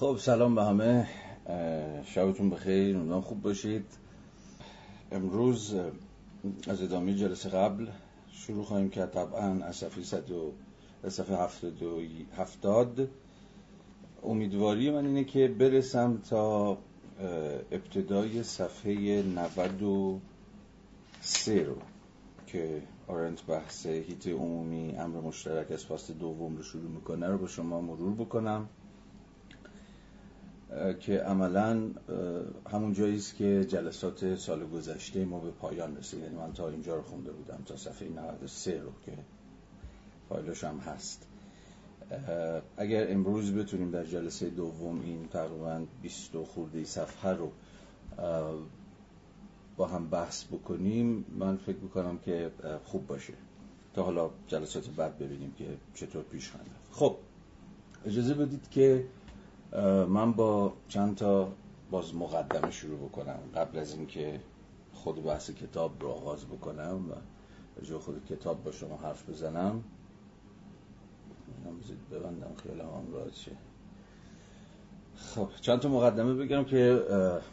خب سلام به همه. شبتون بخیر. امیدوارم خوب باشید. امروز از ادامه جلسه قبل شروع خواهیم کرد. طبعا از صفحه صد و صفحه هفتاد امیدواری من اینه که برسم تا ابتدای صفحه 93 رو که آرنت بحث هیت عمومی امر مشترک از فاست دوم رو شروع می‌کنه رو با شما مرور بکنم. که عملا همون جایی است که جلسات سال گذشته ما به پایان رسید یعنی من تا اینجا رو خونده بودم تا صفحه 93 رو که فایلش هم هست. اگر امروز بتونیم در جلسه دوم این تقریبا 20 خورده صفحه رو با هم بحث بکنیم من فکر می‌کنم که خوب باشه. تا حالا جلسات بعد ببینیم که چطور پیش خواهد خب اجازه بدید که من با چند تا باز مقدمه شروع بکنم. قبل از اینکه خود بحث کتاب رو آغاز بکنم و جو خود کتاب با شما حرف بزنم. ببندم خیلی هم شه. خب چند تا مقدمه بگم که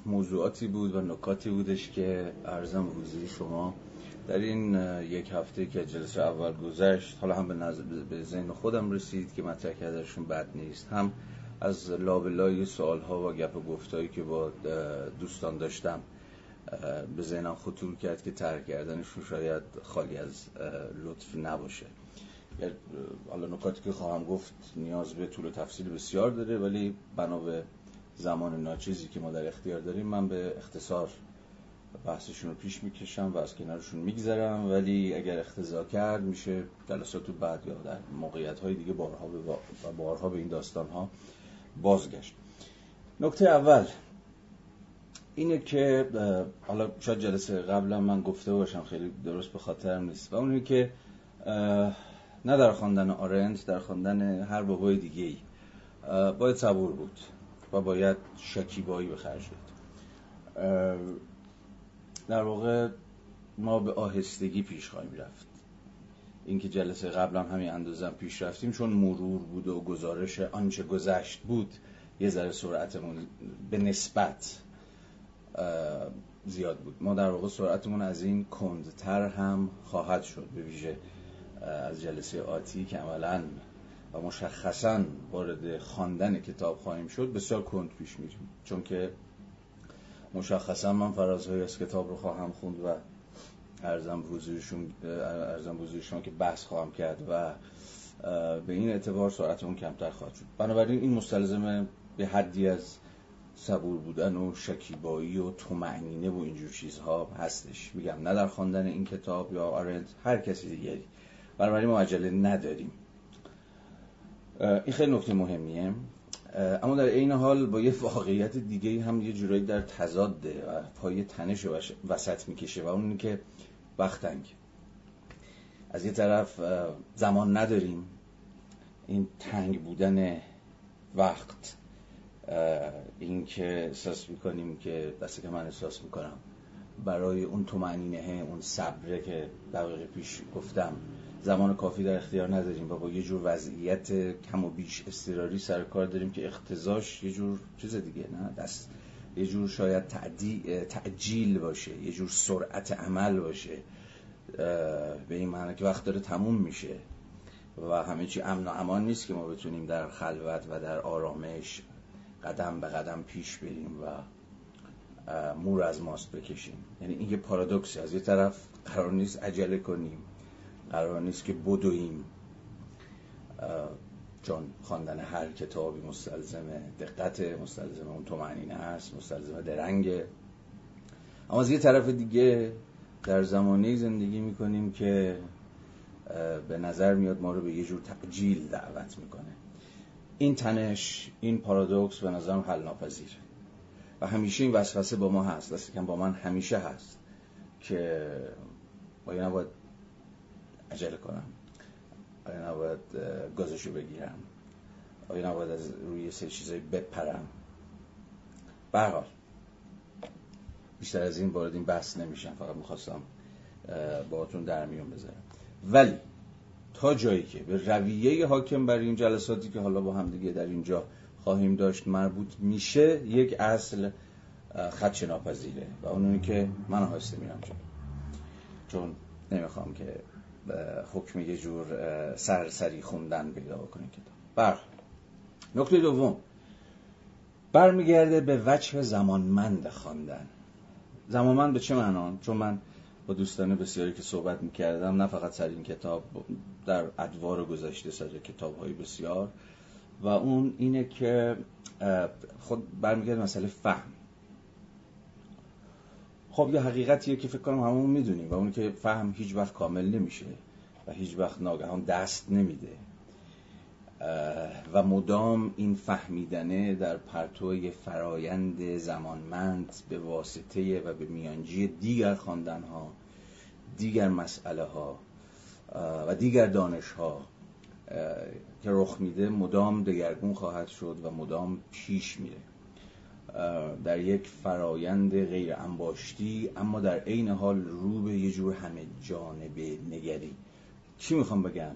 موضوعاتی بود و نکاتی بودش که ارزم حضور شما. در این یک هفته که جلسه اول گذشت حالا هم به, نظر به ذهن خودم رسید که مطرح کردنشون بد نیست. هم از لابلای سوال ها و گپ و گفتایی که با دوستان داشتم به ذهنم خطور کرد که ترک کردنشون شاید خالی از لطف نباشه. حالا نکاتی که خواهم گفت نیاز به طول و تفصیل بسیار داره ولی بنا به زمان ناچیزی که ما در اختیار داریم من به اختصار بحثشون رو پیش می‌کشم و از کنارشون میگذرم. ولی اگر اختزا کرد میشه جلسات بعد یا در موقعیت های دیگه بارها به, بارها به این داستان ها بازگشت. نکته اول اینه که حالا شاید جلسه قبلا من گفته باشم خیلی درست به خاطرم نیست. و اونی که نه در خواندن آرنت در خواندن هر بابای دیگه ای باید صبور بود و باید شکیبایی به خرج داد در واقع ما به آهستگی پیش خواهیم رفت. اینکه جلسه قبلا همین اندازم پیش رفتیم چون مرور بود و گزارش آنچه گذشت بود یه ذره سرعتمون به نسبت زیاد بود. ما در واقع سرعتمون از این کندتر هم خواهد شد به ویژه از جلسه آتی که عملا و مشخصا وارد خواندن کتاب خواهیم شد بسیار کند پیش میریم. چون که مشخصا من فرازهایی از کتاب رو خواهم خوند و ارزم حضورشون ارزم حضورشون که بحث خواهم کرد و به این اعتبار سرعتمون کمتر خواهد شد. بنابراین این مستلزم به حدی از صبور بودن و شکیبایی و تومعنینه و اینجور چیزها هستش. میگم نه در خواندن این کتاب یا آرنت هر کسی دیگری. بنابراین ما عجله نداریم. این خیلی نکته مهمیه. اما در این حال با یه واقعیت دیگه هم یه جورایی در تضاده و پای تنش وسط می‌کشه و اون که وقتنگ از یه طرف زمان نداریم. این تنگ بودن وقت این که احساس می‌کنیم که دسته که من احساس می‌کنم برای اون تومنینه اون صبره که دقیقه پیش گفتم زمان کافی در اختیار نداریم. و با یه جور وضعیت کم و بیش استراری سر کار داریم که اختزاش یه جور چیز دیگه نه؟ دست. یه جور شاید تعجیل باشه یه جور سرعت عمل باشه به این معنی که وقت داره تموم میشه و همه چی امن و امان نیست که ما بتونیم در خلوت و در آرامش قدم به قدم پیش بریم و مور از ماست بکشیم. یعنی این یه پارادوکسی از یه طرف قرار نیست عجله کنیم. قرار نیست که بدویم. چون خواندن هر کتابی مستلزم دقت مستلزم اون تومعنینه هست مستلزم درنگه اما از یه طرف دیگه در زمانه زندگی می‌کنیم که به نظر میاد ما رو به یه جور تقجیل دعوت می‌کنه. این تنش این پارادوکس به نظرم حل ناپذیره و همیشه این وسوسه با ما هست دست کم با من همیشه هست که آیا نباید عجله کنم. آیا نباید گازشو بگیرم؟ آیا نباید از روی سه چیزایی بپرم؟ برحال بیشتر از این وارد این بحث نمیشم. فقط می‌خواستم باهاتون در میون بذارم. ولی تا جایی که به رویه حاکم بر این جلساتی که حالا با هم دیگه در اینجا خواهیم داشت مربوط میشه یک اصل خدش ناپذیره و اونونی که من هسته میرم چون نمی‌خوام که حکم یه جور سرسری خوندن پیدا بکنیم کتاب. بر نکته دوم. برمیگرده به وجه زمانمند خواندن. زمانمند به چه معنان چون من با دوستان بسیاری که صحبت می‌کردم نه فقط سر این کتاب در ادوار گذشته سر کتاب های بسیار. و اون اینه که خود برمیگرده مسئله فهم. خب یه حقیقتیه که فکر کنم همون می‌دونیم و اون که فهم هیچ وقت کامل نمیشه و هیچ وقت ناگهان دست نمیده. و مدام این فهمیدنه در پرتوی فرایند زمانمند به واسطه و به میانجی دیگر خواندن ها دیگر مسئله ها و دیگر دانش ها که رخ میده مدام دگرگون خواهد شد و مدام پیش میره. در یک فرایند غیر انباشتی اما در عین حال رو به یه جور همه جانبه نگری. چی می‌خوام بگم؟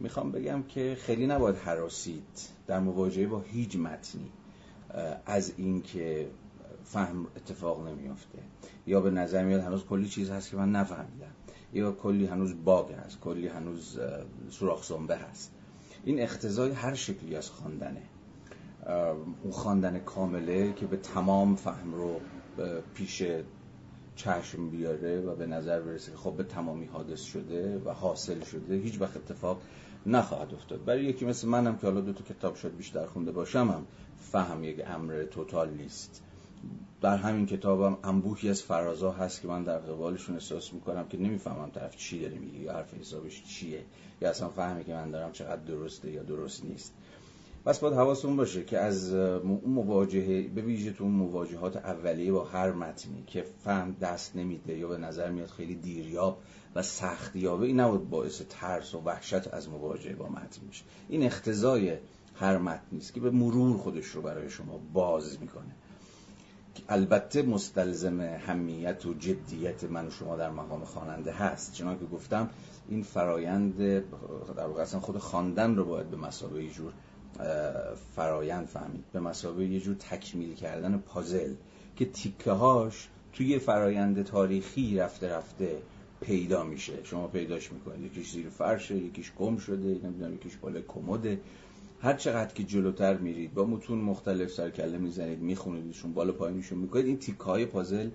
می‌خوام بگم که خیلی نباید حراسید در مواجهه با هیچ متنی از اینکه فهم اتفاق نمیافته. یا به نظر میاد هنوز کلی چیز هست که من نفهمیدم. یا کلی هنوز باگ هست کلی هنوز سوراخ زنبه هست. این اختزای هر شکلی از خواندنه. اون خواندن کامله که به تمام فهم رو پیش چشم بیاره و به نظر برسه. که خب به تمامی حادث شده و حاصل شده. هیچ وقت اتفاق نخواهد افتاد. برای یکی مثل منم که حالا دو تا کتاب شد بیشتر خونده باشم هم فهم یک امر توتال نیست در همین کتابم انبوهی از فرازا هست که من در قبالشون احساس می‌کنم که نمی‌فهمم طرف چی داره میگه یا حرف حسابش چیه یا اصلا فهمی که من دارم چقدر درسته یا درست نیست. پس باید حواستون باشه که از مواجهه به ویژه تو مواجهات اولیه با هر متنی که فهم دست نمیده یا به نظر میاد خیلی دیریاب و سختیابه این نبود باعث ترس و وحشت از مواجهه با متن میشه این اختزای هر متنی است که به مرور خودش رو برای شما باز می‌کنه. البته مستلزم همیت و جدیت من و شما در مقام خواننده هست. چون که گفتم این فرایند در واقع خود خواندن رو باید به مسابقه جور فرایند فهمید. به مسابقه یه جور تکمیل کردن پازل که تیکه هاش توی فرایند تاریخی رفته رفته پیدا میشه. شما پیداش می‌کنید. یکیش زیر فرشه یکیش گم شده نمی‌دونم یکیش بالای کمده. هر چقدر که جلوتر میرید با متون مختلف سرکله می‌زنید میخونیدشون بالا پایینشون می‌کنید این تیکه های پازل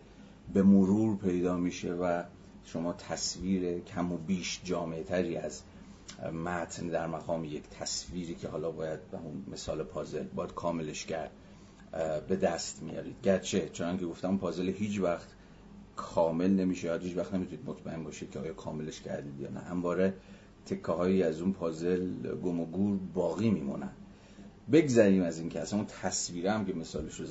به مرور پیدا میشه و شما تصویر کم و بیش جامعه تری از متن در مقام یک تصویری که حالا باید به اون مثال پازل باید کاملش کرد به دست میارید. گرچه چون که گفتم پازل هیچ وقت کامل نمیشه هیچ وقت نمی‌تونید مطمئن باشید که آیا کاملش کردید یا نه. همواره تکه هایی از اون پازل گم و گور باقی میمونن. بگذریم از این که اصلا اون تصویر هم که مثالش رو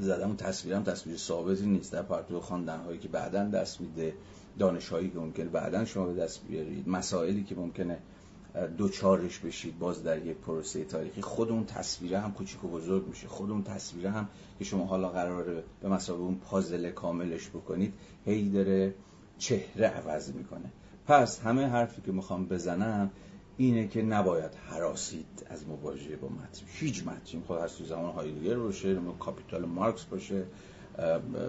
زدم اون تصویر هم تصویر ثابتی نیست. در پرتو خواندن هایی که بعدا دست میده دانش هایی که ممکنه بعدا شما به دست بیارید مسائلی که ممکنه دوچارش بشید باز در یک پروسه تاریخی. خود اون تصویره هم کوچیک و بزرگ میشه. خود اون تصویره هم که شما حالا قراره به مسابقه اون پازل کاملش بکنید هی داره چهره عوض می‌کنه. پس همه حرفی که می‌خوام بزنم اینه که نباید حراسید از مواجهه با متن. هیچ متن خود از تو زمان هایدگر باشه کاپیتال مارکس باشه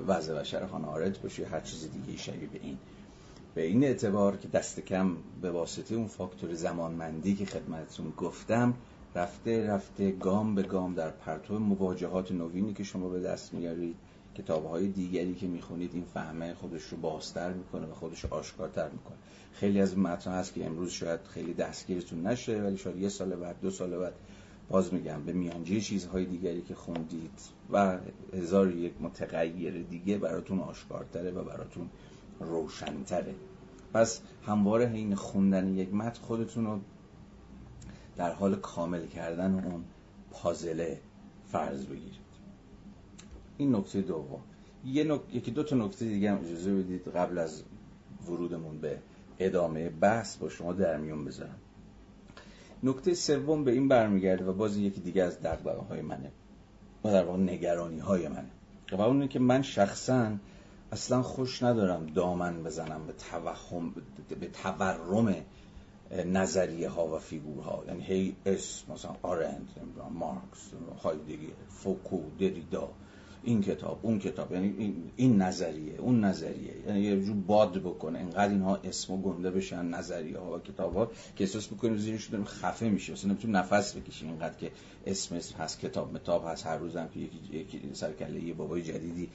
وضع بشر خانه آرد باشه هر چیز دیگه شبیه به این. به این اعتبار که دست کم به واسطه اون فاکتور زمانمندی که خدمتتون گفتم رفته رفته گام به گام در پرتو مواجهات نوینی که شما به دست میارید کتاب های دیگری که می‌خونید این فهمه خودش رو بازتر می‌کنه و خودش آشکارتر می‌کنه. خیلی از متن هست که امروز شاید خیلی دستگیرتون نشه ولی شاید یه سال بعد دو سال بعد باز میگم به میانجی چیزهای دیگری که خوندید و هزار یک متغیر دیگه براتون آشکارتره و براتون روشنتره. پس همواره حین خوندن یک متن خودتون رو در حال کامل کردن اون پازله فرض بگیرید. این نکته دوم. یه نک... یکی دو تا نکته دیگه هم اجازه بدید قبل از ورودمون به ادامه بحث با شما در میون بذارم. نکته سوم به این برمیگرده و باز یکی دیگه از دقدقه منه. و در واقع نگرانی های منه. و اونه که من شخصا اصلا خوش ندارم دامن بزنم به توهم به تورم نظریه ها و فیگورها. یعنی هی اسم مثلا آرند مارکس هایدگر فوکو دریدا این کتاب اون کتاب. یعنی این نظریه اون نظریه. یعنی یه جور باد بکنه. انقدر اینها اسم و گنده بشن نظریه ها و کتاب ها که احساس بکنیم زیرش داریم خفه میشه. اصلا نمی‌تونیم نفس بکشیم. اینقدر که اسم اسم هست کتاب متاب هست. هر روزم که یکی یکی سر کله یه بابای جدیدی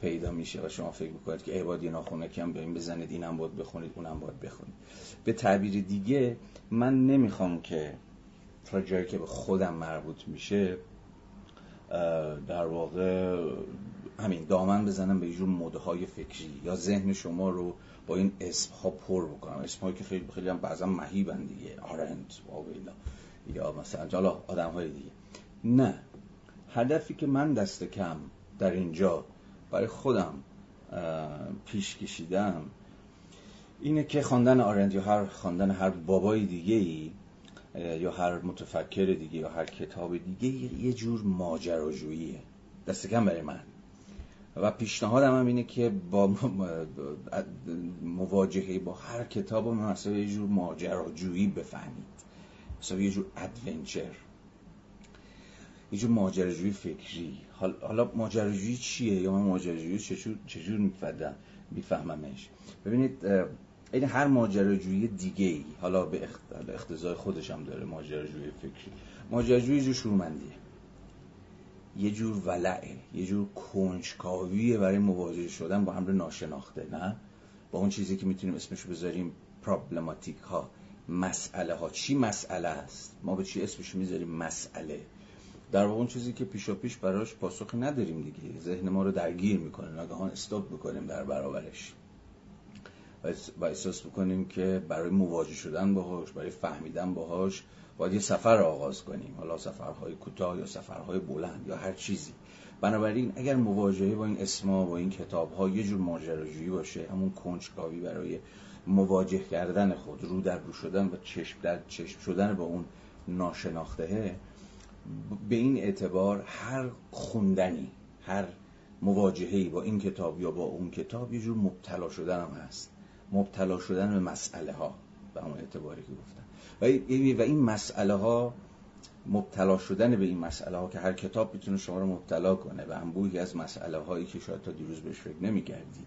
پیدا میشه و شما فکر می‌کنید که عبادی ناخونه کم بریم بزنید اینم باید بخونید اونم باید بخونید. به تعبیر دیگه من نمی‌خوام که تا جایی که به خودم مربوط میشه در واقع همین دامن بزنم به یه جور موده های فکری یا ذهن شما رو با این اسم ها پر بکنم. اسم هایی که خیلی خیلی هم بعضا مهیبن دیگه. آرند واویلا یا مثلا حالا آدم های دیگه. نه. هدفی که من دست کم در اینجا برای خودم پیش کشیدم. اینه که خواندن آرند یا هر خواندن هر بابای دیگه ای یا هر متفکر دیگه یا هر کتاب دیگه یه جور ماجراجوییه. دست کم برای من. و پیشنهادم هم اینه که با مواجهه با هر کتاب مثلا یه جور ماجراجویی بفهمید. مثلا یه جور ادونچر. یه جور ماجراجویی فکری حالا ماجراجویی چیه یا من ماجراجویی چجور چجور می‌فهمم میفهممش؟ ببینید این هر ماجراجویی دیگه ای حالا به اختزای خودش هم داره ماجراجویی فکری. ماجراجویی جو شورمندیه یه جور ولعه یه جور کنجکاویه برای مواجه شدن با امر ناشناخته نه؟ با اون چیزی که می‌تونیم اسمشو بذاریم پرابلماتیک ها مسئله ها. چی مسئله است؟ ما به چی اسمش می‌ذاریم مسئله؟ در واقع اون چیزی که پیشا پیش براش پاسخی نداریم دیگه. ذهن ما رو درگیر می‌کنه. ناگهان استاپ بکنیم در برابرش. و احساس بکنیم که برای مواجه شدن باهاش برای فهمیدن باهاش باید یه سفر آغاز کنیم. حالا سفرهای کوتاه یا سفرهای بلند یا هر چیزی. بنابراین اگر مواجهه با این اسما با این کتاب ها یه جور ماجراجویی باشه همون کنجکاوی برای مواجه کردن خود رو در رو شدن و چشم در چشم شدن با اون ناشناخته به این اعتبار هر خوندنی هر مواجههی با این کتاب یا با اون کتاب یه جور مبتلا شدن هم هست. مبتلا شدن به مسئله ها به همون اعتباری که گفتم. و این مسئله ها مبتلا شدن به این مسئله ها که هر کتاب می‌تونه شما رو مبتلا کنه و انبوهی از مسئله هایی که شاید تا دیروز بهش فکر نمی کردید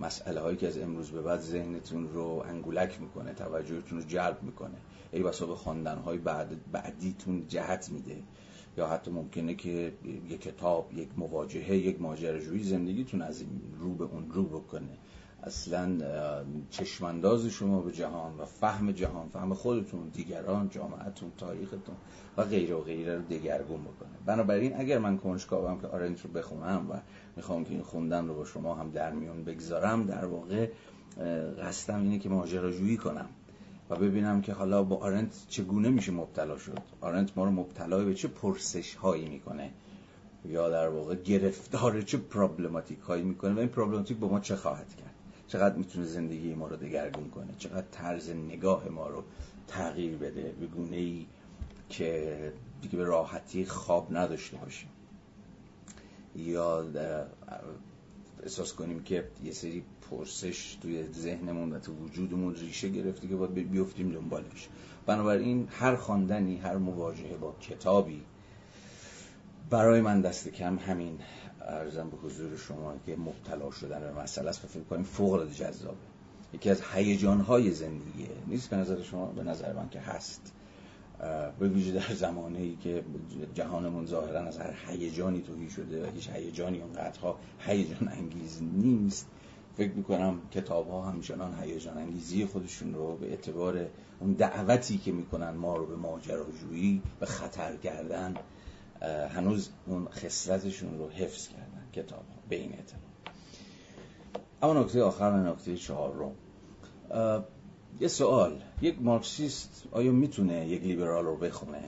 مسئله هایی که از امروز به بعد ذهنتون رو انگولک می‌کنه توجهتون رو جلب می‌کنه. ای بسا به خواندن های بعد بعدیتون جهت میده. یا حتی ممکنه که یک کتاب یک مواجهه یک ماجراجویی زندگیتون از رو به اون رو بکنه. اصلا چشمانداز شما به جهان و فهم جهان فهم خودتون دیگران جامعتون تاریختون و غیره و غیره رو دگرگون بکنه. بنابراین اگر من کنجکاوم که آرنت رو بخونم و می‌خوام که این خوندن رو با شما هم در میون بگذارم در واقع قصدم اینه که ماجراجویی کنم. و ببینم که حالا با آرنت چگونه میشه مبتلا شد. آرنت ما رو مبتلا به چه پرسش هایی می‌کنه یا در واقع گرفتار چه پرابلماتیک هایی می‌کنه و این پرابلماتیک با ما چه خواهد کرد؟ چقدر می‌تونه زندگی ما رو دگرگون کنه؟ چقدر طرز نگاه ما رو تغییر بده به گونه ای که دیگه به راحتی خواب نداشته باشیم؟ یا احساس کنیم که یه سری پرسش توی ذهنمون و تو وجودمون ریشه گرفته که باید بیفتیم دنبالش. بنابراین هر خواندنی هر مواجهه با کتابی برای من دست کم همین ارزم به حضور شما که مبتلا شدن به مسئله است فکر کنیم فوق العاده جذابه. یکی از هیجان های زندگیه. نیست به نظر شما؟ به نظر من که هست. به ویژه در زمانه ای که جهانمون ظاهرا از هر هیجانی توهی شده و هیچ هیجانی اونقدرها هیجان انگیز نیست. فکر می‌کنم کتاب ها همچنان هیجان انگیزی خودشون رو به اعتبار اون دعوتی که می‌کنن ما رو به ماجراجویی به خطر کردن هنوز اون خصلتشون رو حفظ کردن کتاب ها به این اعتبار. اما نکته آخر نکته رو یه سوال. یک مارکسیست آیا می‌تونه یک لیبرال رو بخونه؟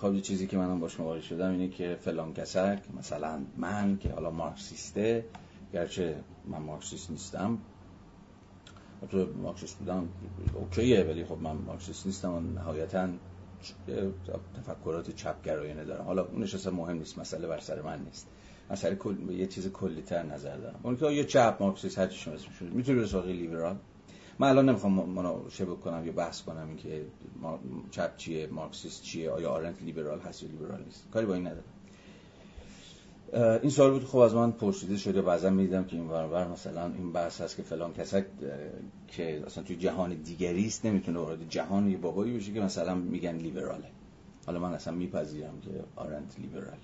خب یه چیزی که منم باش مواجه شدم اینه که فلان کسک مثلا من که حالا مارکسیسته گرچه من مارکسیست نیستم. تو مارکسیست بودم اوکیه ولی خب من مارکسیست نیستم و نهایتا تفکرات چپگرایانه دارم. حالا اونش اصلا مهم نیست مسئله بر سر من نیست. مسئله کل... یه چیز کلی تر نظر دارم. اون که یه چپ مارکسیست هر چی اسمش می‌تونه به سراغ لیبرال؟ من الان نمی‌خوام مناقشه کنم یا بحث کنم اینکه چپ چیه مارکسیست چیه آیا آرنت لیبرال هست یا لیبرال نیست. کاری با این ندارم. این سوال بود خب از من پرسیده شده بعضا می‌دیدم که این ورور مثلا این بحث هست که فلان کس که اصلا توی جهان دیگری است نمی‌تونه وارد جهان یه بابایی بشه که مثلا میگن لیبراله. حالا من اصلا میپذیرم که آرنت لیبراله.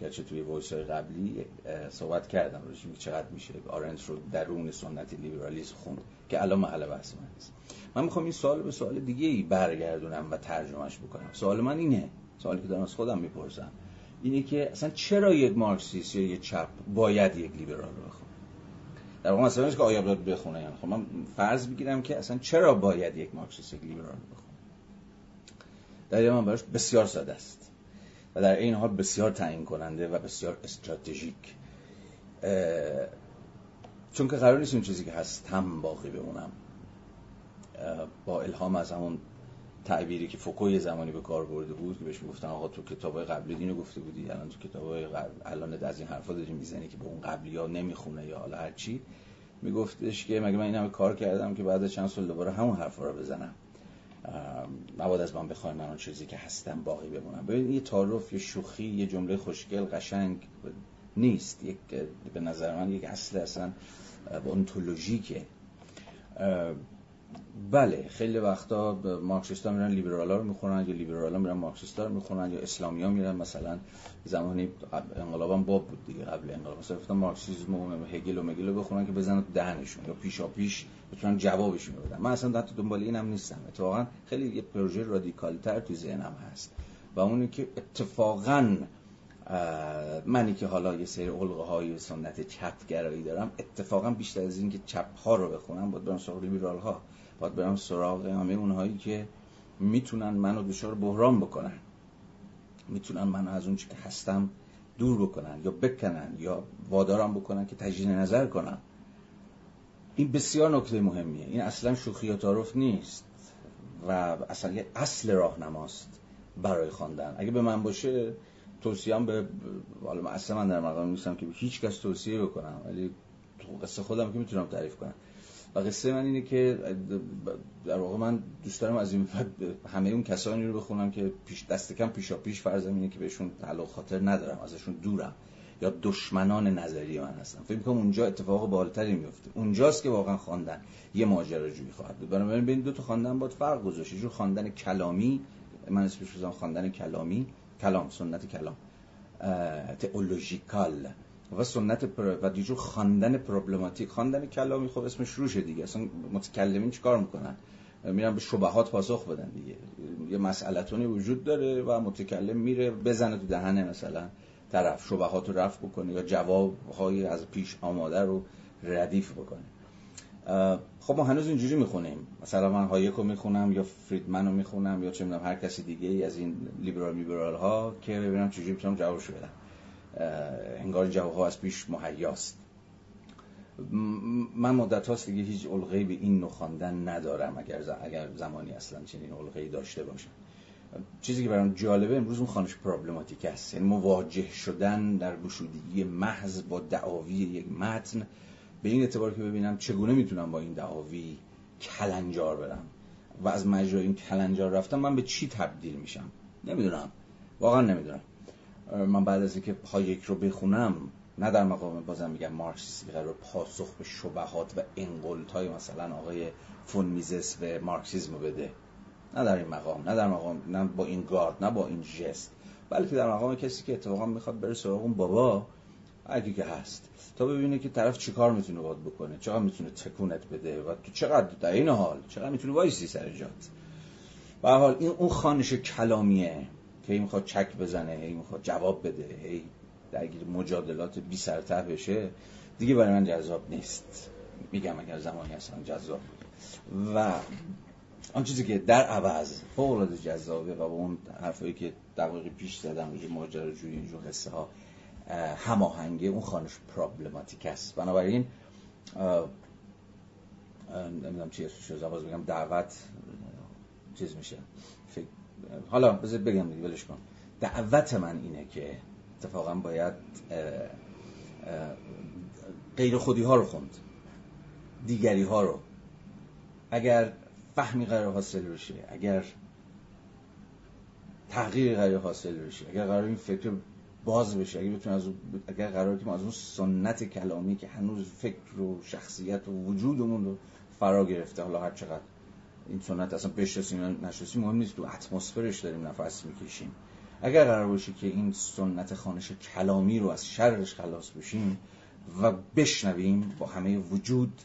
گرچه توی voice قبلی صحبت کردم روش که چقدر میشه آرنت رو درون سنت لیبرالیسم خوند که الان محل بحث من نیست من می‌خوام این سوال به سوال دیگه ای برگردونم و ترجمهش بکنم. سوال من اینه سوالی که دارم از خودم می‌پرسم. اینه که اصلا چرا یک مارکسیست یا یک چپ باید یک لیبرال رو بخونه؟ در واقع مثلا که آیا باید بخونه یعنی خب من فرض بگیرم که اصلا چرا باید یک مارکسیست یک لیبرال رو بخونه؟ در من براش بسیار ساده است و در این حال بسیار تعیین کننده و بسیار استراتژیک. چون که قرار نیست اون چیزی که هست هم باقی بمونم با الهام از همون تعبیری که فوکو زمانی به کار برده بود که بهش می‌گفتن آقا تو کتابای قبلی اینو گفته بودی الان تو کتابای قبل الان از این حرفا داری می‌زنی که به اون قبلی ها نمی‌خونه یا حالا هر چی. میگفتش که مگه من این همه کار کردم که بعد چند سال دوباره همون حرفا رو بزنم. مباد از من بخوای من اون چیزی که هستم باقی بمونم. ببین یه تعارف یه شوخی یه جمله خوشگل قشنگ نیست. یک به نظر من یک اصل اصلا اونتولوژیکه بله خیلی وقتا مارکسیستا میرن لیبرالا رو می‌خونن یا لیبرالا میرن مارکسیستا رو می‌خونن یا اسلامیا میرن. مثلا زمانی انقلاب هم باب بود دیگه قبل انقلاب. مثلا گفتن مارکسیسم و هگل و مگل رو بخونن که بزنن دهنشون یا پیشا پیش بتونن جوابشون بدن. من اصلا حتی دنبال اینم نیستم. اتفاقا خیلی یه پروژه رادیکال تر تو ذهنم هست. و اونی که اتفاقا منی که حالا یه سری علقه های سنت چپ گرایی دارم اتفاقا بیشتر از این که چپ ها رو بخونم باید برم سراغ لیبرال ها باید برم سراغ همه اونهایی که می‌تونن منو دچار بحران بکنن. می‌تونن منو از اون که هستم دور بکنن یا بکنن یا وادارم بکنن که تجدید نظر کنن. این بسیار نکته مهمیه. این اصلا شوخی یا تعارف نیست و اصلا یه اصل راهنماست برای خواندن. اگه به من باشه توصیهم به حالا اصلا من در مقام نیستم که هیچ کس توصیه بکنم ولی قصه خودم که می‌تونم تعریف کنم. و قصه من اینه که در واقع من دوست دارم از این همه اون کسانی رو بخونم که پیش دست کم پیشا پیش فرضم اینه که بهشون تعلق خاطر ندارم ازشون دورم. یا دشمنان نظری من هستم. فکر کنم اونجا اتفاق بالتری میفته اونجاست که واقعا خواندن یه ماجراجویی خواهد بود. بنابراین بین دو تا خواندن باید فرق گذاشت. یه خواندن کلامی من اسمش خواندن کلامی. کلام سنت کلام. تئولوژیکال. و سنت پر... و دیجور خواندن پروبلماتیک. خواندن کلامی خب اسمش روشه دیگه. اصلا متکلمین چیکار می‌کنن؟ میرن به شبهات پاسخ بدن دیگه. یه مسئلتونی وجود داره و متکلم میره بزنه تو دهنه مثلا. طرف شبهات رو رفع بکنه یا جواب های از پیش آماده رو ردیف بکنه. خب ما هنوز اینجوری می‌خونیم. مثلا من هایک رو می‌خونم یا فریدمن رو می‌خونم یا چه می‌دونم هر کسی دیگه ای از این لیبرال لیبرال ها که ببینم چجوری می‌تونم جوابشو بدم. انگار جواب ها از پیش مهیاست. من مدت هاست دیگه هیچ علقه به این نوع خواندن ندارم اگر اگر زمانی اصلا چنین علقه داشته باشم. چیزی که برام جالبه امروز اون خانش پرابلماتیک است یعنی مواجه شدن در گشودگی محض با دعاوی یک متن به این اعتبار که ببینم چگونه می‌تونم با این دعاوی کلنجار برم و از مجرای این کلنجار رفتم من به چی تبدیل میشم؟ نمی‌دونم. واقعا نمی‌دونم. من بعد از اینکه یک رو بخونم نه در مقام بازم میگم مارکسیسم قرار پاسخ به شبهات و انقلت های مثلا آقای فون میزس و مارکسیسم بده. نه در این مقام نه در مقام نه با این گارد نه با این جست بلکه در مقام کسی که اتفاقا می‌خواد بره سراغ اون بابا اگه که هست. تا ببینه که طرف چیکار می‌تونه باد بکنه چقدر می‌تونه تکونت بده و تو چقدر در این حال چقدر می‌تونه وایسی سر جات. به حال این اون خانش کلامیه. این می‌خواد چک بزنه هی می‌خواد جواب بده هی درگیر مجادلات بی سرته بشه. دیگه برای من جذاب نیست. میگم اگر زمانی اصلا جذاب و آن چیزی که در عوض فوق العاده جذابه و با اون حرفایی که دقیقی پیش زدم روی ماجراجویی اینجور قصه ها هماهنگی اون خانش پرابلماتیک است. بنابراین نمی‌دونم چی اسمش بگم دعوت چیز میشه. حالا بذار بگم دیگه ولش کن. دعوت من اینه که اتفاقا باید غیر خودی ها رو خوند. دیگری ها رو. اگر فهمی قرار حاصل بشه اگر تغییر قرار حاصل بشه اگر قرار این فکر باز بشه اگر بتون از اگر قرار که ما از اون سنت کلامی که هنوز فکر و شخصیت و وجودمون رو فرا گرفته حالا هر چقدر این سنت اصلا بشناسیم یا نشناسیم مهم نیست. تو اتمسفرش داریم نفس می‌کشیم. اگر قرار باشه که این سنت خانش کلامی رو از شرش خلاص بشیم و بشنویم با همه وجود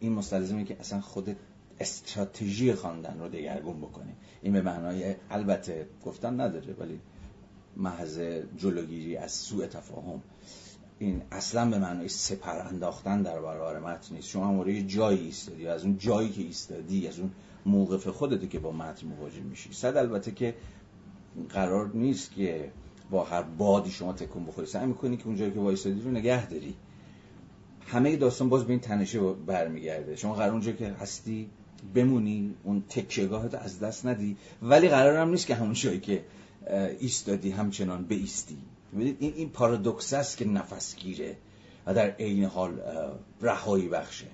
این مستلزمه که اصلا خود استراتژی خواندن رو دگرگون بکنیم. این به معنای البته گفتن نداره ولی محض جلوگیری از سوء تفاهم. این اصلا به معنای سپر انداختن در برابر متن نیست. شما مورد جایی ایستادی از اون جایی که ایستادی از اون موقف خودتی که با متن مواجه میشی. صد البته که قرار نیست که با هر بادی شما تکون بخوری. سعی می‌کنی که اونجایی که وایستادی رو نگه داری. همه داستان باز به این تنشه برمیگرده. شما قرار اونجا که هستی بمونی اون تکیهگاهت از دست ندی. ولی قرار هم نیست که همون جایی که ایستادی همچنان ایستی این این پارادوکس است که نفس گیره و در عین حال رهایی بخشه.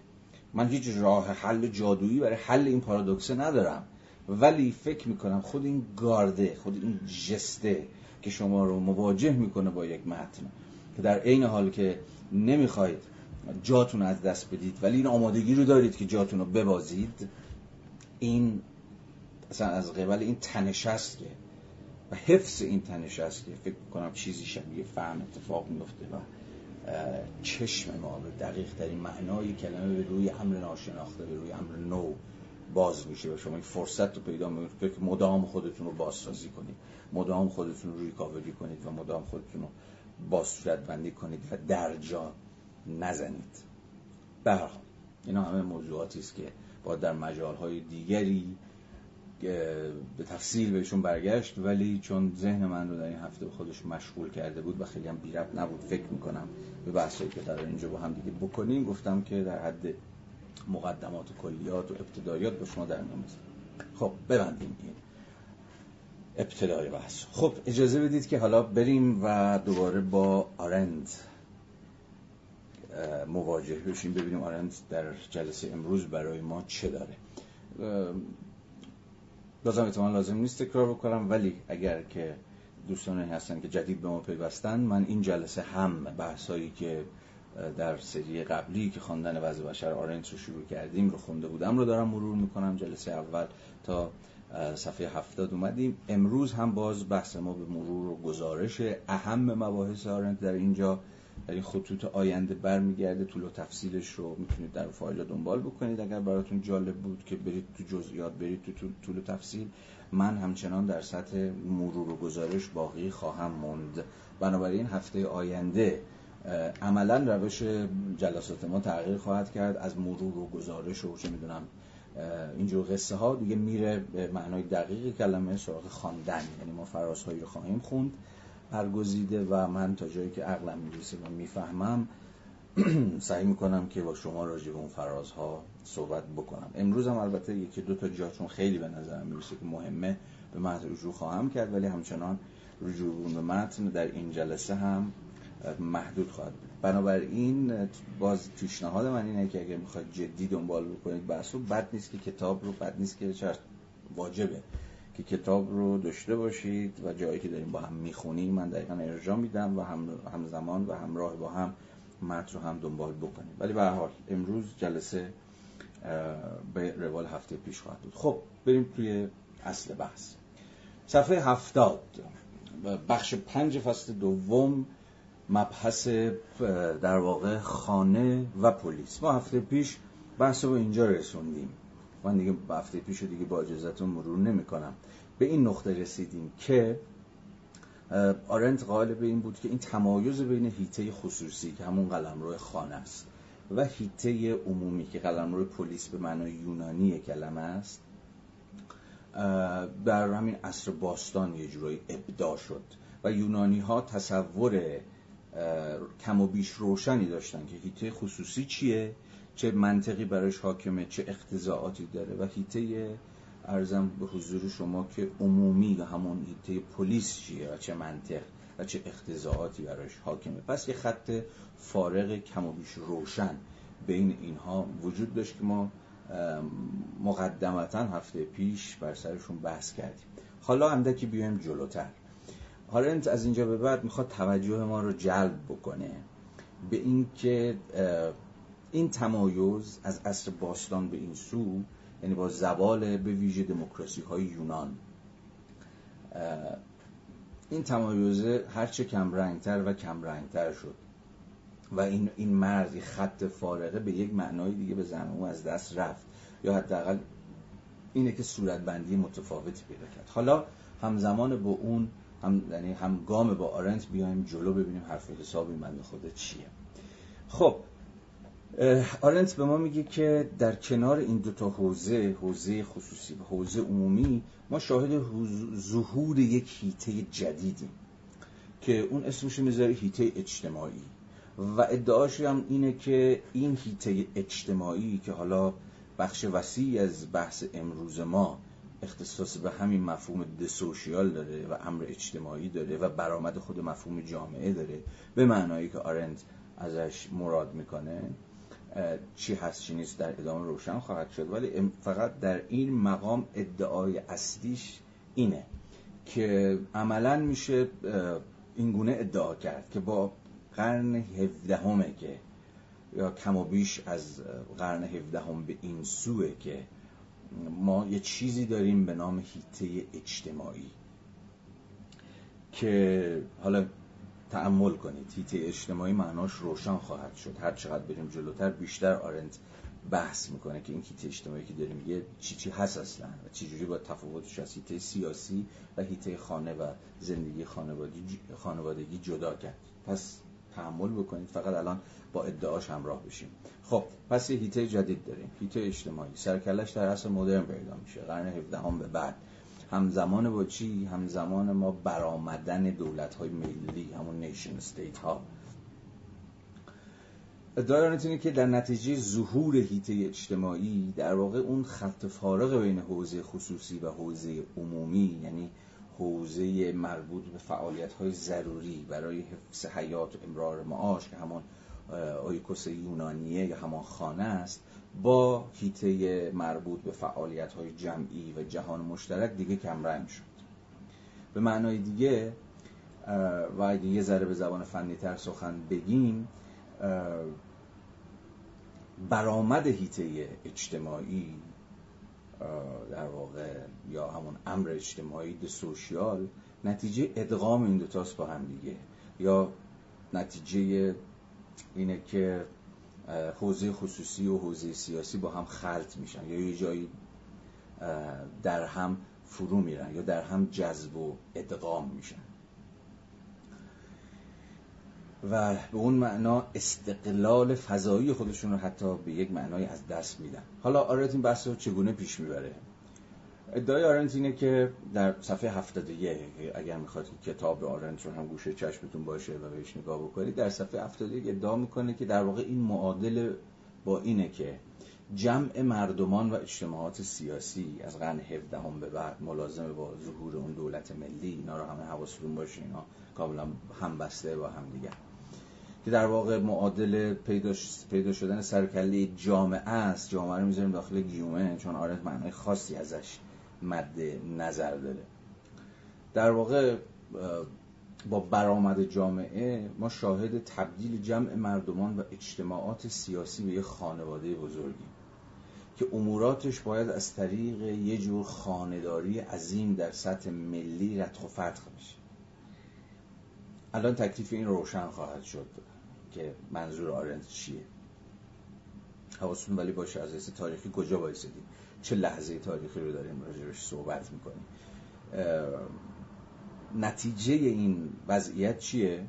من هیچ راه حل جادویی برای حل این پارادوکسه ندارم. ولی فکر می‌کنم خود این گارده خود این جسته که شما رو مواجه می‌کنه با یک متن که در عین حال که نمی‌خواید جاتون از دست بدید ولی این آمادگی رو دارید که جاتون رو ببازید این اصلا از قبل این تنش است که و حفظ این تنش است که فکر کنم چیزی شبیه فهم اتفاق میفته و چشم ما به دقیق ترین معنای کلمه به روی امر ناشناخته به روی امر نو باز میشه و شما این فرصت رو پیدا می‌کنید که مدام خودتون رو بازسازی کنید مدام خودتون رو ریکاوری کنید و مدام خودتون رو بازصورت بندی کنید و درجا نزنید. برحال اینا همه موضوعاتی است که با در مجالهای دیگری به تفصیل بهشون برگشت ولی چون ذهن من رو در این هفته خودش مشغول کرده بود و خیلی هم بیرب نبود فکر می‌کنم به بحثایی که در اینجا با هم دیگه بکنیم گفتم که در حد مقدمات و کلیات و ابتدایات با شما در میان خب ببندیم این ابتدای بحث. خب اجازه بدید که حالا بریم و دوباره با آرند مواجه بشیم ببینیم آرند در جلسه امروز برای ما چه داره. بازم احتمال لازم نیست تکرار بکنم ولی اگر که دوستان هستن که جدید به ما پیوستن من این جلسه هم بحثایی که در سری قبلی که خواندن وضع بشر آرنت رو شروع کردیم رو خونده بودم رو دارم مرور می‌کنم. جلسه اول تا صفحه هفتاد اومدیم. امروز هم باز بحث ما به مرور و گزارش اهم مباحث آرنت در اینجا در این خطوط آینده برمیگرده طول و تفصیلش رو می‌تونید در فایل دنبال بکنید. اگر براتون جالب بود که برید تو جزئیات برید تو طول و تفصیل من همچنان در سطح مرور و گزارش باقی خواهم موند. بنابراین هفته آینده عملا روش جلسات ما تغییر خواهد کرد. از مرور و گزارش و چه می‌دونم اینجور قصه ها دیگه میره به معنای دقیق کلمه سراغ خواندن. یعنی ما فرازهایی خواهیم خوند. برگزیده و من تا جایی که عقلم می‌رسه و می‌فهمم سعی می‌کنم که با شما راجع به اون فرازها صحبت بکنم. امروز هم البته یکی دو تا جا چون خیلی به نظرم می‌رسه که مهمه به متن رجوع خواهم کرد ولی همچنان رجوع به متن در این جلسه هم محدود خواهد بنابراین باز پیشنهاد من اینه که اگر می‌خواید جدی دنبال بکنید بحث رو بد نیست که کتاب رو بد نیست که چرا واجبه. که کتاب رو داشته باشید و جایی که داریم با هم می‌خونیم من دقیقا ارجاع میدم و هم همزمان و همراه با هم متن رو هم دنبال بکنیم. ولی به حال امروز جلسه به روال هفته پیش خواهد بود. خب بریم توی اصل بحث. صفحه هفتاد بخش پنج فصل دوم مبحث در واقع خانه و پلیس. ما هفته پیش بحث رو اینجا رسوندیم. من دیگه هفته پیش دیگه با اجازتون مرور نمی کنم به این نقطه رسیدیم که آرنت قائل به این بود که این تمایز بین هیته خصوصی که همون قلمرو خانه است و هیته عمومی که قلمرو پلیس به معنای یونانی کلمه است در همین عصر باستان یه جورایی ابدا شد و یونانی ها تصور کم و بیش روشنی داشتن که هیته خصوصی چیه چه منطقی برایش حاکمه چه اقتضاعاتی داره و هیته ارزم به حضور شما که عمومی و همون هیته پلیس چیه و چه منطق و چه اقتضاعاتی برایش حاکمه. پس یه خط فارغ کم و بیش روشن بین اینها وجود داشت که ما مقدمتا هفته پیش بر سرشون بحث کردیم. حالا اندکی بیایم جلوتر. حالا از اینجا به بعد می‌خواد توجه ما رو جلب بکنه به اینکه این تمایز از عصر باستان به این سو یعنی با زوال به ویژه دموکراسی های یونان این تمایزه هرچه کم رنگتر و کم رنگتر شد. و این این مرزی خط فارغه به یک معنای دیگه به زمانو از دست رفت. یا حداقل اینه که صورتبندی متفاوتی پیدا کرد. حالا همزمان با اون هم یعنی هم گام با آرنت بیایم جلو ببینیم حرف حساب این بنده خدا چیه. خب آرنت به ما میگه که در کنار این دوتا حوزه حوزه خصوصی و حوزه عمومی ما شاهد ظهور یک هیته جدیدیم که اون اسمش می‌ذاره هیته اجتماعی. و ادعاش هم اینه که این هیته اجتماعی که حالا بخش وسیعی از بحث امروز ما اختصاص به همین مفهوم دسوشیال داره و امر اجتماعی داره و برآمد خود مفهوم جامعه داره به معنایی که آرنت ازش مراد می‌کنه. چی هست چی نیست در ادامه روشن خواهد شد. ولی فقط در این مقام ادعای اصلیش اینه که عملا میشه اینگونه ادعا کرد که با قرن هفدهمه که یا کم و بیش از قرن هفدهم به این سوه که ما یه چیزی داریم به نام هیته اجتماعی که حالا تعمل کنید. هیته اجتماعی معناش روشن خواهد شد. هر چقدر بریم جلوتر بیشتر آرنت بحث می‌کنه که این هیته اجتماعی که داریم یه چی چی هست اصلا و چی جوری با تفاوتش از هیته سیاسی و هیته خانه و زندگی خانوادگی, خانوادگی جدا کرد. پس تحمل بکنید. فقط الان با ادعاش همراه بشیم. خب پس یه هیته جدید داریم. هیته اجتماعی. سرکلش در اصل مدرن پیدا میشه. قرن 17 هم به بعد. همزمان با چی؟ همزمان ما برآمدن دولت های ملی همون نیشن استیت ها ادعای اینه که در نتیجه ظهور هیته اجتماعی در واقع اون خط فارغ بین حوزه خصوصی و حوزه عمومی یعنی حوزه مربوط به فعالیت های ضروری برای حفظ حیات و امرار معاش که همون اویکوس یونانیه یا همان خانه است. با هیته مربوط به فعالیت های جمعی و جهان مشترک دیگه کمرنگ شد. به معنای دیگه و اگه یه ذره به زبان فنی تر سخن بگیم برآمد هیته اجتماعی در واقع یا همون امر اجتماعی د سوشیال نتیجه ادغام این دوتاست با هم دیگه. یا نتیجه اینه که حوزه خصوصی و حوزه سیاسی با هم خلط میشن یا یه جایی در هم فرو میرن یا در هم جذب و ادغام میشن. و به اون معنا استقلال فضایی خودشون رو حتی به یک معنای از دست میدن. حالا آرنت این بحث رو چگونه پیش می‌بره؟ ادعای آرنت اینه که در صفحه 71 اگر می‌خواد کتاب آرنت رو هم گوشه چشمتون باشه و بهش نگاه بکنید در صفحه 71 ادعا می‌کنه که در واقع این معادل با اینه که جمع مردمان و اجتماعات سیاسی از قرن 17 هم به بعد ملازم با ظهور اون دولت ملی اینا رو همه حواستون باشه اینا کاملا هم بسته با هم دیگه. که در واقع معادل پیدا, پیدا شدن سرکله جامعه است. جامعه رو می‌ذاریم داخل گیومه چون آرنت معنای خاصی ازش مد نظر داره. در واقع با برآمد جامعه ما شاهد تبدیل جمع مردمان و اجتماعات سیاسی به یه خانواده بزرگی که اموراتش باید از طریق یه جور خانداری عظیم در سطح ملی رتخ و فتخ بشه. الان تکلیف این روشن خواهد شد که منظور آرنت چیه؟ حواستون ولی باشه از تاریخی کجا بایستدیم چه لحظه تاریخی رو داریم راجبش صحبت می‌کنیم؟ نتیجه این وضعیت چیه؟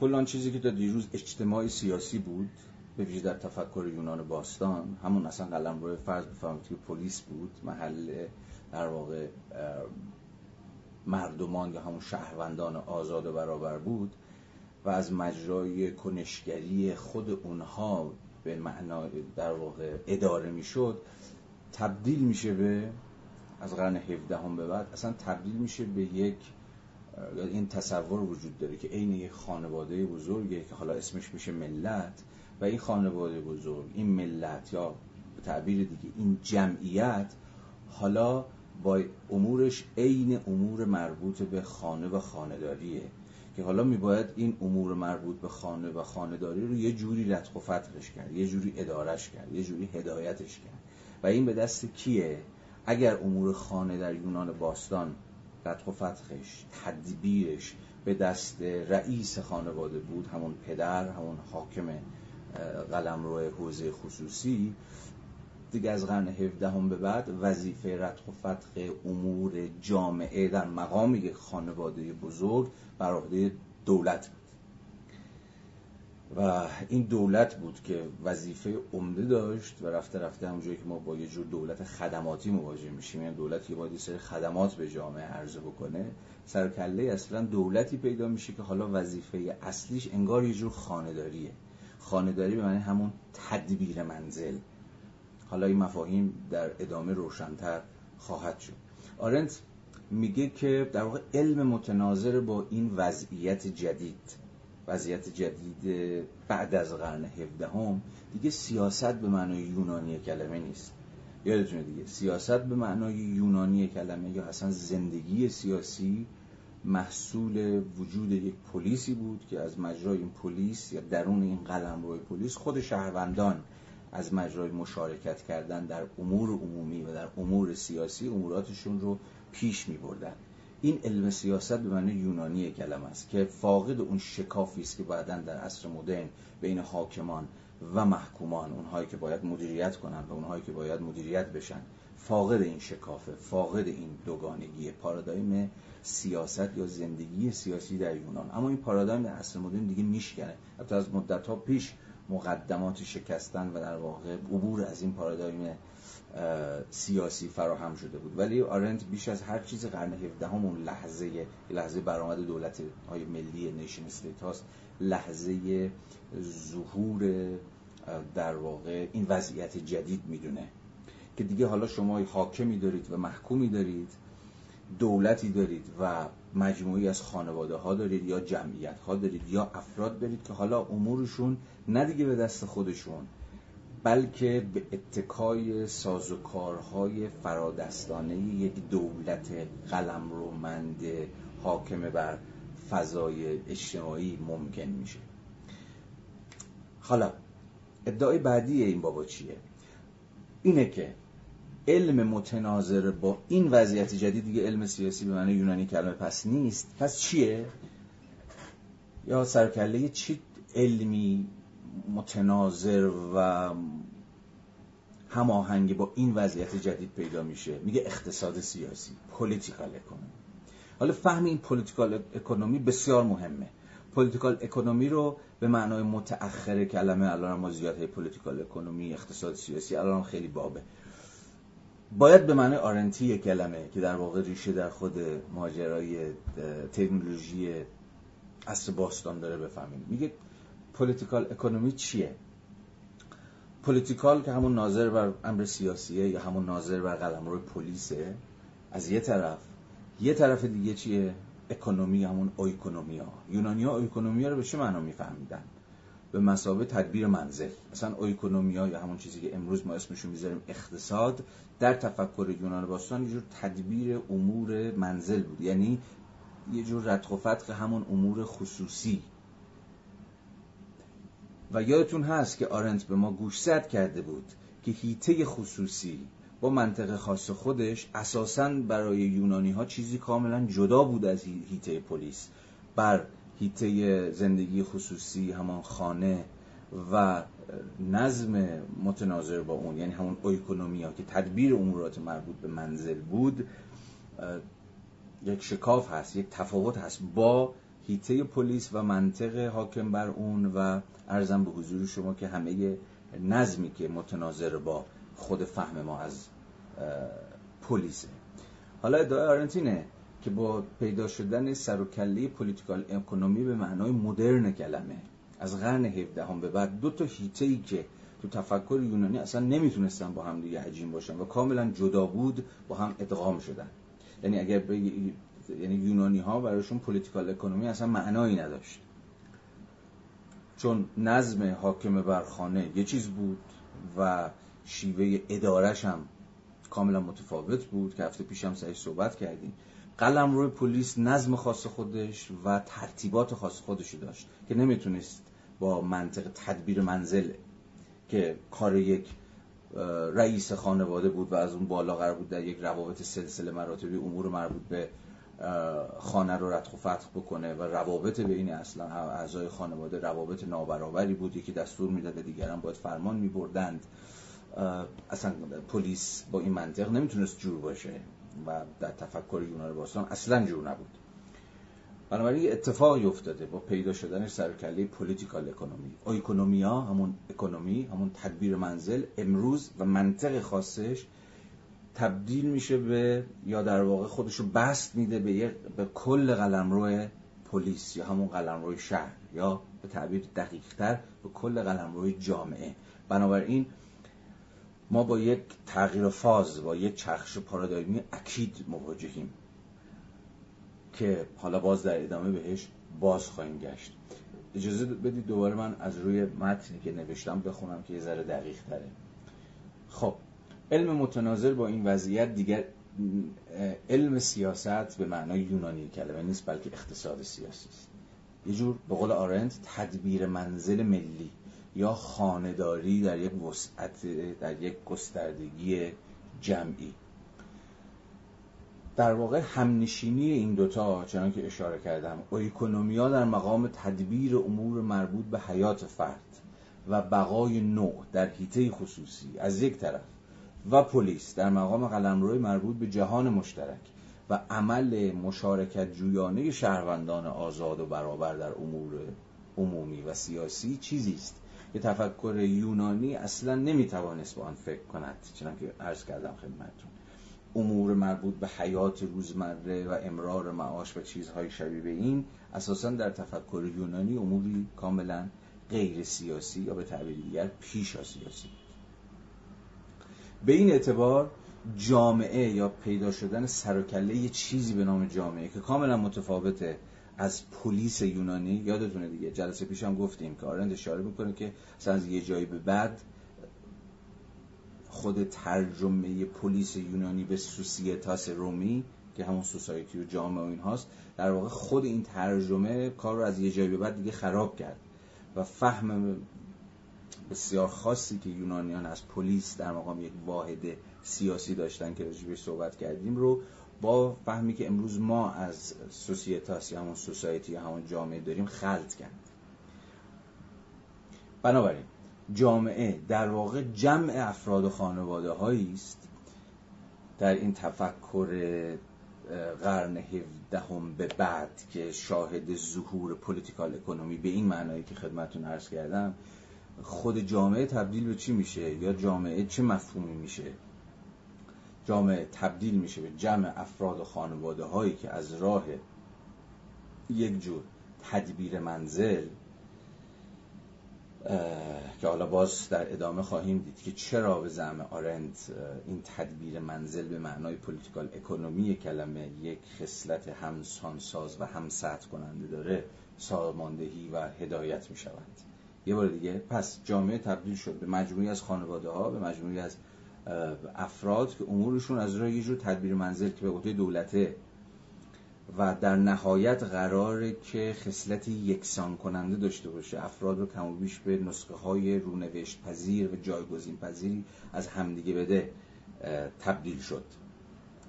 کلان چیزی که تا دیروز اجتماعی سیاسی بود به ویژه در تفکر یونان باستان همون اصلا قلم روی فرض بفهمید که پلیس بود محل در واقع مردمان یا همون شهروندان آزاد و برابر بود و از مجرای کنشگری خود اونها به معنا در واقع اداره می‌شد. تبدیل میشه به از قرن 17 هم به بعد اصلا تبدیل میشه به یک این تصور وجود داره که عین یک خانواده بزرگه که حالا اسمش میشه ملت و این خانواده بزرگ این ملت یا به تعبیر دیگه این جمعیت حالا با امورش عین امور مربوط به خانه و خانهداریه که حالا میباید این امور مربوط به خانه و خانهداری رو یه جوری لطخ و فتحش کرد یه جوری ادارش کرد یه جوری هدایتش کرد. این به دست کیه؟ اگر امور خانه در یونان باستان لطخ و فتحش تدبیرش به دست رئیس خانواده بود همون پدر همون حاکم قلمرو حوزه خصوصی دیگه از قرن 17 هم به بعد وظیفه رتق و فتق امور جامعه در مقام یک خانواده بزرگ بر عهده دولت و این دولت بود که وظیفه عمده داشت و رفته رفته همونجایی که ما با یه جور دولت خدماتی مواجه میشیم. یعنی دولت یه باید سری خدمات به جامعه عرضه بکنه سرکله اصلا دولتی پیدا میشه که حالا وظیفه اصلیش انگار یه جور خانداریه خانداری به معنی همون تدبیر منزل. حالا این مفاهیم در ادامه روشنتر خواهد شد. آرنت میگه که در واقع علم متناظر با این وضعیت جدید وضعیت جدید بعد از قرن 17 هم دیگه سیاست به معنای یونانی کلمه نیست. یادتونه دیگه سیاست به معنای یونانی کلمه یا اصلا زندگی سیاسی محصول وجود یک پلیسی بود که از مجرای این پلیس یا درون این قلم روی پلیس خود شهروندان از مجرای مشارکت کردن در امور عمومی و در امور سیاسی اموراتشون رو پیش می بردن این علم سیاست به معنی یونانی کلمه است که فاقد اون شکافی است که بعدا در عصر مدرن بین حاکمان و محکومان اونهایی که باید مدیریت کنن و اونهایی که باید مدیریت بشن فاقد این شکافه فاقد این دوگانگی پارادایم سیاست یا زندگی سیاسی در یونان. اما این پارادایم در عصر مدرن دیگه میشکنه. حتی از مدت ها پیش مقدمات شکستن و در واقع عبور از این پارادایم سیاسی فراهم شده بود. ولی آرنت بیش از هر چیز قرن 17 همون لحظه لحظه برآمد دولت های ملی نیشن استیت هاست لحظه ظهور در واقع این وضعیت جدید می‌دونه. که دیگه حالا شما حاکمی دارید و محکومی دارید دولتی دارید و مجموعی از خانواده ها دارید یا جمعیت ها دارید یا افراد دارید که حالا امورشون نه دیگه به دست خودشون بلکه به اتکای سازوکارهای فرادستانه یک دولت قلم رومند حاکم بر فضای اجتماعی ممکن میشه. حالا ادعای بعدی این بابا چیه؟ اینه که علم متناظر با این وضعیت جدید دیگه علم سیاسی به معنی یونانی کلمه پس نیست. پس چیه؟ یا سر و کله چی علمی متناظر و هماهنگی با این وضعیت جدید پیدا میشه. میگه اقتصاد سیاسی political economy حالا فهم این political economy بسیار مهمه. political economy رو به معنای متأخر کلمه الان ما زیاد political economy اقتصاد سیاسی الان خیلی بابه. باید به معنی آرنتی کلمه که در واقع ریشه در خود ماجرای تکنولوژی عصر باستان داره بفهمیم. میگه political economy چیه؟ political که همون ناظر بر امر سیاسیه یا همون ناظر بر قلمرو پلیسه از یه طرف. یه طرف دیگه چیه؟ economy همون oikonomia یونانیا oikonomia رو به چه معنا میفهمیدن؟ به مثابه تدبیر منزل. مثلا oikonomia یا همون چیزی که امروز ما اسمشو می‌ذاریم اقتصاد در تفکر یونان باستان یه جور تدبیر امور منزل بود. یعنی یه جور ردخ و فتق همون امور خصوصی. و یادتون هست که آرنت به ما گوشزد کرده بود که هیته خصوصی با منطق خاص خودش اساسا برای یونانی ها چیزی کاملا جدا بود از هیته پلیس. بر هیته زندگی خصوصی همان خانه و نظم متناظر با اون یعنی همون اویکونومیا که تدبیر امورات مربوط به منزل بود یک شکاف هست یک تفاوت هست با هیته پلیس و منطق حاکم بر اون و ارزم به حضور شما که همه نظمی که متناظر با خود فهم ما از پلیسه. حالا ادعای آرنتینه که با پیدا شدن سر و کله پولیتیکال اکونومی به معنای مدرن کلمه. از قرن 17 هم به بعد دو تا هیته ای که تو تفکر یونانی اصلا نمی‌تونستن با هم دیگه عجین باشن و کاملا جدا بود با هم ادغام شدن. یعنی اگر یعنی یونانی ها برایشون پولیتیکال اکونومی اصلا معنایی نداشت. چون نظم حاکم بر خانه یه چیز بود و شیوه ادارش هم کاملا متفاوت بود که هفته پیشم سرش صحبت کردیم. قلم روی پلیس نظم خاص خودش و ترتیبات خاص خودشو داشت که نمی‌تونست با منطق تدبیر منزل که کار یک رئیس خانواده بود و از اون بالا قرار بود در یک روابط سلسله مراتبی امور مربوط به خانه رو رتخ و فتح بکنه و روابط بین اصلا اعضای خانواده روابط نابرابری بود. یکی دستور می‌داد دیگران باید فرمان میبردند. اصلا پلیس با این منطق نمی‌تونست جور باشه و در تفکر یونان باستان اصلا جور نبود. بنابراین اتفاقی افتاده با پیدا شدنش سرکله پولیتیکال اکونومی اکونومیا همون اکونومی همون تدبیر منزل امروز و منطق خاصش تبدیل میشه به یا در واقع خودش رو بست میده به, به کل قلمرو پلیس یا همون قلمرو شهر یا به تعبیر دقیقتر به کل قلمرو جامعه. بنابراین ما با یک تغییر فاز با یک چرخش پارادایمی اکید مواجهیم که حالا باز در ادامه بهش باز خواهیم گشت. اجازه بدید دوباره من از روی متنی که نوشتم بخونم که یه ذره دقیق تره خب علم متناظر با این وضعیت دیگر علم سیاست به معنای یونانی کلمه نیست بلکه اقتصاد سیاسی است. یه جور به قول آرنت تدبیر منزل ملی یا خانداری در یک وسعت در یک گستردگی جمعی. در واقع همنشینی این دوتا چنان که اشاره کردم اکونومیا در مقام تدبیر امور مربوط به حیات فرد و بقای نوع در حیطه خصوصی از یک طرف و پلیس در مقام قلمروی مربوط به جهان مشترک و عمل مشارکت جویانه شهروندان آزاد و برابر در امور عمومی و سیاسی چیزی است که تفکر یونانی اصلا نمی‌توانست به آن فکر کند چنانکه عرض کردم خدمتتون. امور مربوط به حیات روزمره و امرار معاش و چیزهای شبیه به این اساسا در تفکر یونانی اموری کاملا غیر سیاسی یا به تعبیر دیگر پیشا سیاسی به این اعتبار جامعه یا پیدا شدن سر یه چیزی به نام جامعه که کاملا متفاوته از پلیس یونانی. یادتونه دیگه جلسه پیش هم گفتیم که آرند اشاره می‌کنه که مثلا از یه جایی به بعد خود ترجمه پلیس یونانی به سوسیتاس رومی که همون سوسایتی و جامعه و این هاست در واقع خود این ترجمه کار رو از یه جایی به بعد دیگه خراب کرد و فهم بسیار خاصی که یونانیان از پلیس در مقام یک واحد سیاسی داشتن که راجبش صحبت کردیم رو با فهمی که امروز ما از سوسیتاس یا همون سوسایتی یا همون جامعه داریم خلط کرد بنابراین جامعه در واقع جمع افراد و خانواده هایی است در این تفکر قرن هفدهم به بعد که شاهد ظهور پولیتیکال اکونومی به این معنایی که خدمتون عرض کردم خود جامعه تبدیل به چی میشه؟ یا جامعه چه مفهومی میشه؟ جامعه تبدیل میشه به جمع افراد و خانواده هایی که از راه یک جور تدبیر منزل که حالا باز در ادامه خواهیم دید که چرا به زعم آرند این تدبیر منزل به معنای پولیتیکال اکونومی کلمه یک خصلت همسانساز و همسط کننده داره ساماندهی و هدایت می شود یه بار دیگه پس جامعه تبدیل شد به مجموعی از خانواده ها به مجموعی از افراد که امورشون از راه یه جور تدبیر منزل که به عهده دولته. و در نهایت قراره که خصلت یکسان کننده داشته باشه. افراد رو کم و بیش به نسخه های رونوشت پذیر و جایگزین پذیری از همدیگه بده تبدیل شد.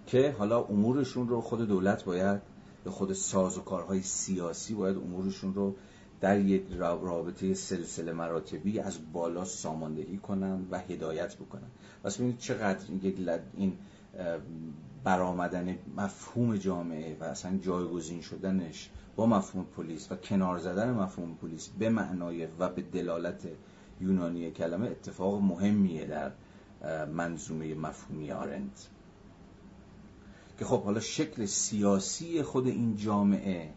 که حالا امورشون رو خود دولت باید به خود ساز و کارهای سیاسی باید امورشون رو در یک رابطه سلسله مراتبی از بالا ساماندهی کنن و هدایت بکنن پس ببینید چقدر این برآمدن مفهوم جامعه و اصلا جایگزین شدنش با مفهوم پلیس و کنار زدن مفهوم پلیس به معنای و به دلالت یونانی کلمه اتفاق مهمیه در منظومه مفهومی آرند که خب حالا شکل سیاسی خود این جامعه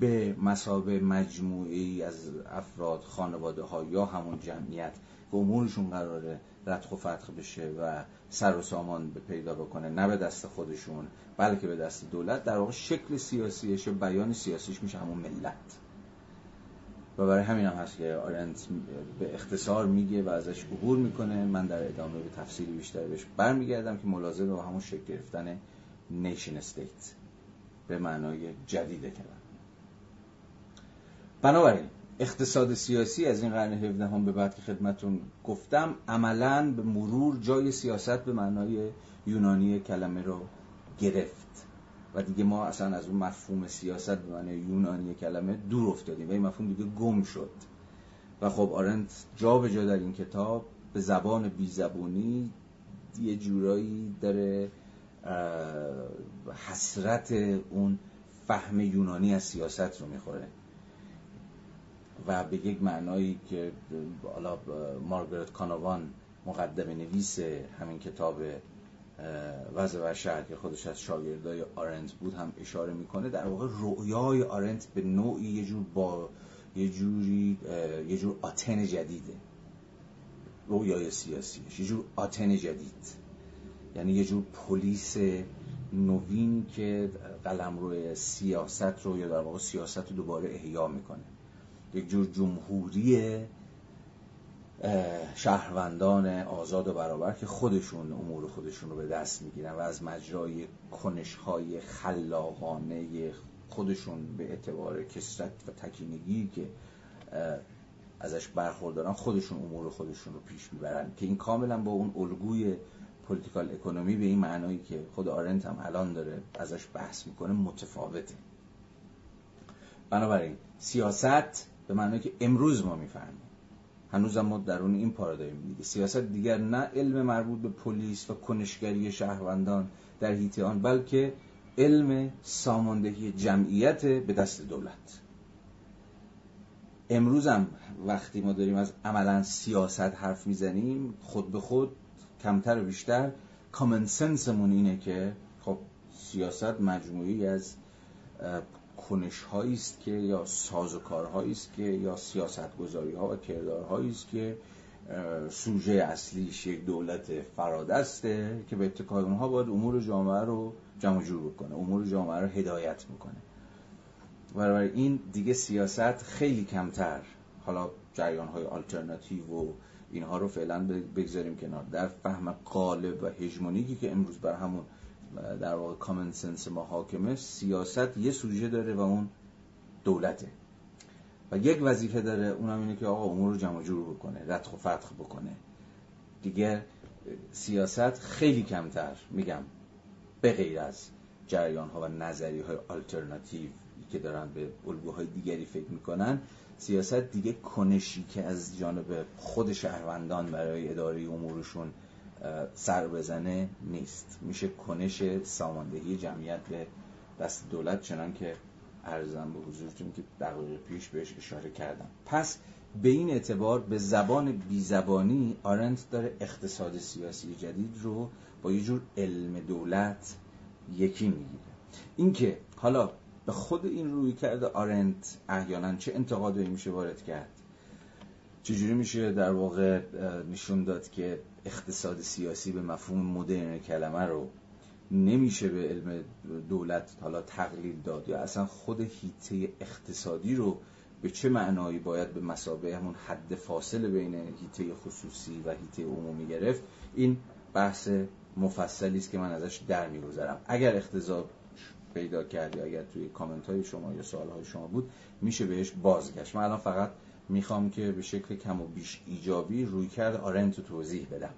به مسابه مجموعی از افراد خانواده ها یا همون جمعیت که امورشون قراره رتخ و فتخ بشه و سر و سامان به پیدا بکنه نه به دست خودشون بلکه به دست دولت در واقع شکل سیاسیش بیان سیاسیش میشه همون ملت. و و برای همین هم هست که آرنت به اختصار میگه و ازش عبور می‌کنه. من در ادامه به تفصیلی بیشتر بهش برمیگردم که ملازم با همون شکل گرفتن نیشن استیت به معنای جدید کلمه بنابراین اقتصاد سیاسی از این قرن 17 هم به بعد که خدمتون گفتم عملا به مرور جای سیاست به معنای یونانی کلمه رو گرفت. و دیگه ما اصلا از اون مفهوم سیاست به معنای یونانی کلمه دور افتادیم و این مفهوم دیگه گم شد. و خب آرنت جا به جا در این کتاب به زبان بیزبونی یه جورایی داره حسرت اون فهم یونانی از سیاست رو می‌خوره. و به یک معنایی که حالا مارگرت کانوان مقدم نویس همین کتاب وضع و شهر که خودش از شاگردای آرنت بود هم اشاره می‌کنه در واقع رویای آرنت به نوعی یه جور با یه جوری یه جور آتن جدیده رویای سیاسیش یه جور آتن جدید. یعنی یه جور پلیس نوین که قلم روی سیاست رو یا در واقع سیاست رو دوباره احیا می‌کنه. یک جور جمهوری شهروندان آزاد و برابر که خودشون امور خودشون رو به دست می‌گیرن و از مجرای کنشهای خلاقانه خودشون به اعتبار کسرت و تکینگی که ازش برخوردارن خودشون امور خودشون رو پیش می‌برن که این کاملا با اون الگوی پولیتیکال اکونومی به این معنایی که خود آرنت هم الان داره ازش بحث می‌کنه متفاوته. بنابراین سیاست به معنی که امروز ما می‌فهمیم. هنوز ما درون این پارادایم دیگه. سیاست دیگر نه علم مربوط به پلیس و کنشگری شهروندان در حیط آن بلکه علم ساماندهی جمعیت به دست دولت. امروز هم وقتی ما داریم از عملا سیاست حرف می‌زنیم خود به خود کمتر و بیشتر کامن سنسمون اینه که خب سیاست مجموعی از کنش است که یا سازوکارهایی است که یا سیاست گذاری ها و کردارهایی است که سوژه اصلیش یک دولت فرادسته که به اتکای اونها باید امور جامعه رو جمع جور بکنه امور جامعه رو هدایت می‌کنه برای این دیگه سیاست خیلی کمتر حالا جریان های آلترناتیو و اینها رو فعلا بگذاریم کنار. در فهم قالب و هژمونیکی که امروز بر همون در واقع کامن سنس ما حاکمه سیاست یه سوژه داره و اون دولته. و یک وظیفه داره اونم اینه که آقا امور رو جمع جور بکنه رتخ و فتخ بکنه. دیگه سیاست خیلی کمتر میگم به غیر از جریان ها و نظری های آلترناتیو که دارن به الگوهای دیگری فکر می‌کنن سیاست دیگه کنشی که از جانب خود شهروندان برای اداره امورشون سر بزنه نیست. میشه کنش ساماندهی جمعیت به دست دولت چنان که ارزم به حضورتون که دقیقه پیش بهش اشاره کردم. پس به این اعتبار به زبان بیزبانی آرنت داره اقتصاد سیاسی جدید رو با یه جور علم دولت یکی می‌گیره. اینکه حالا به خود این روی کرده آرنت احیانا چه انتقادی میشه وارد کرد؟ چجوری میشه در واقع نشون داد که اقتصاد سیاسی به مفهوم مدرن کلمه رو نمیشه به علم دولت حالا تقلیل داد یا اصلا خود هیته اقتصادی رو به چه معنایی باید به مسابه همون حد فاصله بین هیته خصوصی و هیته عمومی گرفت؟ این بحث مفصلی است که من ازش در میگذرم. اگر اقتضا پیدا کردی اگر توی کامنت های شما یا سوال های شما بود میشه بهش بازگشت. من الان فقط می‌خوام که به شکل کم و بیش ایجابی روی کرد آرنت رو توضیح بدم.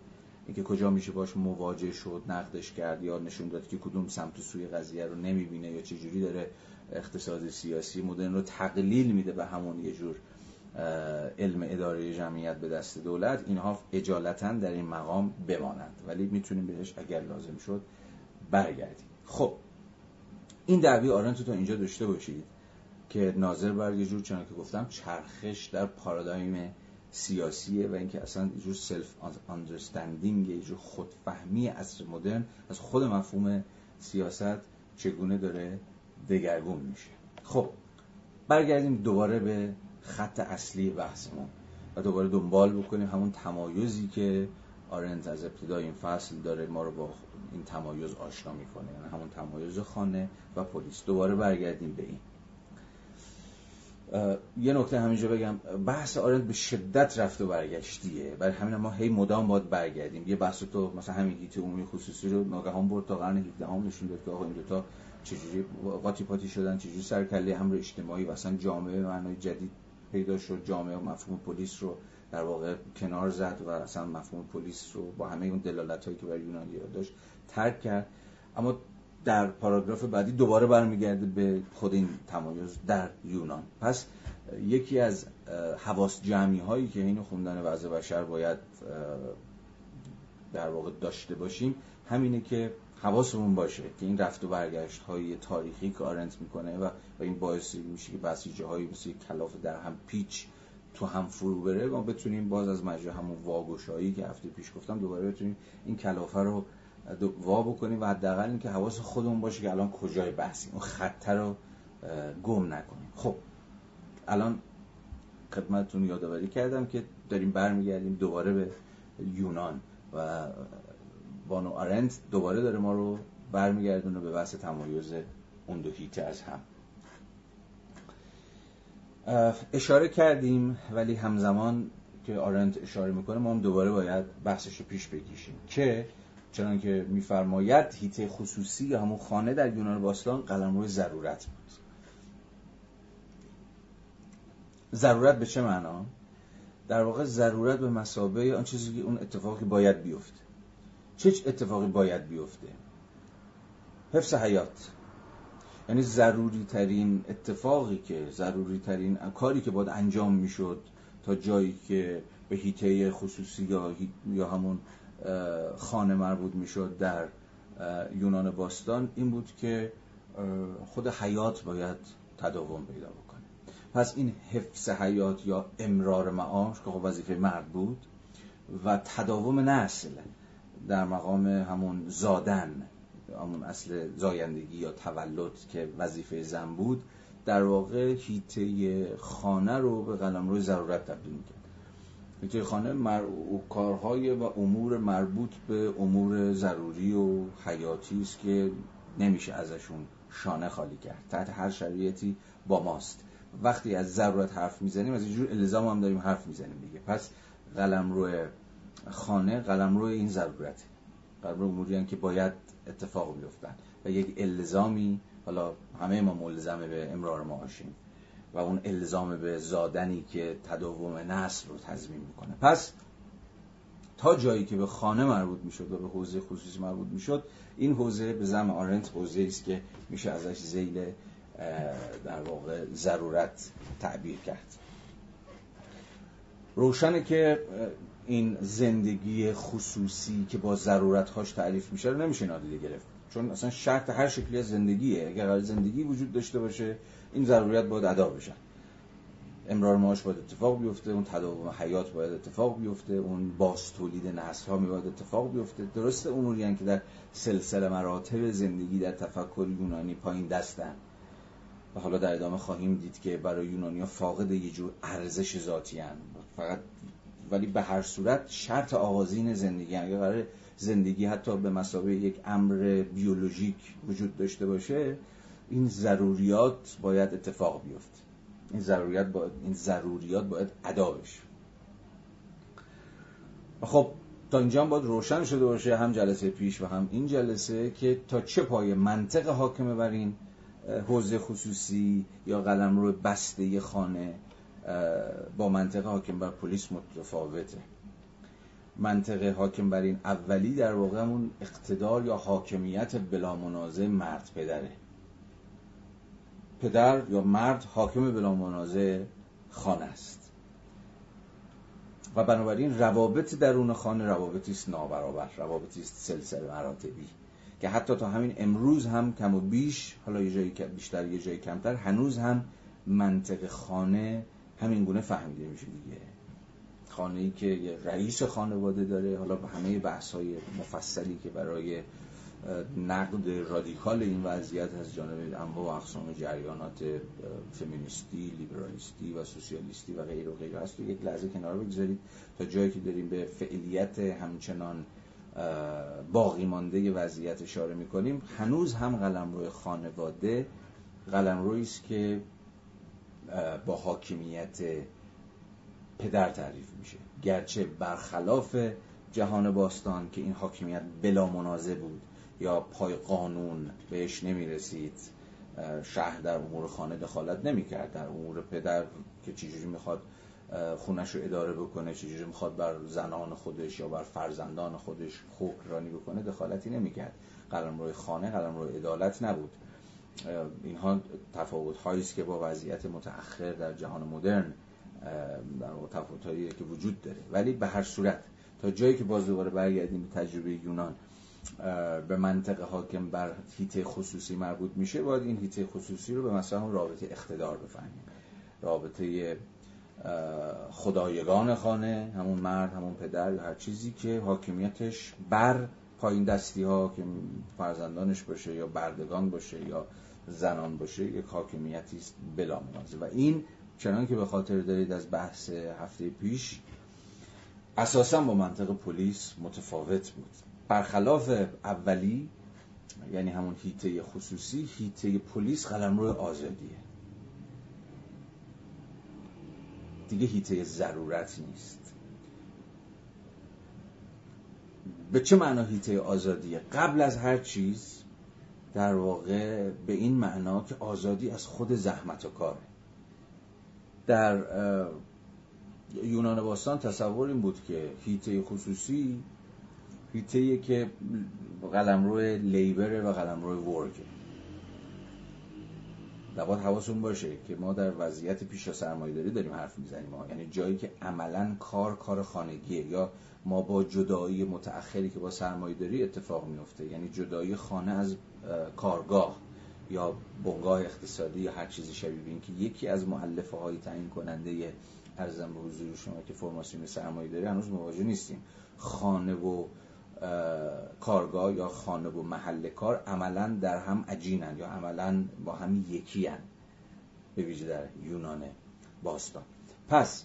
اینکه کجا میشه باش مواجه شد نقدش کرد یا نشون داد که کدوم سمت سوی قضیه رو نمی‌بینه یا چجوری داره اقتصاد سیاسی مدرن رو تقلیل میده به همون یه جور علم اداره جمعیت به دست دولت اینها اجالتا در این مقام بمانند. ولی می‌تونیم بهش اگر لازم شد برگردیم. خب این دعوی آرنت رو تا اینجا داشته باشید. که ناظر بر یه جور چنان که گفتم چرخش در پارادایم سیاسیه و اینکه اصلا یه جور self-understanding یه جور خودفهمی عصر مدرن از خود مفهوم سیاست چگونه داره دگرگون میشه. خب برگردیم دوباره به خط اصلی بحثمون و دوباره دنبال بکنیم همون تمایزی که آرنت از ابتدای این فصل داره ما رو با این تمایز آشنا می‌کنه. یعنی همون تمایز خانه و پلیس. دوباره برگردیم به این. یه نکته همینجا بگم. بحث آرنت به شدت رفت و برگشتیه. برای همین ما هی مدام باید برگردیم. یه بحث تو مثلا همین گیت عمومی خصوصی رو ناگهان برد تا قرن 17 هم نشون داد که آقا این دوتا چجوری قاطی پاتی شدن چجوری سر کله هم رو اجتماعی و اصلا جامعه معنای جدید پیدا شد. جامعه و مفهوم پلیس رو در واقع کنار زد و اصلا مفهوم پلیس رو با همه اون دلالت هایی که برای یونانی داشت ترک کرد. اما در پاراگراف بعدی دوباره برمیگرده به خود این تمایز در یونان. پس یکی از حواس جمعی هایی که اینو خوندن وضع بشر باید در واقع داشته باشیم همینه که حواسمون باشه که این رفت و برگشت های تاریخی که آرنت می‌کنه و, و این باعث میشه که بسی جاهایی مثل کلاف در هم پیچ تو هم فرو بره ما بتونیم باز از مجرد همون واگشایی که هفته پیش گفتم دوباره بتونیم این کلافه رو وا بکنیم و حداقل اینکه حواس خودمون باشه که الان کجای بحثیم. اون خطه رو گم نکنیم. خب الان خدمتتون یادآوری کردم که داریم برمیگردیم دوباره به یونان و بانو آرنت دوباره داره ما رو برمیگردونه به بحث تمایز اون دو هیته از هم. اشاره کردیم ولی همزمان که آرنت اشاره می‌کنه ما هم دوباره باید بحثش رو پیش بکشیم. که چنان که میفرماید هیته خصوصی یا همون خانه در یونان باستان قلم روی ضرورت بود. ضرورت به چه معنا؟ در واقع ضرورت به مسابه آن چیزی که اون اتفاقی باید بیفته. چه اتفاقی باید بیفته؟ حفظ حیات. یعنی ضروری ترین اتفاقی که ضروری ترین کاری که باید انجام می‌شد تا جایی که به هیته خصوصی یا, یا همون خانه مربوط می‌شد در یونان باستان این بود که خود حیات باید تداوم پیدا بکنه. پس این حفظ حیات یا امرار معاش که خب وظیفه مرد بود و تداوم نسل در مقام همون زادن همون اصل زایندگی یا تولد که وظیفه زن بود در واقع هیته خانه رو به قلم روی ضرورت تبدیل می‌کرد. هیته خانه مر... کارهای و امور مربوط به امور ضروری و حیاتی است که نمیشه ازشون شانه خالی کرد. تحت هر شرایطی با ماست. وقتی از ضرورت حرف می‌زنیم از اینجور الزام هم داریم حرف می‌زنیم دیگه. پس قلم روی خانه قلم روی این ضرورت. قلم روی اموری که باید اتفاق بیفتن. و یک الزامی حالا همه ما ملزمه به امرار معاشیم. و اون الزام به زادنی که تداوم نسل رو تضمین می‌کنه. پس تا جایی که به خانه مربوط می‌شد و به حوزه خصوصی مربوط می‌شد این حوزه به زم آرنت حوزه است که میشه ازش زیل در واقع ضرورت تعبیر کرد. روشنه که این زندگی خصوصی که با ضرورتهاش تعریف میشه رو نمیشه نادیده گرفت. چون اصلا شرط هر شکلی از زندگیه. اگر زندگی وجود داشته باشه این ضروریت باید ادا بشن. امرار معاش باید اتفاق بیفته اون تداوم حیات باید اتفاق بیفته اون باز تولید نسل ها باید اتفاق بیفته. درسته اموری که در سلسله مراتب زندگی در تفکر یونانی پایین دستن. و حالا در ادامه خواهیم دید که برای یونانی ها فاقد یه جور ارزش ذاتی فقط ولی به هر صورت شرط آغازین زندگی اگر قرار زندگی حتی به مسابقه یک امر بیولوژیک وجود داشته باشه این ضروریات باید اتفاق بیفته. این ضروریات باید این ضروریات باید ادا بشه. خب تا اینجا باید روشن شده باشه هم جلسه پیش و هم این جلسه که تا چه پای منطق حاکمه بر این حوزه خصوصی یا قلم رو بسته خانه با منطق حاکم بر پلیس متفاوته. منطق حاکم بر این اولی در واقع همون اقتدار یا حاکمیت بلا منازع مرد پدره. پدر یا مرد حاکم بلا منازع خانه است. و بنابراین روابط درون خانه روابطی است نابرابر روابطی است سلسله مراتبی که حتی تا همین امروز هم کم و بیش حالا یه جایی بیشتر یه جایی کمتر هنوز هم منطق خانه همین گونه فهمیده میشه دیگه. خانه ای که یه رئیس خانواده داره حالا به همه بحث های مفصلی که برای نقد رادیکال این وضعیت از جانب انواع و اقسام جریانات فمینیستی، لیبرالیستی و سوسیالیستی و غیر و غیر هست یک لحظه کنار بگذارید تا جایی که داریم به فعلیت همچنان باقی مانده وضعیت اشاره می‌کنیم. هنوز هم قلم روی خانواده قلم است که با حاکمیت پدر تعریف میشه. گرچه برخلاف جهان باستان که این حاکمیت بلا منازه بود یا پای قانون بهش نمی‌رسید شهر در امور خانه دخالت نمی‌کرد در امور پدر که چجوری می‌خواد خونش رو اداره بکنه چجوری می‌خواد بر زنان خودش یا بر فرزندان خودش حکمرانی بکنه دخالتی نمی‌کرد. قلم روی خانه قلم روی عدالت نبود. اینها تفاوت هایی است که با وضعیت متأخر در جهان مدرن در تفاوت هایی که وجود داره. ولی به هر صورت تا جایی که باز دوباره برگردیم به تجربه یونان به منطق حاکم بر هیته خصوصی مربوط میشه باید این هیته خصوصی رو به مثلا رابطه اقتدار بفهمیم. رابطه خدایگان خانه همون مرد همون پدر یا هر چیزی که حاکمیتش بر پایین دستی ها که فرزندانش باشه یا بردگان باشه یا زنان باشه یک حاکمیتی است بلا و این چنان که به خاطر دارید از بحث هفته پیش اساسا با منطق پلیس متفاوت بود. برخلاف اولی یعنی همون هیته خصوصی هیته پلیس قلمرو آزادیه. دیگه هیته ضرورت نیست. به چه معنا هیته آزادیه؟ قبل از هر چیز در واقع به این معنا که آزادی از خود زحمت و کاره. در یونان باستان تصور این بود که هیته خصوصی هیته که قلمرو لیبره و قلمرو ورکه. باید حواسون باشه که ما در وضعیت پیش سرمایه داری داریم حرف می‌زنیم ما یعنی جایی که عملا کار کار خانگیه یا ما با جدایی متأخری که با سرمایه داری اتفاق میفته یعنی جدایی خانه از کارگاه یا بنگاه اقتصادی یا هر چیزی شبیه این که یکی از معلفه های تعیین کننده ارزم به حضور شما که فرماسیون سرمایه داری هنوز مواجه نیستیم. خانه و کارگاه یا خانه و محل کار عملا در هم عجینن یا عملا با هم یکی هن. به ویژه در یونان باستان. پس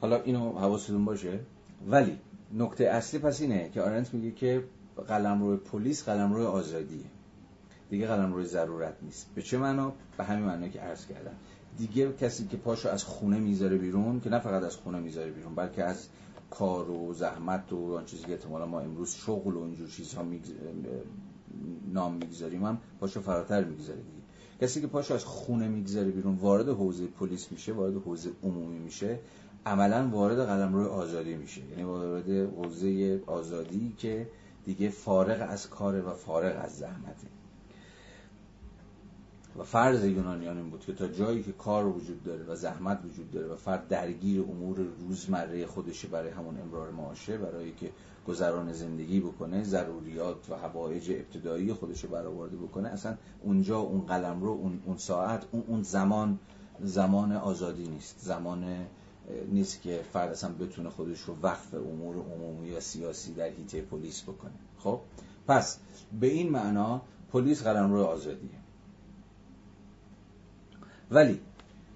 حالا اینو حواستون باشه. ولی نکته اصلی پس اینه که آرنت میگه که قلم روی پلیس قلم روی آزادیه. دیگه قلم روی ضرورت نیست. به چه معنا؟ به همین معنا که عرض کردم. دیگه کسی که پاشو از خونه می‌ذاره بیرون که نه فقط از خونه می‌ذاره بیرون بلکه از کار و زحمت و آن چیزی که احتمالا ما امروز شغل و اینجور چیزها نام می‌گذاریم هم پاشو فراتر می‌گذاره دیگه کسی که پاشو از خونه می‌گذاره بیرون وارد حوزه پلیس میشه وارد حوزه عمومی میشه عملا وارد قلم روی آزادی میشه. یعنی وارد حوزه آزادی که دیگه فارغ از کار و فارغ از زحمته. و فرض یونانیان این بود که تا جایی که کار وجود داره و زحمت وجود داره و فرد درگیر امور روزمره خودشه برای همون امرار معاشه برای که گذران زندگی بکنه ضروریات و حوایج ابتدایی خودش رو برآورده بکنه اصلا اونجا اون قلم رو اون, اون ساعت اون, اون زمان زمان آزادی نیست. زمان نیست که فرد اصلا بتونه خودش رو وقف امور عمومی و سیاسی در حیطه پلیس بکنه. خب پس به این معنا پلیس قلم رو آزادیه. ولی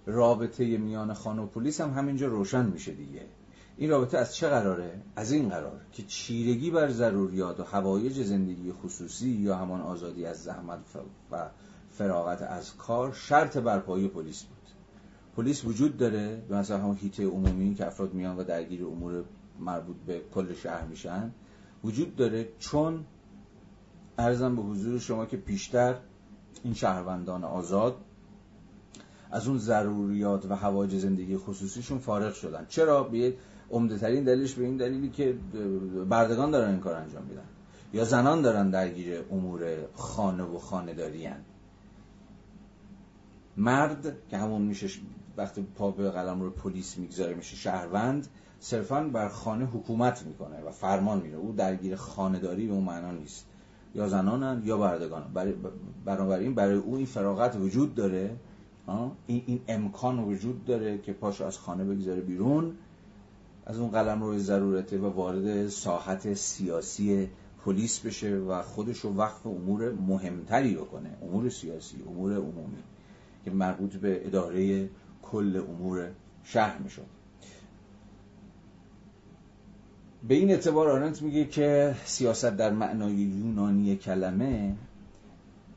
رابطه میان خانه و پلیس هم همینجا روشن میشه دیگه این رابطه از چه قراره؟ از این قرار که چیرگی بر ضروریات و هوایج زندگی خصوصی یا همان آزادی از زحمت و فراغت از کار شرط برپایی پلیس بود پلیس وجود داره مثلا همون هیته عمومی که افراد میان و درگیر امور مربوط به کل شهر میشن وجود داره چون ارزم به حضور شما که پیشتر این شهروندان آزاد از اون ضروریات و هواج زندگی خصوصیشون فارغ شدن. چرا؟ به عمده ترین دلیلش به این دلیلی که بردگان دارن این کار انجام میدن. یا زنان دارن درگیر امور خانه و خانه‌داری مرد که همون میشه وقتی پا به قلم رو پلیس می‌گذاره میشه شهروند صرفا بر خانه حکومت می‌کنه و فرمان میره او درگیر خانهداری به اون معنا نیست. یا زنانن یا بردگان برای برای او این فراغت وجود داره این, این امکان وجود داره که پاشو از خانه بگذاره بیرون. از اون قلم روی ضرورته و وارد ساحت سیاسی پلیس بشه و خودش رو وقف امور مهمتری کنه امور سیاسی امور عمومی که مربوط به اداره کل امور شهر می‌شد. به این اعتبار آرنت میگه که سیاست در معنای یونانی کلمه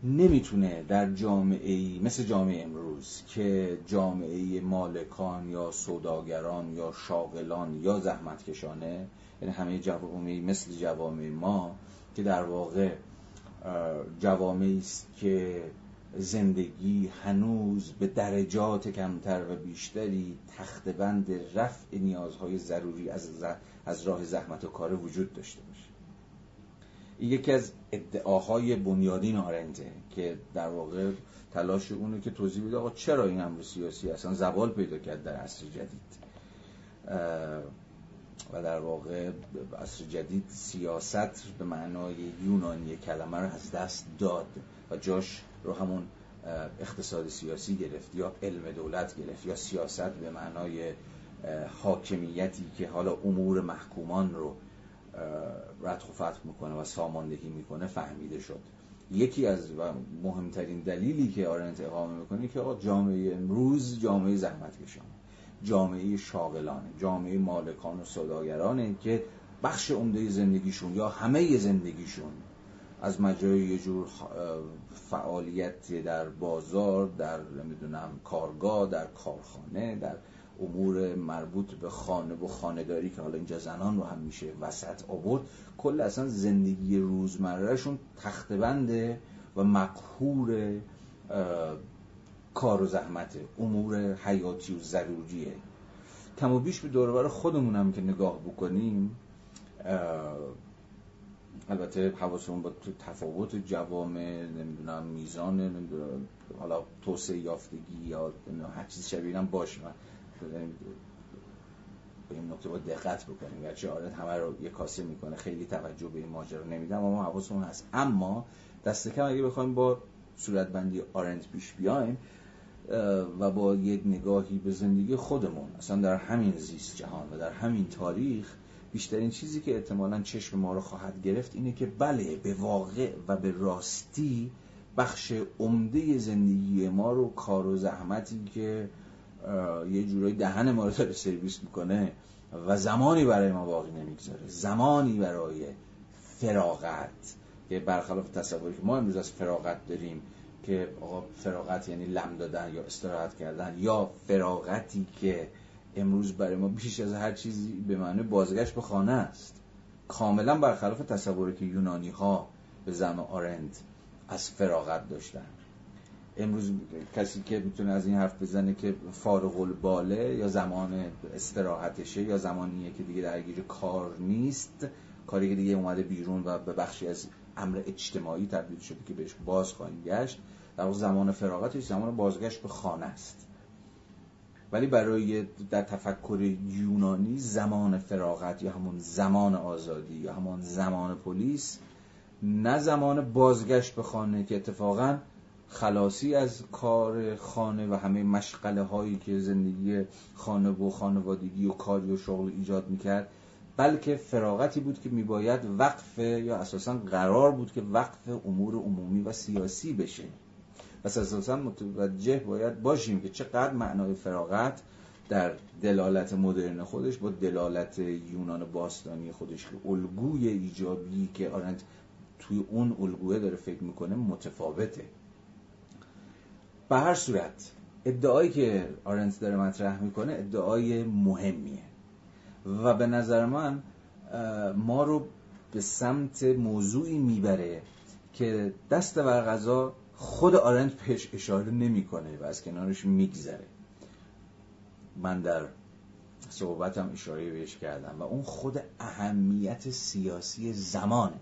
نمی‌تونه در جامعه مثل جامعه امروز که جامعه مالکان یا سوداگران یا شاغلان یا زحمتکشانه یعنی همه جوامعی مثل جوامع ما که در واقع جوامعی است که زندگی هنوز به درجات کمتر و بیشتری تختبند رفع نیازهای ضروری از, از راه زحمت و کار وجود داشته. یکی از ادعاهای بنیادین آرنته که در واقع تلاش اونه که توضیح بده آقا چرا این امر سیاسی اصلا زوال پیدا کرد در عصر جدید؟ و در واقع عصر جدید سیاست به معنای یونانی کلمه رو از دست داد و جاش رو همون اقتصاد سیاسی گرفت یا علم دولت گرفت یا سیاست به معنای حاکمیتی که حالا امور محکومان رو ردخ و فتح می‌کنه و ساماندهی می‌کنه فهمیده شد. یکی از مهمترین دلیلی که آرنت اقامه می‌کنه که آقا جامعه امروز جامعه زحمت کشانه جامعه شاغلانه جامعه مالکان و صداگرانه که بخش عمده زندگیشون یا همه زندگیشون از مجرای یه جور فعالیت در بازار در نمی‌دونم کارگاه در کارخانه در امور مربوط به خانه و خانهداری که حالا اینجا زنان رو هم میشه وسط آورد کل اصلا زندگی روزمرهشون تختبنده و مقهور کار و زحمته امور حیاتی و ضروریه. کم و بیش به دوربر خودمون هم که نگاه بکنیم البته حواسمون با تفاوت جوامع نمی‌دونم میزان نمی‌دونم حالا توسعه یافتگی یا هر چیز شبیه هم باشه. به این نکته با دقت بکنیم. گرچه آرنت همه رو یه کاسه می‌کنه خیلی توجه به این ماجرا نمیدم اما حواسمون هست. اما دست کم اگه بخوایم با صورتبندی آرنت پیش بیایم و با یک نگاهی به زندگی خودمون اصلا در همین زیست جهان و در همین تاریخ بیشترین چیزی که احتمالا چشم ما رو خواهد گرفت اینه که بله به واقع و به راستی بخش عمده زندگی ما رو کار و زحمتی که یه جورایی دهن ما رو داره سرویس می‌کنه و زمانی برای ما باقی نمی‌گذاره. زمانی برای فراغت که برخلاف تصوری که ما امروز از فراغت داریم که آقا فراغت یعنی لم دادن یا استراحت کردن یا فراغتی که امروز برای ما بیش از هر چیزی به معنی بازگشت به خانه است. کاملا برخلاف تصوری که یونانی ها به زم آرند از فراغت داشتن. امروز کسی که می‌تونه از این حرف بزنه که فارغ الباله یا زمان استراحتشه یا زمانیه که دیگه درگیر کار نیست کاری که دیگه اومده بیرون و به بخشی از امر اجتماعی تبدیل شده که بهش باز خواهیم گشت در زمان فراغتش زمان بازگشت به خانه است. ولی برای در تفکر یونانی زمان فراغت یا همون زمان آزادی یا همون زمان پلیس نه زمان بازگشت به خانه که اتفاقا خلاصی از کار خانه و همه مشغله هایی که زندگی خانه و خانوادگی و کاری و شغل ایجاد می‌کرد بلکه فراغتی بود که میباید وقف یا اساسا قرار بود که وقف امور عمومی و سیاسی بشه. پس اساسا متوجه باید باشیم که چقدر معنای فراغت در دلالت مدرن خودش با دلالت یونان باستانی خودش که الگوی ایجابی که آرنت توی اون الگوه داره فکر می‌کنه متفاوته. به هر صورت ادعایی که آرنت داره مطرح می‌کنه ادعای مهمیه. و به نظر من ما رو به سمت موضوعی می‌بره که دست بر غذا خود آرنت پیش اشاره نمی‌کنه و از کنارش میگذره. من در صحبتم اشاره بهش کردم و اون خود اهمیت سیاسی زمانه.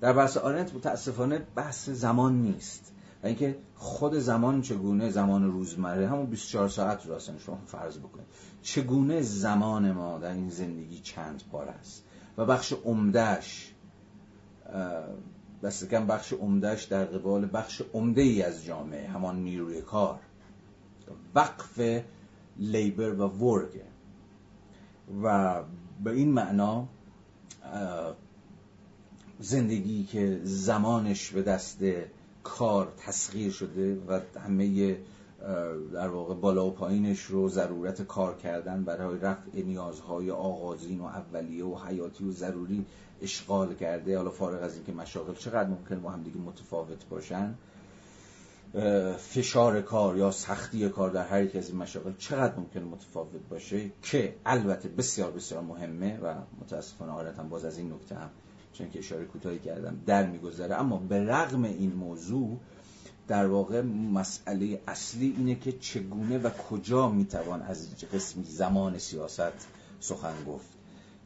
در بحث آرنت متاسفانه بحث زمان نیست. و اینکه خود زمان چگونه زمان روزمره همون 24 ساعت رو اصلا شما فرض بکنید. چگونه زمان ما در این زندگی چند پار است؟ و بخش عمدهش دست کم بخش عمدهش در قبال بخش عمده ای از جامعه همان نیروی کار. وقف لیبر و ورگ. و به این معنا زندگی که زمانش به دست کار تسخیر شده و همه در واقع بالا و پایینش رو ضرورت کار کردن برای رفع نیازهای آغازین و اولیه و حیاتی و ضروری اشغال کرده. حالا فارغ از اینکه مشاغل چقدر ممکن با هم دیگه متفاوت باشن فشار کار یا سختی کار در هر یک از این مشاغل چقدر ممکن متفاوت باشه که البته بسیار بسیار مهمه و متاسفانه هم باز از این نکته هم چون که اشاره کوتاهی کردم در میگذره. اما به رغم این موضوع در واقع مسئله اصلی اینه که چگونه و کجا می‌توان از قسمی زمان سیاست سخن گفت.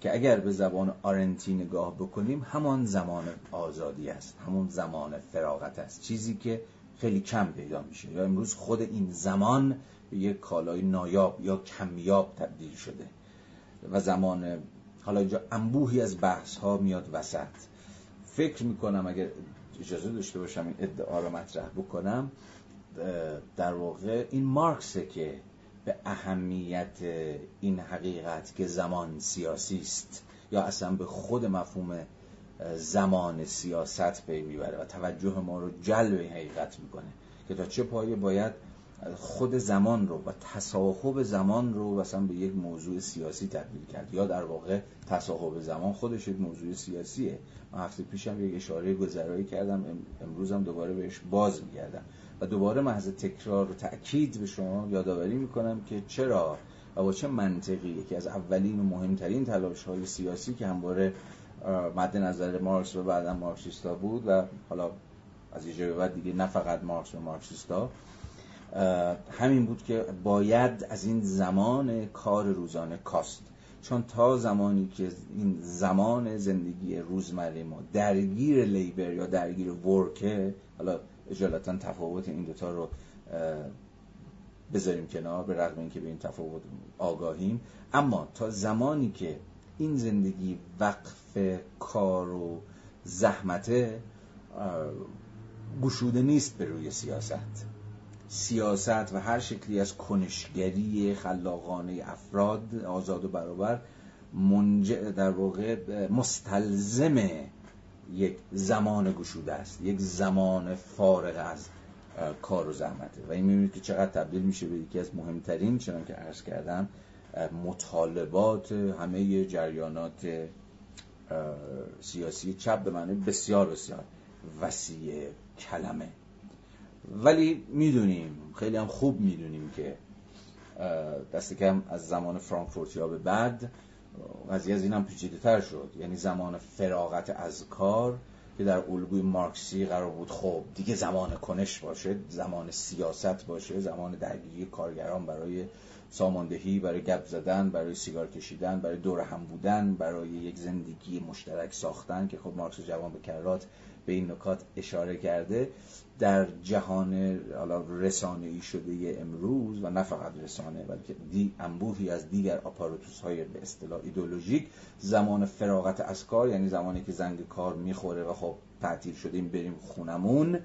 که اگر به زبان آرنتی نگاه بکنیم همان زمان آزادی است همون زمان فراغت است. چیزی که خیلی کم پیدا میشه. یا امروز خود این زمان به یک کالای نایاب یا کمیاب تبدیل شده و زمان حالا اینجا انبوهی از بحث ها میاد وسط. فکر می‌کنم اگر اجازه داشته باشم این ادعا رو مطرح بکنم در واقع این مارکسه که به اهمیت این حقیقت که زمان سیاسی است یا اصلا به خود مفهوم زمان سیاست پی می‌بره و توجه ما رو جلب حقیقت می‌کنه که تا چه پایه باید خود زمان رو و تصاحب زمان رو مثلا به یک موضوع سیاسی تبدیل کرد یا در واقع تصاحب زمان خودش یک موضوع سیاسیه. من هفته پیشم یک اشاره گذرایی کردم امروزم دوباره بهش باز میگردم و دوباره محض تکرار و تأکید به شما یادآوری می‌کنم که چرا و با چه منطقی یکی از اولین و مهمترین تلاش های سیاسی که همواره مد نظر مارکس و بعدا مارکسیستا بود و حالا از یه بعد دیگه نه فقط مارکس و مارکسیستا همین بود که باید از این زمان کار روزانه کاست. چون تا زمانی که این زمان زندگی روزمره ما درگیر لیبر یا درگیر ورکه حالا اجالتا تفاوت این دوتا رو بذاریم کنار به رغم اینکه به این تفاوت آگاهیم. اما تا زمانی که این زندگی وقف کار و زحمته گشوده نیست به روی سیاست. سیاست و هر شکلی از کنشگری خلاقانه افراد آزاد و برابر منجع در واقع مستلزم یک زمان گشوده است یک زمان فارغ از کار و زحمته و این می‌بینید که چقدر تبدیل میشه به یکی از مهمترین چنان که عرض کردم مطالبات همه جریانات سیاسی. چپ به معنی بسیار بسیار وسیع کلمه. ولی می‌دونیم خیلی هم خوب می‌دونیم که دست کم از زمان فرانکفورتیا به بعد قضیه از این هم پیچیده تر شد. یعنی زمان فراغت از کار که در الگوی مارکسی قرار بود خب دیگه زمان کنش باشه زمان سیاست باشه زمان درگیری کارگران برای ساماندهی برای گپ زدن برای سیگار کشیدن برای دور هم بودن برای یک زندگی مشترک ساختن که خب مارکس جوان به کرات به این نکات اشاره کرده در جهان حالا رسانه ای شده امروز و نه فقط رسانه بلکه دی انبوهی از دیگر آپاراتوس های به اصطلاح ایدولوژیک زمان فراغت از کار یعنی زمانی که زنگ کار می‌خوره و خب تعطیل شدیم بریم خونمون.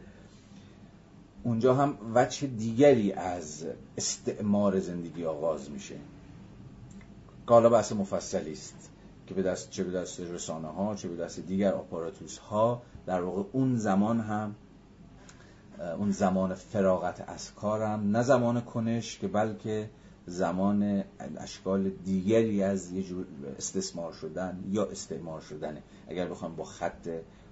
اونجا هم وجه دیگری از استعمار زندگی آغاز میشه. که حالا بحث مفصلی است. که به دست چه به دست رسانه ها چه به دست دیگر آپاراتوس ها در واقع اون زمان هم اون زمان فراغت از کارم نه زمان کنش که بلکه زمان اشکال دیگری از یه جور استثمار شدن یا استعمار شدنه. اگر بخوام با خط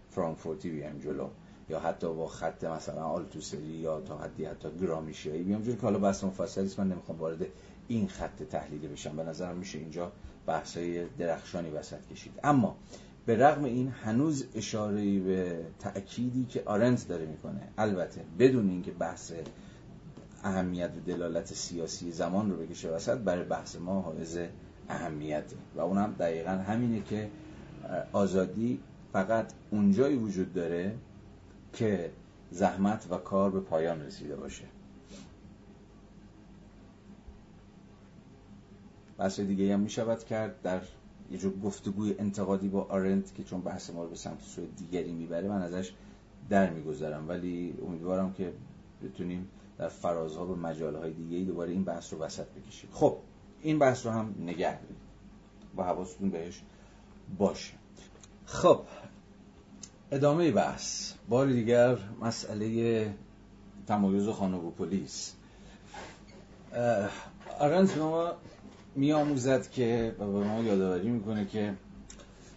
فرانکفورتی بیایم جلو یا حتی با خط مثلا آلتوسری یا تا حدی حتی گرامیشیایی بیام جلو که حالا بحث مفصلی است من نمی‌خوام وارد این خط تحلیلی بشم. به نظرم میشه اینجا بحثای درخشانی وسط کشید. اما به رغم این هنوز اشاره به تأکیدی که آرنز داره می‌کنه البته بدون اینکه بحث اهمیت و دلالت سیاسی زمان رو بکشه وسط برای بحث ما حائز اهمیته و اونم دقیقا همینه که آزادی فقط اونجایی وجود داره که زحمت و کار به پایان رسیده باشه. بحث دیگه هم می‌شود کرد. در یه جور گفتگوی انتقادی با آرنت که چون بحث ما رو به سمت سوی دیگری می‌بره من ازش در می‌گذارم ولی امیدوارم که بتونیم در فرازها و مجالهای دیگه دوباره این بحث رو وسط بکشیم. خب این بحث رو هم نگه داریم با حواستون بهش باشه. خب ادامه بحث. بار دیگر مسئله تمایز خانوگوپولیس آرنت به ما میآموزد که و به ما یادآوری می‌کنه که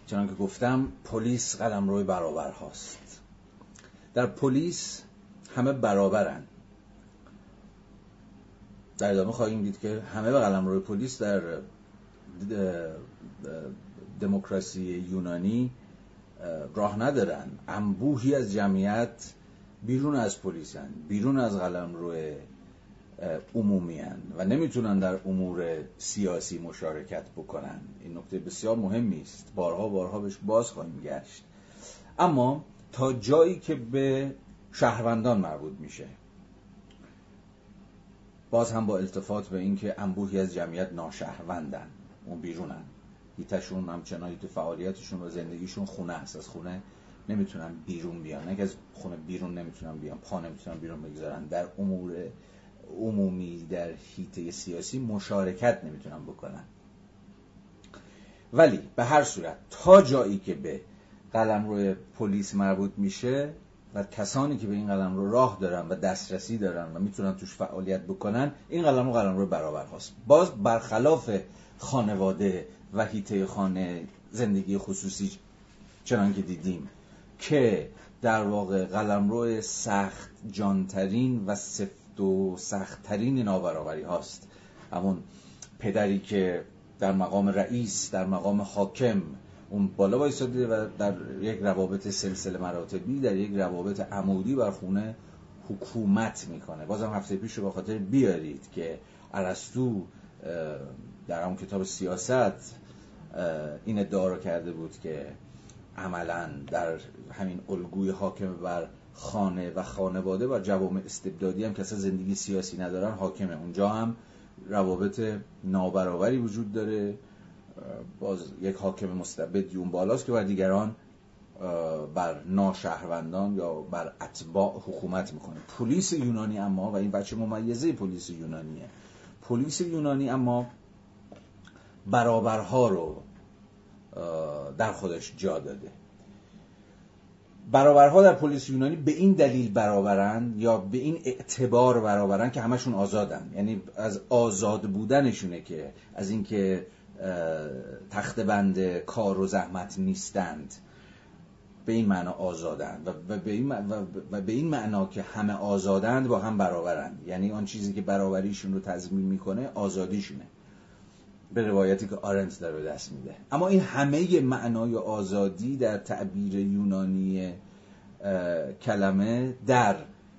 چنان که گفتم پلیس قلم روی برابر هاست. در پلیس همه برابرن. در ادامه خواهیم دید که همه به قلم روی پلیس در دموکراسی یونانی راه ندارن. انبوهی از جمعیت بیرون از پلیسن بیرون از قلم روی عمومی و نمی‌تونن در امور سیاسی مشارکت بکنن. این نکته بسیار مهمی است بارها بارها بهش باز خواهیم گشت. اما تا جایی که به شهروندان مربوط میشه. باز هم با التفات به اینکه انبوهی از جمعیت ناشهروندن. اون بیرونن. هیتشون همچنان تو فعالیتشون و زندگیشون خونه است. از خونه نمی‌تونن بیرون بیان. اگه از خونه بیرون نمی‌تونن بیان پا نمی‌تونن بیرون بگذارن. در امور عمومی در هیته سیاسی مشارکت نمی‌تونن بکنن. ولی به هر صورت تا جایی که به قلم روی پلیس مربوط میشه و کسانی که به این قلم رو راه دارن و دسترسی دارن و می‌تونن توش فعالیت بکنن این قلم رو قلم رو برابر هست باز برخلاف خانواده و هیته خانه زندگی خصوصی چنان که دیدیم که در واقع قلم روی سخت جانترین و سفت و سختترین نابرابری هاست. همون پدری که در مقام رئیس در مقام حاکم اون بالا وایساده و در یک روابط سلسله مراتبی در یک روابط عمودی بر خونه حکومت می‌کنه. بازم هفته پیش رو با خاطر بیارید که ارسطو در اون کتاب سیاست این ادعا رو کرده بود که عملا در همین الگوی حاکم بر خانه و خانواده و جوامع استبدادی هم که زندگی سیاسی ندارن حاکمه اونجا هم روابط نابرابری وجود داره. باز یک حاکم مستبدی اون بالاست که بر دیگران بر ناشهروندان یا بر اتباع حکومت می‌کنه. پلیس یونانی اما و این بچه ممیزه پلیس یونانیه. پلیس یونانی اما برابرها رو در خودش جا داده. برابرها در پلیس یونانی به این دلیل برابرن یا به این اعتبار برابرن که همشون آزادن. یعنی از آزاد بودنشونه که از اینکه تخت بند کار و زحمت نیستند به این معنا آزادند و به این, و به این معنا که همه آزادند با هم برابرند یعنی آن چیزی که برابریشون رو تضمین می‌کنه آزادیشونه. به روایتی که آرنت داره دست میده. اما این همه معنای آزادی در تعبیر یونانی کلمه در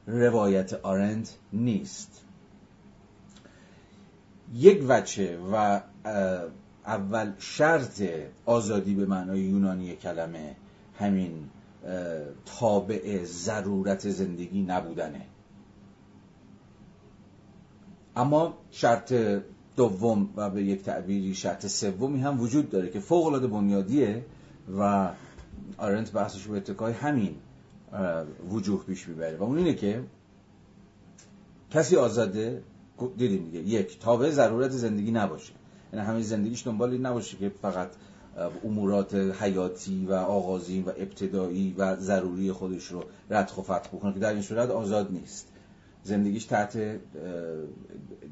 روایت آرنت نیست. یک وچه و اول شرط آزادی به معنای یونانی کلمه همین تابع ضرورت زندگی نبودنه. اما شرط دوم و به یک تعبیری شرط سومی هم وجود داره که فوق العاده بنیادیه و آرنت بحثش به اتکای همین وجوه پیش می‌بره. و اون اینه که کسی آزاده دیدیم دیگه یک تابع ضرورت زندگی نباشه. یعنی همه زندگیش دنبال این نباشه که فقط امورات حیاتی و آغازین و ابتدایی و ضروری خودش رو ردخ و فتح بکنه که در این صورت آزاد نیست. زندگیش تحت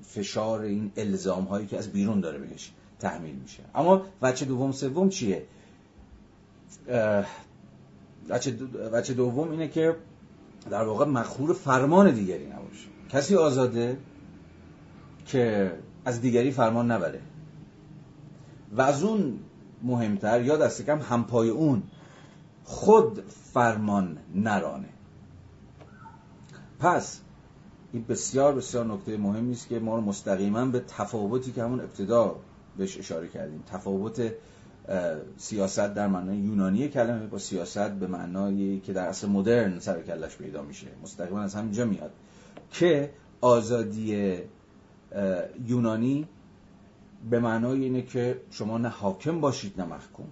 فشار این الزام هایی که از بیرون داره بهش تحمیل میشه. اما بچه دوم سوم چیه؟ بچه دوم اینه که در واقع مخور فرمان دیگری نباشه. کسی آزاده که از دیگری فرمان نبره. و از اون مهمتر یا دست کم همپای اون خود فرمان نرانه. پس این بسیار بسیار نکته مهمی است که ما رو مستقیما به تفاوتی که همون ابتدا بهش اشاره کردیم. تفاوت سیاست در معنای یونانی کلمه با سیاست به معنایی که در اصل مدرن سر کلش پیدا میشه. مستقیما از همینجا میاد که آزادی یونانی به معنای اینه که شما نه حاکم باشید نه محکوم.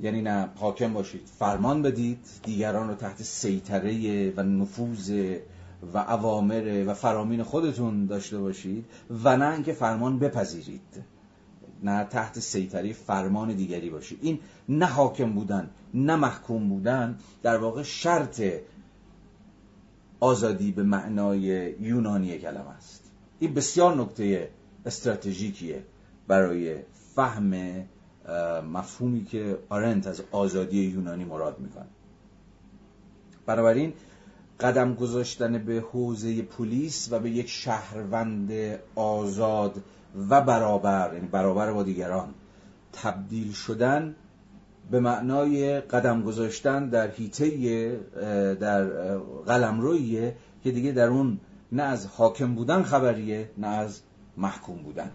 یعنی نه حاکم باشید فرمان بدید دیگران رو تحت سیطره و نفوذ و اوامر و فرامین خودتون داشته باشید و نه اینکه فرمان بپذیرید. نه تحت سیطره فرمان دیگری باشید. این نه حاکم بودن نه محکوم بودن در واقع شرط آزادی به معنای یونانی کلمه است. این بسیار نکته استراتژیکیه برای فهم مفهومی که آرنت از آزادی یونانی مراد می‌کنه بنابراین قدم گذاشتن به حوزه پلیس و به یک شهروند آزاد و برابر یعنی برابر با دیگران تبدیل شدن به معنای قدم گذاشتن در هیته در قلمرویه که دیگه در اون نه از حاکم بودن خبریه نه از محکوم بودن.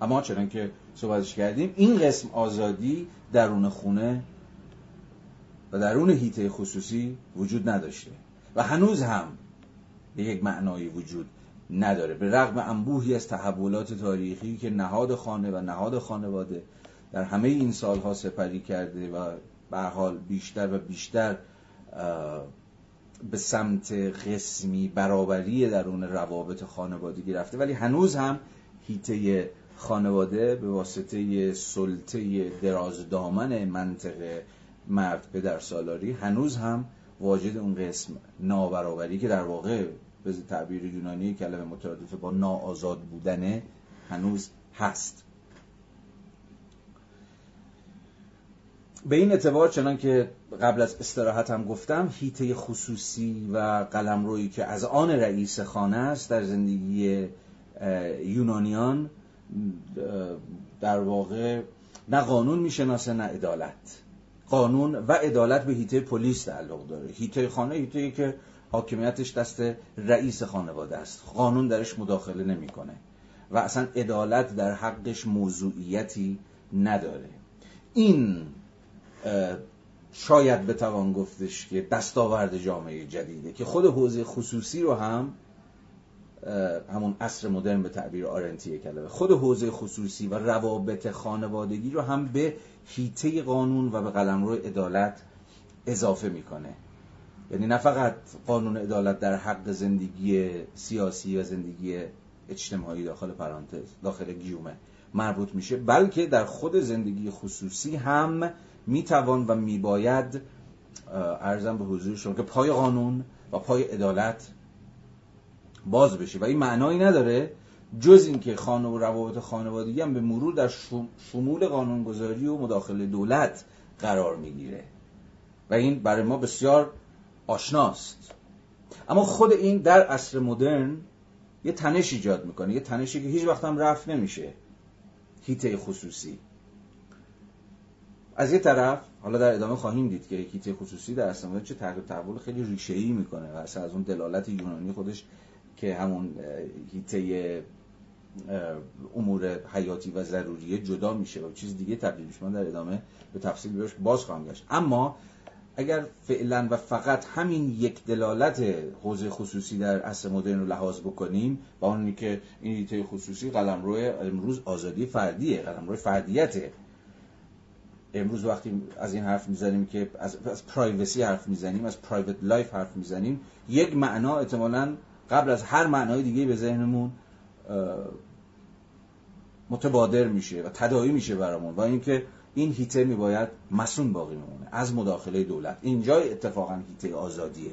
اما چنان که صحبتش کردیم این قسم آزادی درون خونه و درون هیته خصوصی وجود نداشته و هنوز هم به یک معنایی وجود نداره به رغم انبوهی از تحولات تاریخی که نهاد خانه و نهاد خانواده در همه این سالها سپری کرده و به حال بیشتر و بیشتر به سمت قسمی برابری درون روابط خانوادگی رفته. ولی هنوز هم هیته خانواده به واسطه سلطه درازدامن منطقه مرد پدر سالاری هنوز هم واجد اون قسم نابرابری که در واقع به تعبیر یونانی کلمه مترادف با ناآزاد بودنه هنوز هست. به این اعتبار چنان که قبل از استراحت هم گفتم هیته خصوصی و قلمرویی که از آن رئیس خانه است در زندگی یونانیان در واقع نه قانون می‌شناسه نه عدالت. قانون و عدالت به هیته پلیس تعلق داره. هیته خانه هیته که حاکمیتش دست رئیس خانواده است. قانون درش مداخله نمی‌کنه. و اصلا عدالت در حقش موضوعیتی نداره. این شاید بتوان گفتش که دستاورد جامعه جدیده که خود حوزه خصوصی رو هم همون عصر مدرن به تعبیر آرنتی کلمه. خود حوزه خصوصی و روابط خانوادگی رو هم به هیته قانون و به قلمرو عدالت اضافه می‌کنه. یعنی نه فقط قانون عدالت در حق زندگی سیاسی و زندگی اجتماعی داخل پرانتز داخل گیومه مربوط میشه بلکه در خود زندگی خصوصی هم می‌توان و میباید ارزم به حضور شما که پای قانون و پای عدالت باز بشه. و این معنایی نداره جز اینکه خانه و روابط خانوادگی هم به مرور در شمول قانونگذاری و مداخله دولت قرار می‌گیره. و این برای ما بسیار آشناست. اما خود این در عصر مدرن یه تنش ایجاد می‌کنه. یه تنشی که هیچ وقت هم رفت نمیشه. هیته خصوصی. از یه طرف حالا در ادامه خواهیم دید که هیته خصوصی در اصلا چه تغییر تحول خیلی ریشه‌ای می‌کنه و اصلا از اون دلالت یونانی خودش که همون هیته امور حیاتی و ضروریه جدا میشه و چیز دیگه تبدیل میشه. من در ادامه به تفصیل بهش باز خواهم گشت. اما اگر فعلا و فقط همین یک دلالت حوزه خصوصی در عصر مدرن رو لحاظ بکنیم با اونی که این حیطه خصوصی قلمرو امروز آزادی فردیه قلمرو فردیته. امروز وقتی از این حرف می‌زنیم که از, از privacy حرف می‌زنیم از private life حرف می‌زنیم یک معنا احتمالا قبل از هر معنای دیگه به ذهنمون متبادر میشه و تداعی میشه برامون. و اینکه این حیطه میباید مصون باقی میمونه از مداخله دولت. اینجا اتفاقا حیطه آزادیه.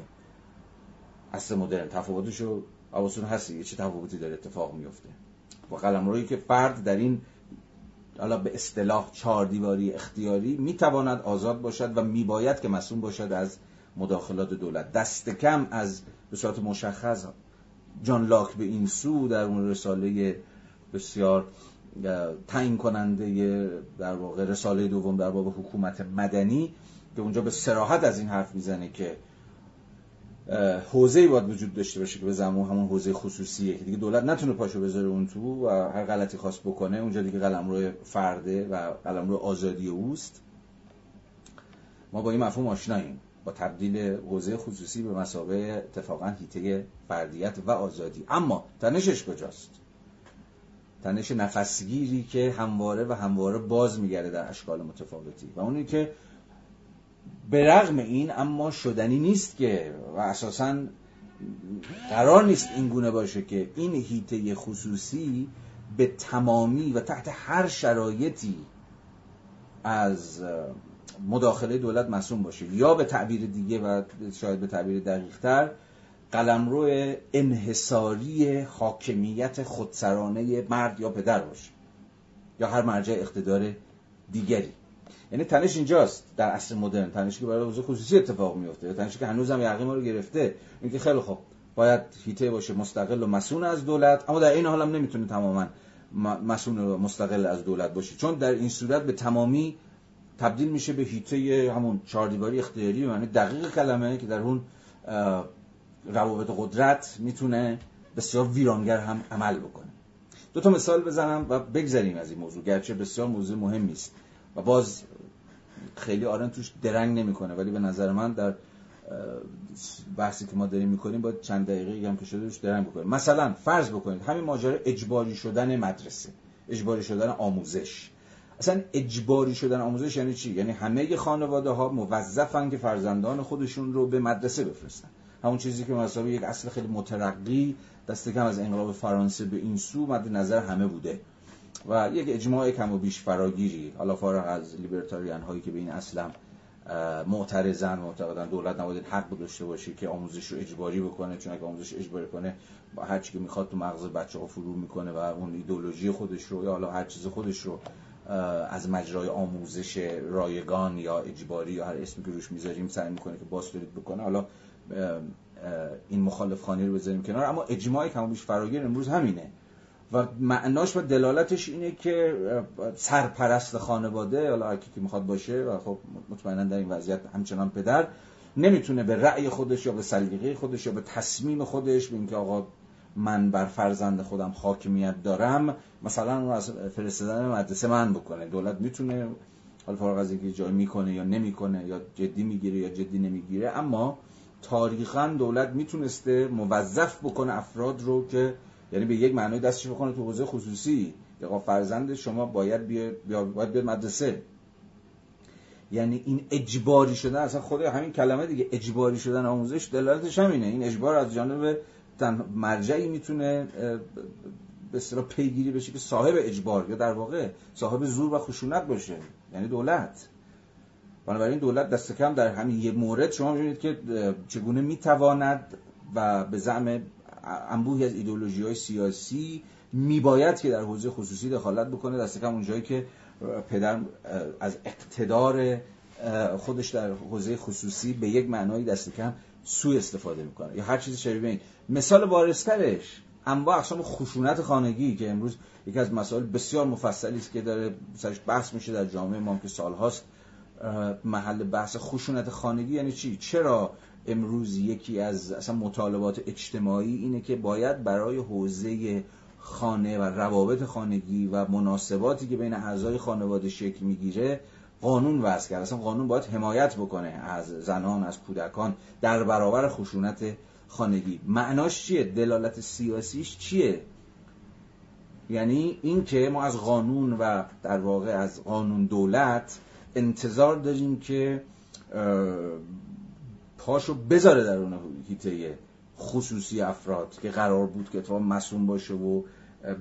اصل مدرن. تفاوتشو حواستون هستی؟ چه تفاوتی داره اتفاق میفته؟ با قلمرویی که فرد در این حالا به اصطلاح چهار دیواری اختیاری می‌تواند آزاد باشد و میباید که مسئول باشد از مداخلات دولت. دست کم از به صورت مشخص جان لاک به این سو در اون رساله بسیار تعیین کننده در واقع رساله دوم در باب حکومت مدنی که اونجا به سراحت از این حرف می‌زنه که حوزه‌ای باید وجود داشته باشه که به زمان همون حوزه خصوصیه که دیگه دولت نتونه پاشو بذاره اون تو و هر غلطی خواست بکنه اونجا دیگه قلمرو فرده و قلمرو آزادی اوست. ما با این مفهوم آشناییم. با تبدیل حوزه خصوصی به مسابقه اتفاقا هیته فردیت و آزادی. اما تنشش کجاست؟ تنش نفسگیری که همواره و همواره باز میگرده در اشکال متفاوتی. و اونی که به رغم این اما شدنی نیست که و اساسا قرار نیست این گونه باشه که این هیته خصوصی به تمامی و تحت هر شرایطی از مداخله دولت مسئول باشه. یا به تعبیر دیگه و شاید به تعبیر دقیقتر قلمرو انحصاری حاکمیت خودسرانه مرد یا پدر باشه. یا هر مرجع اقتدار دیگری. یعنی تنش اینجاست در عصر مدرن. تنشی که برای حوزه خصوصی اتفاق میفته یا تنشی که هنوزم یقین ما رو گرفته. اینکه خیلی خوب باید هیته باشه مستقل و مسئول از دولت. اما در این حال هم نمی‌تونه تماما مسئول و مستقل از دولت باشه. چون در این صورت به تمامی تبدیل میشه به هیته همون چهاردیواری اختیاری یعنی دقیق کلمه که در اون روابط قدرت می‌تونه بسیار ویرانگر هم عمل بکنه. دو تا مثال بزنم و بگذریم از این موضوع گرچه بسیار موضوع مهمی است و باز خیلی آرن توش درنگ نمی‌کنه ولی به نظر من در بحثی که ما داریم می‌کنیم باید چند دقیقه هم که شده روش درنگ بکنیم. مثلا فرض بکنید همین ماجرا اجباری شدن مدرسه اجباری شدن آموزش. اصلا اجباری شدن آموزش یعنی چی؟ یعنی همه خانواده ها موظفن که فرزندان خودشون رو به مدرسه بفرستن. همون چیزی که مثلا یک اصل خیلی مترقی دست کم از انقلاب فرانسه به این سو مد نظر همه بوده. و یک اجماع کم و بیش فراگیری. حالا فارغ از لیبرتاریان هایی که به این اصلا معترضن معتقدن دولت نباید حق داشته باشه که آموزش رو اجباری بکنه. چون اگه آموزش اجباری کنه با هر چی که می‌خواد تو مغز بچه ها فرو می‌کنه و اون ایدولوژی خودش رو یا حالا هر چیز خودش رو از مجرای آموزش رایگان یا اجباری یا هر اسمی که روش می‌ذاریم سعی می‌کنه که باز بکنه. حالا این مخالف خانی رو بذاریم کنار. اما اجماع کمابیش فراگیر امروز همینه. و معناش و دلالتش اینه که سرپرست خانواده حالا هر که می‌خواد باشه و خب مطمئنا در این وضعیت همچنان پدر نمی‌تونه به رأی خودش یا به سلیقه خودش یا به تصمیم خودش به اینکه آقا من بر فرزند خودم حاکمیت دارم مثلا اون از فرستادن مدرسه من بکنه. دولت می‌تونه حالا فارغ از اینکه جای می‌کنه یا نمی‌کنه یا جدی می‌گیره یا جدی نمی‌گیره اما تاریخا دولت می‌تونسته موظف بکنه افراد رو که یعنی به یک معنای دستش بکنه تو حوزه خصوصی. یا فرزند شما باید بیاد باید بیاد مدرسه. یعنی این اجباری شدن اصلا خود همین کلمه دیگه اجباری شدن آموزش دلالتش همینه. این اجبار از جانب تن مرجعی می‌تونه به اصطلاح پیگیری بشه که صاحب اجبار یا در واقع صاحب زور و خشونت باشه یعنی دولت. بنابراین دولت دست کم در همین یه مورد شما می‌بینید که چگونه می‌تواند و به زعم انبوهی از ایدولوژی های سیاسی میباید که در حوزه خصوصی دخالت بکنه دست کم اونجایی که پدر از اقتدار خودش در حوزه خصوصی به یک معنای دست کم سوء استفاده می‌کنه. یا هر چیزی شبیه این. مثال بارسترش انواع اقسام خشونت خانگی که امروز یکی از مسائل بسیار مفصلی است که داره سرش بحث میشه در جامعه ما که سالهاست محل بحث خشونت خانگی یعنی چی؟ چرا امروز یکی از اصلا مطالبات اجتماعی اینه که باید برای حوزه خانه و روابط خانگی و مناسباتی که بین اعضای خانواده شکل می‌گیره قانون وضع کرد. اصلا قانون باید حمایت بکنه از زنان از کودکان در برابر خشونت خانگی. معناش چیه؟ دلالت سیاسیش چیه؟ یعنی اینکه ما از قانون و در واقع از قانون دولت انتظار داریم که پاشو بذاره در اون هیته خصوصی افراد که قرار بود که اتفاق مسئول باشه و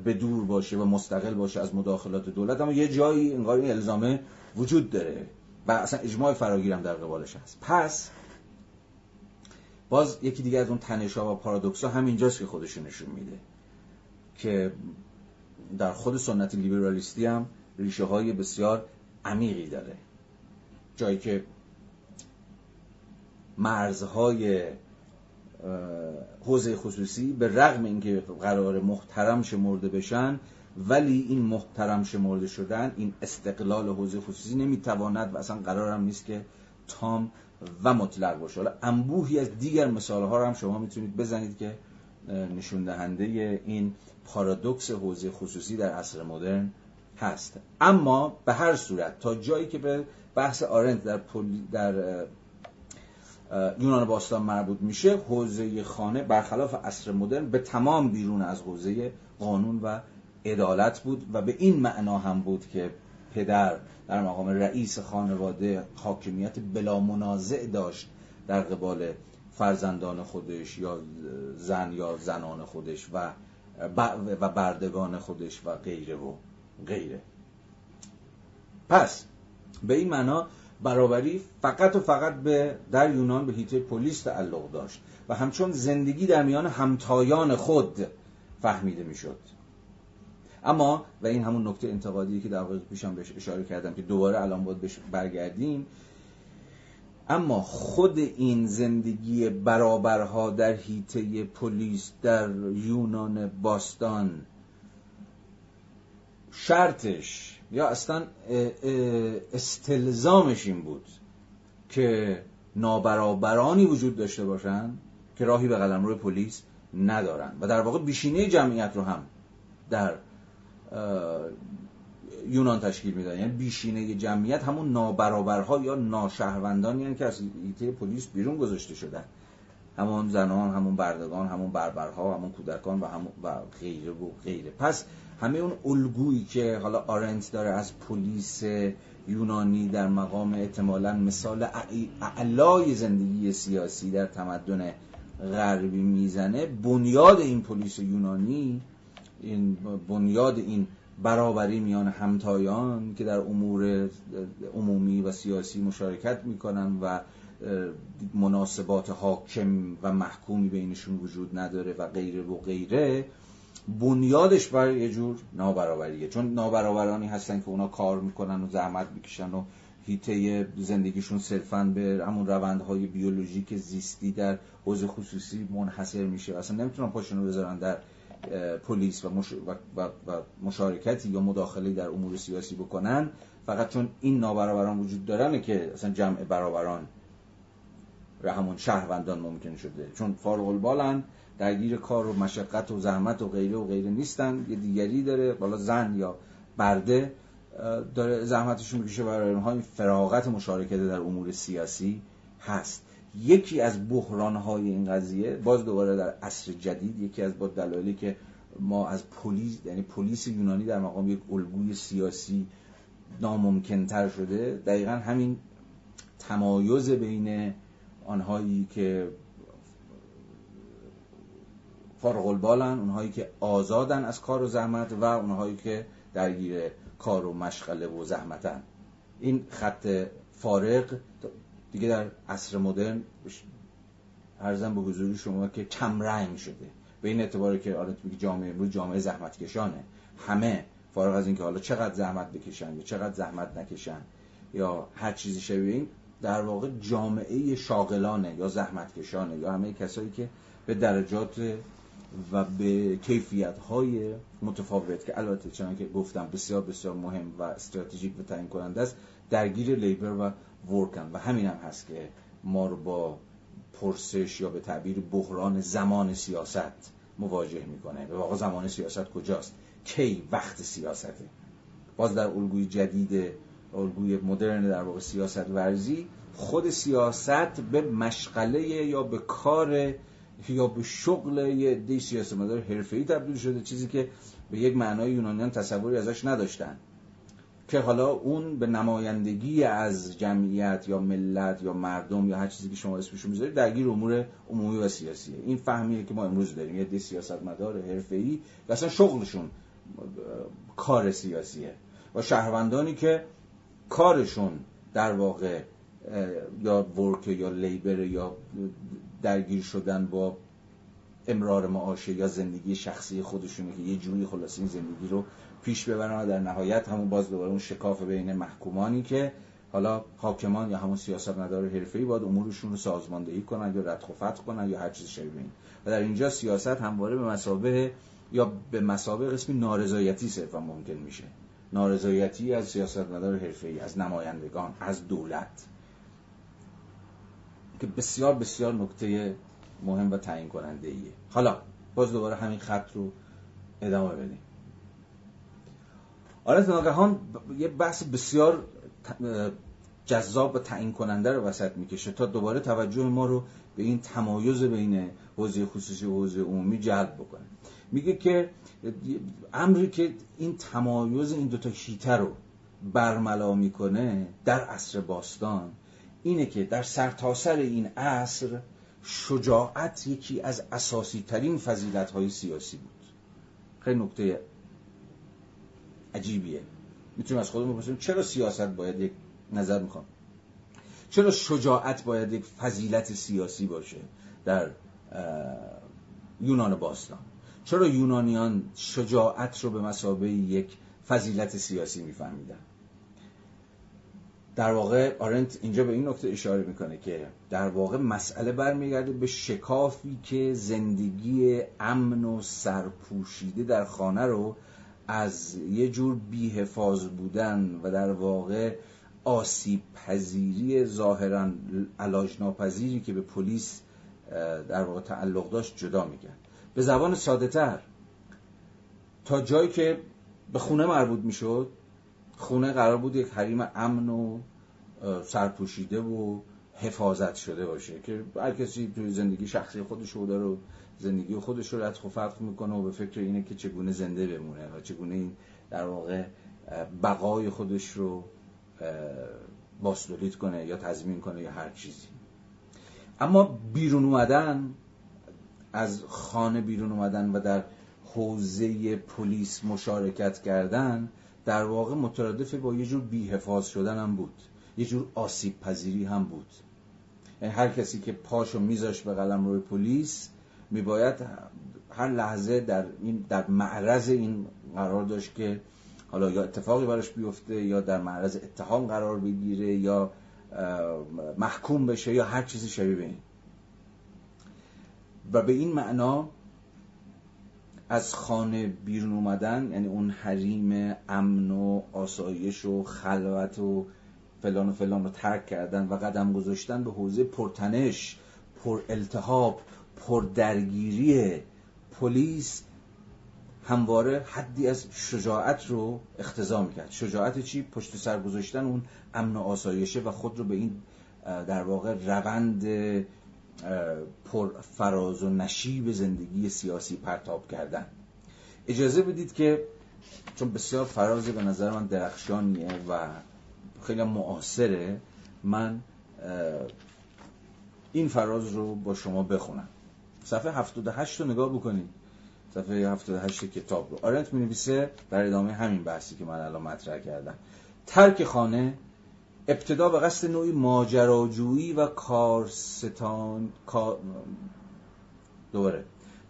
به دور باشه و مستقل باشه از مداخلات دولت. اما یه جایی انگار این الزامه وجود داره و اصلا اجماع فراگیرم در قبالش هست. پس باز یکی دیگه از اون تنشا و پارادوکس ها همینجاست که خودشون نشون میده که در خود سنت لیبرالیستی هم ریشه های بسیار عمیقی داره. جایی که مرزهای حوزه خصوصی به رغم اینکه قرار محترم شمرده بشن ولی این محترم شمرده شدن این استقلال حوزه خصوصی نمی‌تواند و اصلا قرارم نیست که تام و مطلق باشه. حالا انبوهی از دیگر مثال ها رو هم شما می‌تونید بزنید که نشون دهنده این پارادوکس حوزه خصوصی در عصر مدرن هست. اما به هر صورت تا جایی که به بحث آرنت در, در یونان باستان مربوط میشه حوزه خانه برخلاف عصر مدرن به تمام بیرون از حوزه قانون و عدالت بود و به این معنا هم بود که پدر در مقام رئیس خانواده حاکمیت بلا منازع داشت در قبال فرزندان خودش یا زن یا زنان خودش و و بردگان خودش و غیره و غیره. پس به این معنا برابری فقط و فقط به در یونان به هیته پلیس تعلق داشت و همچون زندگی در میان همتایان خود فهمیده می‌شد. اما و این همون نکته انتقادی که در واقع پیشم بهش اشاره کردم که دوباره الان باید بهش برگردیم. اما خود این زندگی برابرها در هیته پلیس در یونان باستان شرطش یا اصلا استلزامش این بود که نابرابرانی وجود داشته باشن که راهی به قلم روی پلیس ندارن و در واقع بیشینه جمعیت رو هم در یونان تشکیل میدن. یعنی بیشینه جمعیت همون نابرابرها یا ناشهروندانی یعنی که از ایته پلیس بیرون گذاشته شدن. همون زنان همون بردگان همون بربرها همون کودکان و همون و غیره و غیره پس همه اون الگویی که حالا آرنت داره از پلیس یونانی در مقام احتمالا مثال اعلای زندگی سیاسی در تمدن غربی می‌زنه بنیاد این پلیس یونانی این بنیاد این برابری میان همتایان که در امور عمومی و سیاسی مشارکت می‌کنن و مناسبات حاکم و محکومی بینشون وجود نداره و غیره و غیره بنیادش بر یه جور نابرابریه. چون نابرابرانی هستن که اونا کار می‌کنن و زحمت می‌کشن و هیته زندگیشون صرفا به همون روندهای بیولوژیک زیستی در حوزه خصوصی منحصر میشه. اصلا نمی‌تونن پاشونو بذارن در پلیس و, و, و, مشارکتی یا مداخله در امور سیاسی بکنن فقط چون این نابرابران وجود دارن که اصلا جمع برابران و همون شهروندان ممکن شده. چون فارغ البالن درگیر کار و مشقت و زحمت و غیره و غیره نیستن یه دیگری داره بالا زن یا برده داره زحمتشون می‌کشه برای اونها. این فراغت مشارکت در امور سیاسی هست. یکی از بحرانهای این قضیه باز دوباره در عصر جدید یکی از با دلایلی که ما از پلیس یعنی پلیس یونانی در مقام یک الگوی سیاسی ناممکنتر شده دقیقا همین تمایز بین آنهایی که فارغ البالن اونهایی که آزادن از کار و زحمت و اونهایی که درگیر کار و مشغله و زحمتن. این خط فارق دیگه در عصر مدرن ارزم به حضور شما که کم رنگ شده. به این اعتباری که آره جامعه امروز جامعه زحمت کشانه همه فارغ از اینکه حالا چقدر زحمت بکشن یا چقدر زحمت نکشن یا هر چیزی شبیه این در واقع جامعه شاغلانه یا زحمت کشانه یا همه کسایی که به درجات و به کیفیت های متفاوت که البته چنان که گفتم بسیار بسیار مهم و استراتژیک و تعیین کننده است درگیر لیبر و ورکن. و همین هم هست که ما رو با پرسش یا به تعبیر بحران زمان سیاست مواجه می‌کنه. به واقع زمان سیاست کجاست؟ کی وقت سیاسته؟ باز در الگوی جدید الگوی مدرن در واقع سیاست ورزی خود سیاست به مشغله یا به کار یا به شغل یه دی سیاستمدار حرفه‌ای تبدیل شده. چیزی که به یک معنای یونانیان تصوری ازش نداشتن. که حالا اون به نمایندگی از جمعیت یا ملت یا مردم یا هر چیزی که شما اسمشو می‌ذارید درگیر امور عمومی و سیاسیه. این فهمیه که ما امروز داریم. یه دی سیاستمدار حرفه‌ای و شغلشون کار سیاسیه و شهروندانی که کارشون در واقع یا ورک یا لیبر یا درگیر شدن با امرار معاشه یا زندگی شخصی خودشونه که یه جوری خلاص این زندگی رو پیش ببرن و در نهایت همون باز دوباره اون شکاف بین محکومانی که حالا حاکمان یا همون سیاست مدار حرفه‌ای باید امورشون رو سازماندهی کنن یا ردخ و فتح کنن یا هر چیز شبیه این. و در اینجا سیاست همواره به مسابه یا به مسابه قسمی نارضایتی صرفا ممکن میشه. نارضایتی از سیاست مدار حرفه‌ای از نمایندگان از دولت. که بسیار بسیار نکته مهم و تعیین کننده ایه حالا باز دوباره همین خط رو ادامه بدیم. آره ناگهان یه بحث بسیار جذاب و تعیین کننده رو وسط می‌کشه تا دوباره توجه ما رو به این تمایز بین حوزه خصوصی و حوزه عمومی جلب بکنه. میگه که امری که این تمایز این دوتا شیته رو برملا می‌کنه در عصر باستان اینه که در سرتاسر سر این عصر شجاعت یکی از اساسی ترین فضیلت های سیاسی بود. خیلی نکته عجیبیه. می‌تونیم از خودمون بپرسیم چرا سیاست باید یک نظر می‌خوام؟ چرا شجاعت باید یک فضیلت سیاسی باشه در یونان باستان؟ چرا یونانیان شجاعت رو به مسابه یک فضیلت سیاسی میفهمیدن؟ در واقع آرنت اینجا به این نکته اشاره می‌کنه که در واقع مسئله برمیگرده به شکافی که زندگی امن و سرپوشیده در خانه رو از یه جور بیحفاظ بودن و در واقع آسیب پذیری ظاهرا علاج ناپذیری که به پلیس در واقع تعلق داشت جدا میگن به زبان ساده تر تا جایی که به خونه مربوط می‌شد خونه قرار بود یک حریم امن و سرپوشیده و حفاظت شده باشه که هر کسی توی زندگی شخصی خودش رو داره زندگی خودش رو رد و فتق می‌کنه و به فکر اینه که چگونه زنده بمونه و چگونه این در واقع بقای خودش رو باسدولید کنه یا تضمین کنه یا هر چیزی. اما بیرون اومدن از خانه بیرون اومدن و در حوزه پلیس مشارکت کردن در واقع مترادف با یه جور بیحفاظ شدن هم بود. یه جور آسیب پذیری هم بود. یعنی هر کسی که پاشو میذاش به قلم روی پلیس میباید هر لحظه در این در معرض این قرار داشت که حالا یا اتفاقی براش بیفته یا در معرض اتهام قرار بگیره یا محکوم بشه یا هر چیزی شبیه به این. و به این معنا از خانه بیرون اومدن یعنی اون حریم امن و آسایش و خلوت و فلان و فلان رو ترک کردن و قدم گذاشتن به حوزه پرتنش پر التهاب پر درگیری پلیس همواره حدی از شجاعت رو اختضا می‌کرد. شجاعت چی؟ پشت سر گذاشتن اون امن و آسایشه و خود رو به این در واقع روند پر فراز و نشیب زندگی سیاسی پرتاب کردن. اجازه بدید که چون بسیار فراز به نظر من درخشانیه و خیلی معاصره من این فراز رو با شما بخونم. صفحه 78 رو نگاه بکنید. صفحه 78 کتاب رو. آرنت می نویسه در ادامه همین بحثی که من الان مطرح کردم. ترک خانه ابتدا به قصد نوعی ماجراجویی و کارستان کار... دوباره.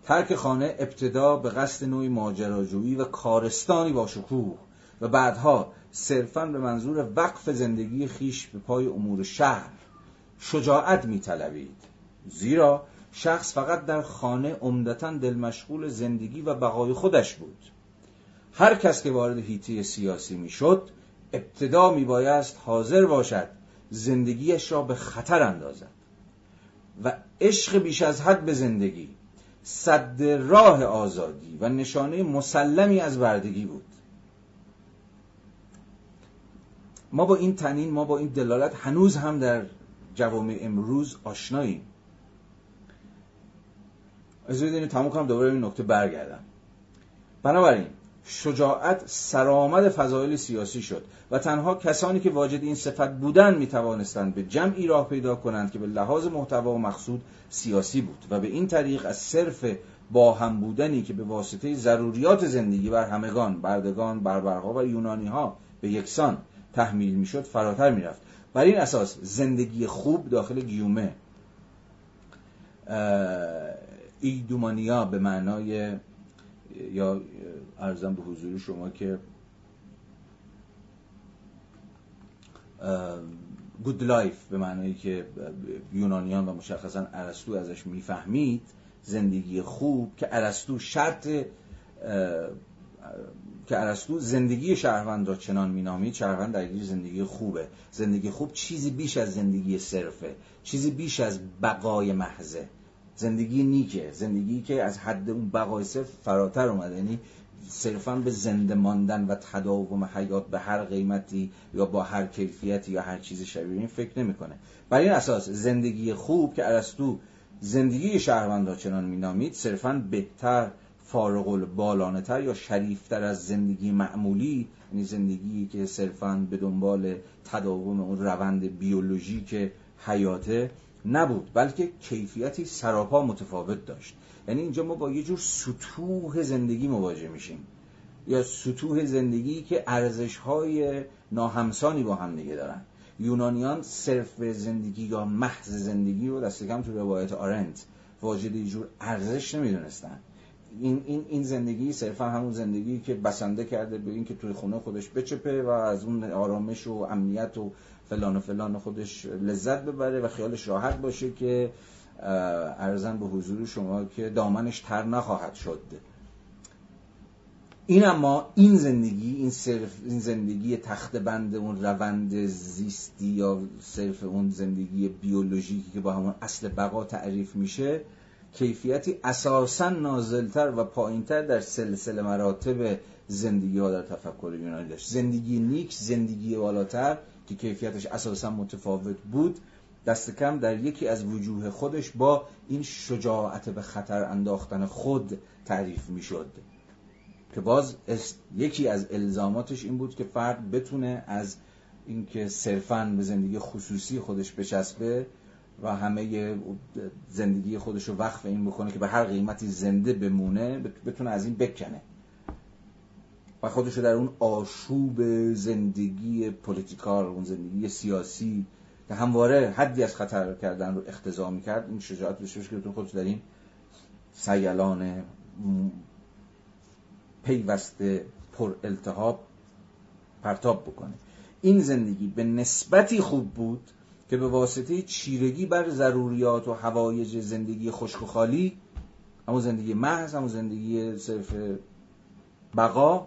ترک خانه ابتدا به قصد نوعی ماجراجویی و کارستانی با شکوه و بعدها صرفا به منظور وقف زندگی خیش به پای امور شهر شجاعت میطلبید. زیرا شخص فقط در خانه عمدتا دل مشغول زندگی و بقای خودش بود. هر کس که وارد هیته سیاسی می‌شد ابتدا میبایست حاضر باشد زندگیش را به خطر اندازد و عشق بیش از حد به زندگی صد راه آزادی و نشانه مسلمی از بردگی بود. ما با این تنین ما با این دلالت هنوز هم در جوامع امروز آشناییم. از بدین تمام کنم دوباره این نکته برگردم. بنابراین شجاعت سرآمد فضایل سیاسی شد و تنها کسانی که واجد این صفت بودند می توانستند به جمعی راه پیدا کنند که به لحاظ محتوا و مقصود سیاسی بود و به این طریق از صرف با هم بودنی که به واسطه ضروریات زندگی بر همگان بردگان بربرها و یونانی ها به یکسان تحمیل می‌شد فراتر می‌رفت. بر این اساس زندگی خوب داخل گیومه ایدومانیا به معنای یا ارزم به حضور شما که گود لایف به معنایی که یونانیان و مشخصا ارسطو ازش می‌فهمید زندگی خوب که ارسطو شرط که ارسطو زندگی شهروند را چنان مینامید شهروند درگیر زندگی خوبه. زندگی خوب چیزی بیش از زندگی صرفه. چیزی بیش از بقای محضه. زندگی نیکه. زندگی که از حد اون بقای صرف فراتر اومده. یعنی صرفا به زنده ماندن و تداوم حیات به هر قیمتی یا با هر کیفیتی یا هر چیز شبیه این فکر نمی‌کنه. بر این اساس زندگی خوب که ارسطو زندگی شهروند را چنان مینامید صرفا بهتر فارغ البالانه تر یا شریفتر از زندگی معمولی یعنی زندگی که صرفا به دنبال تداوم اون روند بیولوژیک حیاته نبود بلکه کیفیتی سراپا متفاوت داشت. یعنی اینجا ما با یه جور سطوح زندگی مواجه میشیم. یا سطوح زندگی که ارزش های ناهمسانی با هم دیگه دارن. یونانیان صرف زندگی یا محض زندگی رو دست کم تو روایت آرنت واجد یه جور ارزش نمی‌دونستن. این, این, این زندگی صرفا همون زندگی که بسنده کرده به اینکه توی خونه خودش بچپه و از اون آرامش و امنیت و فلان و فلان خودش لذت ببره و خیالش راحت باشه که ارزن به حضور شما که دامنش تر نخواهد شد. این اما این زندگی این صرف این زندگی تخت بند اون روند زیستی یا صرف اون زندگی بیولوژیکی که با همون اصل بقا تعریف میشه کیفیتی اساسا نازلتر و پایینتر در سلسله مراتب زندگی ها در تفکر یونانی داشت. زندگی نیک زندگی بالاتر که کیفیتش اساسا متفاوت بود دست کم در یکی از وجوه خودش با این شجاعت به خطر انداختن خود تعریف می‌شد. که باز یکی از الزاماتش این بود که فرد بتونه از اینکه صرفا به زندگی خصوصی خودش بچسبه و همه زندگی خودش رو وقف این بکنه که به هر قیمتی زنده بمونه بتونه از این بکنه. و خودش رو در اون آشوب زندگی political اون زندگی سیاسی که همواره حدی از خطر کردن رو اقتضا کرد این شجاعت بشه که بتونه خودش در این سیلان پیوسته پر التهاب پرتاب بکنه. این زندگی به نسبتی خوب بود که به واسطه چیرگی بر ضروریات و هوایج زندگی خشک و خالی همون زندگی محض همون زندگی صرف بقا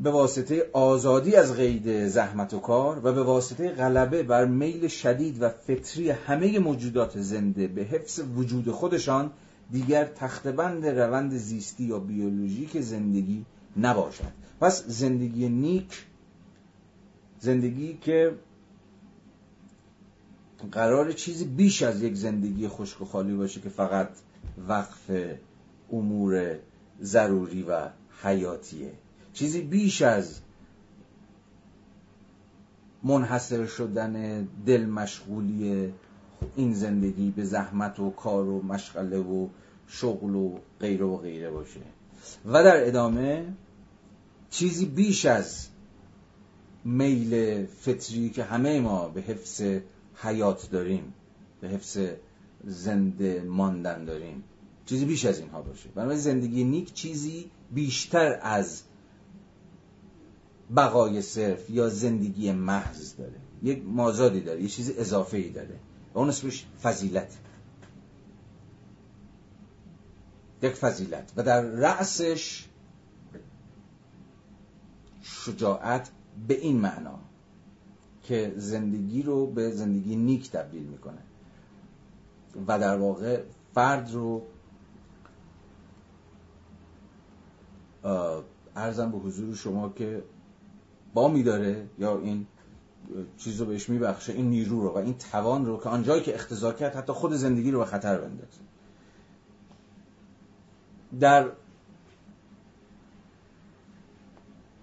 به واسطه آزادی از قید زحمت و کار و به واسطه غلبه بر میل شدید و فطری همه موجودات زنده به حفظ وجود خودشان دیگر تختبند روند زیستی یا بیولوژیک زندگی نباشد. پس زندگی نیک زندگی که قرار چیزی بیش از یک زندگی خشک و خالی باشه که فقط وقف امور ضروری و حیاتیه. چیزی بیش از منحصر شدن دل مشغولی این زندگی به زحمت و کار و مشغله و شغل و غیره و غیره باشه. و در ادامه چیزی بیش از میل فطری که همه ما به حفظ حیات داریم به حفظ زنده ماندن داریم. چیزی بیش از اینها باشه. بنابراین زندگی نیک چیزی بیشتر از بقای صرف یا زندگی محض داره. یک مازادی داره یه چیز اضافه ای داره. و اون اسمش فضیلت. یک فضیلت. و در رأسش شجاعت به این معنا. که زندگی رو به زندگی نیک تبدیل می‌کنه. و در واقع فرد رو ارزم به حضور شما که با میداره یا این چیز رو بهش میبخشه این نیرو رو و این توان رو که آنجایی که اختزا کرد حتی خود زندگی رو به خطر بندازه. در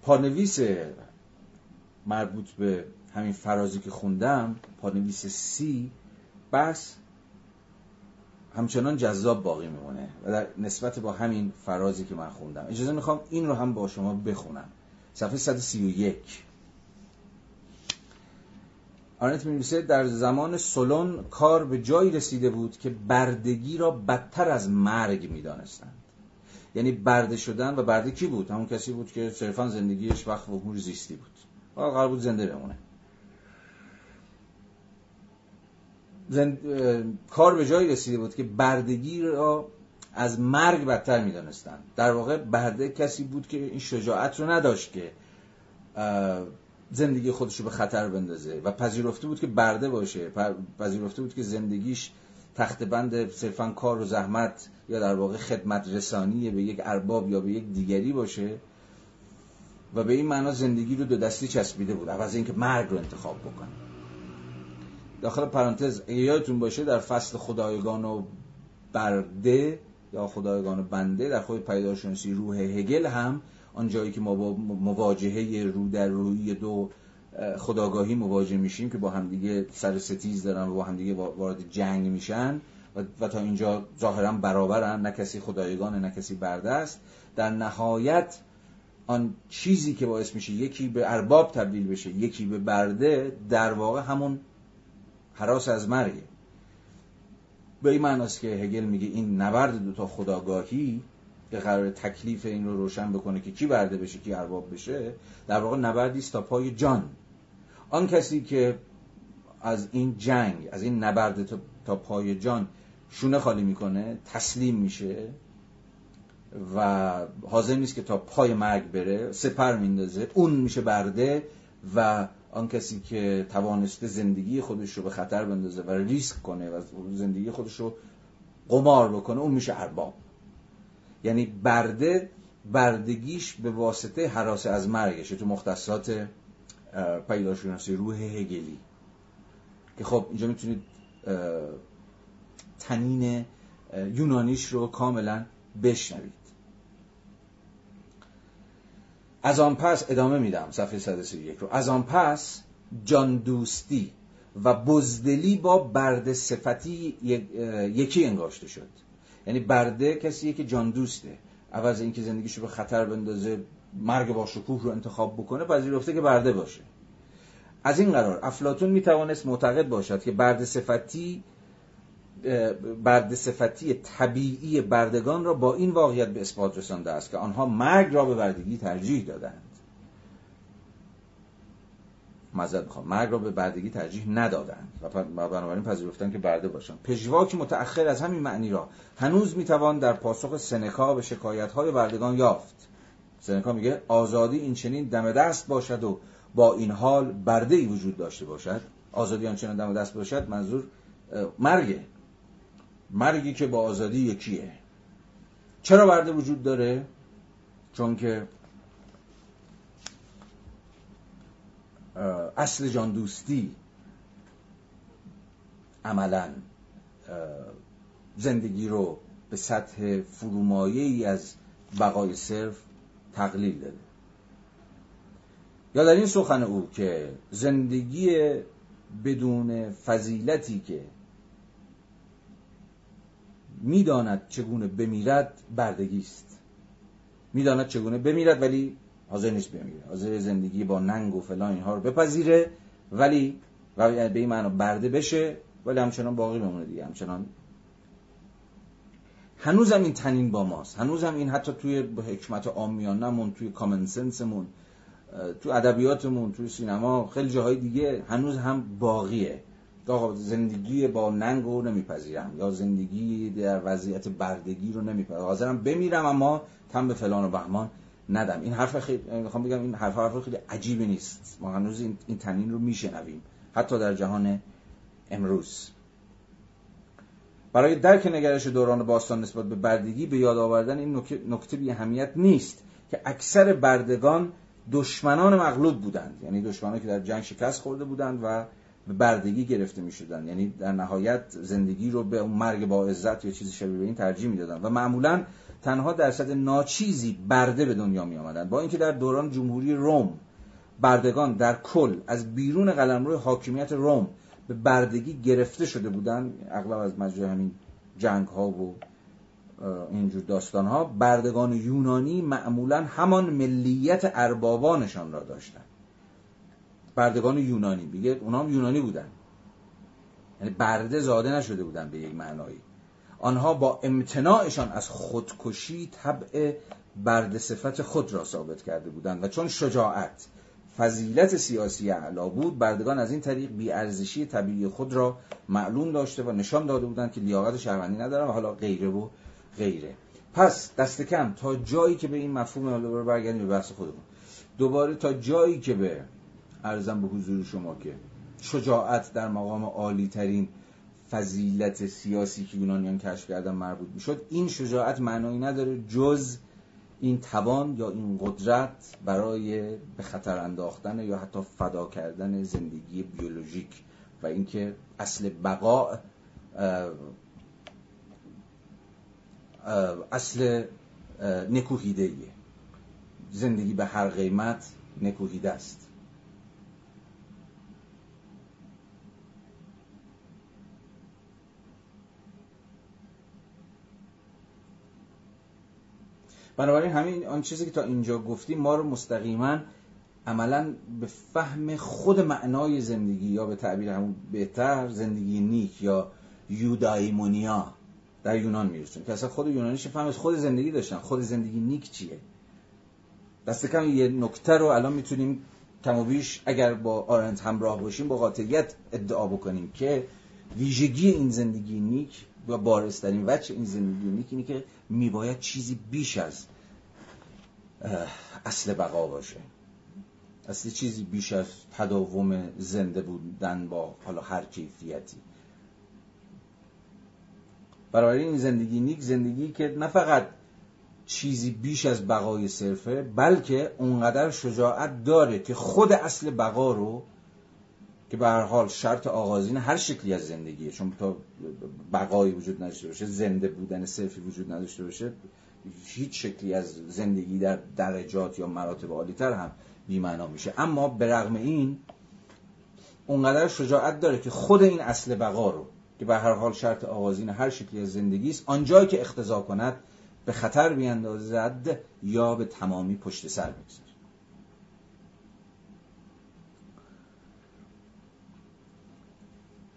پانویس مربوط به همین فرازی که خوندم پانویس سی بس همچنان جذاب باقی میمونه و در نسبت با همین فرازی که من خوندم. اجازه می‌خوام این رو هم با شما بخونم. صفحه 131 آرنت می در زمان سولون کار به جایی رسیده بود که بردگی را بدتر از مرگ می دانستند یعنی برده شدن و برده کی بود؟ همون کسی بود که صرفا زندگیش وقت و زیستی بود. قرار بود زنده بمونه. زند... کار به جایی رسیده بود که بردگی را از مرگ بدتر می‌دانستند. در واقع برده کسی بود که این شجاعت رو نداشت که زندگی خودش رو به خطر بندازه و پذیرفته بود که برده باشه پذیرفته بود که زندگیش تخت بند صرفا کار و زحمت یا در واقع خدمت رسانی به یک ارباب یا به یک دیگری باشه و به این معنا زندگی رو دو دستی چسبیده بود. عوض اینکه مرگ رو انتخاب بکنه. داخل پرانتز یادتون باشه در فصل خدایگان و برده یا خدایگان و بنده در خود پیداشناسی روح هگل هم آن جایی که ما با مواجهه رو در روی دو خداگاهی مواجه میشیم که با همدیگه سر ستیز دارن و با همدیگه وارد جنگ میشن و, تا اینجا ظاهرا برابرن نه کسی خدایگان نه کسی برده است. در نهایت آن چیزی که باعث میشه یکی به ارباب تبدیل بشه یکی به برده در واقع همون حراس از مرگه به این معناست که هگل میگه این نبرد دوتا خداگاهی که قرار تکلیف این رو روشن بکنه که کی برده بشه کی ارباب بشه در واقع نبردی است تا پای جان. آن کسی که از این جنگ از این نبرد تا پای جان شونه خالی می‌کنه تسلیم میشه و حاضر نیست که تا پای مرگ بره سپر میندازه اون میشه برده و آن کسی که توانسته زندگی خودش رو به خطر بندازه و ریسک کنه و زندگی خودش رو قمار بکنه اون میشه ارباب. یعنی برده بردگیش به واسطه حراس از مرگشه. تو مختصات پیداشناسی روح هگلی. که خب اینجا می‌تونید تنین یونانیش رو کاملا بشنوید. از آن پس ادامه میدم صفحه 131 رو. از آن پس جان دوستی و بزدلی با برده صفتی یکی انگاشته شد. یعنی برده کسیه که جان دوسته. عوض اینکه زندگیشو به خطر بندازه مرگ با شکوه رو انتخاب بکنه پذیرفته که برده باشه. از این قرار افلاتون می‌توانست معتقد باشد که برد صفتی برد صفتی طبیعی بردگان را با این واقعیت به اثبات رسانده است که آنها مرگ را به بردگی ترجیح دادند. مزد می‌خوام مرگ را به بردگی ترجیح ندادند. و بنابراین پذیرفتن که برده باشند. پژواک متأخر از همین معنی را هنوز می‌توان در پاسخ سنکا به شکایت های بردگان یافت. سنکا میگه آزادی این چنین دم دست باشد و با این حال برده ای وجود داشته باشد. آزادی آنچنان دم دست باشد منظور مرگه مرگی که با آزادی یکیه چرا برده وجود داره؟ چون که اصل جان دوستی عملا زندگی رو به سطح فرومایه ای از بقای صرف تقلیل داده یا در این سخن او که زندگی بدون فضیلتی که می‌داند چگونه بمیرد بردگی است. می‌داند چگونه بمیرد ولی حاضر نیست بمیره. حاضر زندگی با ننگ و فلان اینها رو بپذیره ولی و به این معنی برده بشه ولی همچنان باقی بمونه دیگه. همچنان هنوزم این تنین با ماست. هنوزم این حتی توی حکمت آمیانمون توی کامن سنسمون تو ادبیاتمون توی سینما خیلی جاهای دیگه هنوز هم باقیه. زندگی با ننگ رو نمیپذیرم یا زندگی در وضعیت بردگی رو نمیپذیرم. حاضرم بمیرم اما تن به فلان و بهمان ندم. این حرف خیلی می‌خوام بگم این حرف حرف خیلی عجیبی نیست. ما هنوز این, این تنین رو میشنویم. حتی در جهان امروز. برای درک نگرش دوران باستان نسبت به بردگی به یاد آوردن این نکته بی اهمیت نیست که اکثر بردگان دشمنان مغلوب بودند. یعنی دشمنانی که در جنگ شکست خورده بودند و به بردگی گرفته می شدن یعنی در نهایت زندگی رو به مرگ با عزت یا چیزی شبیه به این ترجیح می‌دادن. و معمولا تنها درصد ناچیزی برده به دنیا می آمدن با اینکه در دوران جمهوری روم بردگان در کل از بیرون قلمرو حاکمیت روم به بردگی گرفته شده بودند اغلب از مجرای همین جنگ ها و اینجور داستان ها بردگان یونانی معمولا همان ملیت اربابانشان را داشتند بردگان یونانی. میگه اونا هم یونانی بودن. یعنی برده زاده نشده بودن به یک معنایی. آنها با امتناعشان از خودکشی طبع برد صفت خود را ثابت کرده بودند و چون شجاعت فضیلت سیاسی اعلا بود بردگان از این طریق بیارزشی طبیعی خود را معلوم داشته و نشان داده بودند که لیاقت شهروندی ندارن و حالا غیره و غیره. پس دست کم تا جایی که به این مفهوم دوباره برگردیم به بحث خودمون. دوباره تا جایی که به ارزم به حضور شما که شجاعت در مقام عالی ترین فضیلت سیاسی که یونانیان کشف کردن مربوط می‌شد. این شجاعت معنایی نداره جز این توان یا این قدرت برای به خطر انداختن یا حتی فدا کردن زندگی بیولوژیک و اینکه اصل بقا اصل نکوهیده زندگی به هر قیمت نکوهیده است. بنابراین همین آن چیزی که تا اینجا گفتیم ما رو مستقیما عملا به فهم خود معنای زندگی یا به تعبیر همون بهتر زندگی نیک یا یودایمونیا در یونان میرسون که اصلا خود یونانیش فهم از خود زندگی داشتن. خود زندگی نیک چیه؟ دست کم یه نکته رو الان می‌تونیم بیش اگر با آرنت همراه باشیم با قاطعیت ادعا بکنیم که ویژگی این زندگی نیک و بارسترین وجه این زندگی اینه که میباید چیزی بیش از اصل بقا باشه. اصل چیزی بیش از تداوم زنده بودن با حالا هر کیفیتی. برای این زندگی نیک زندگی که نه فقط چیزی بیش از بقای صرفه بلکه اونقدر شجاعت داره که خود اصل بقا رو که به هر حال شرط آغازین هر شکلی از زندگیه. چون تا بقایی وجود نداشته باشه زنده بودن صرفی وجود نداشته باشه هیچ شکلی از زندگی در درجات یا مراتب عالیتر هم بیمعنا میشه. اما به رغم این اونقدر شجاعت داره که خود این اصل بقا رو که به هر حال شرط آغازین هر شکلی از زندگی است آنجایی که اختزا کند به خطر بیاندازد یا به تمامی پشت سر بگذارد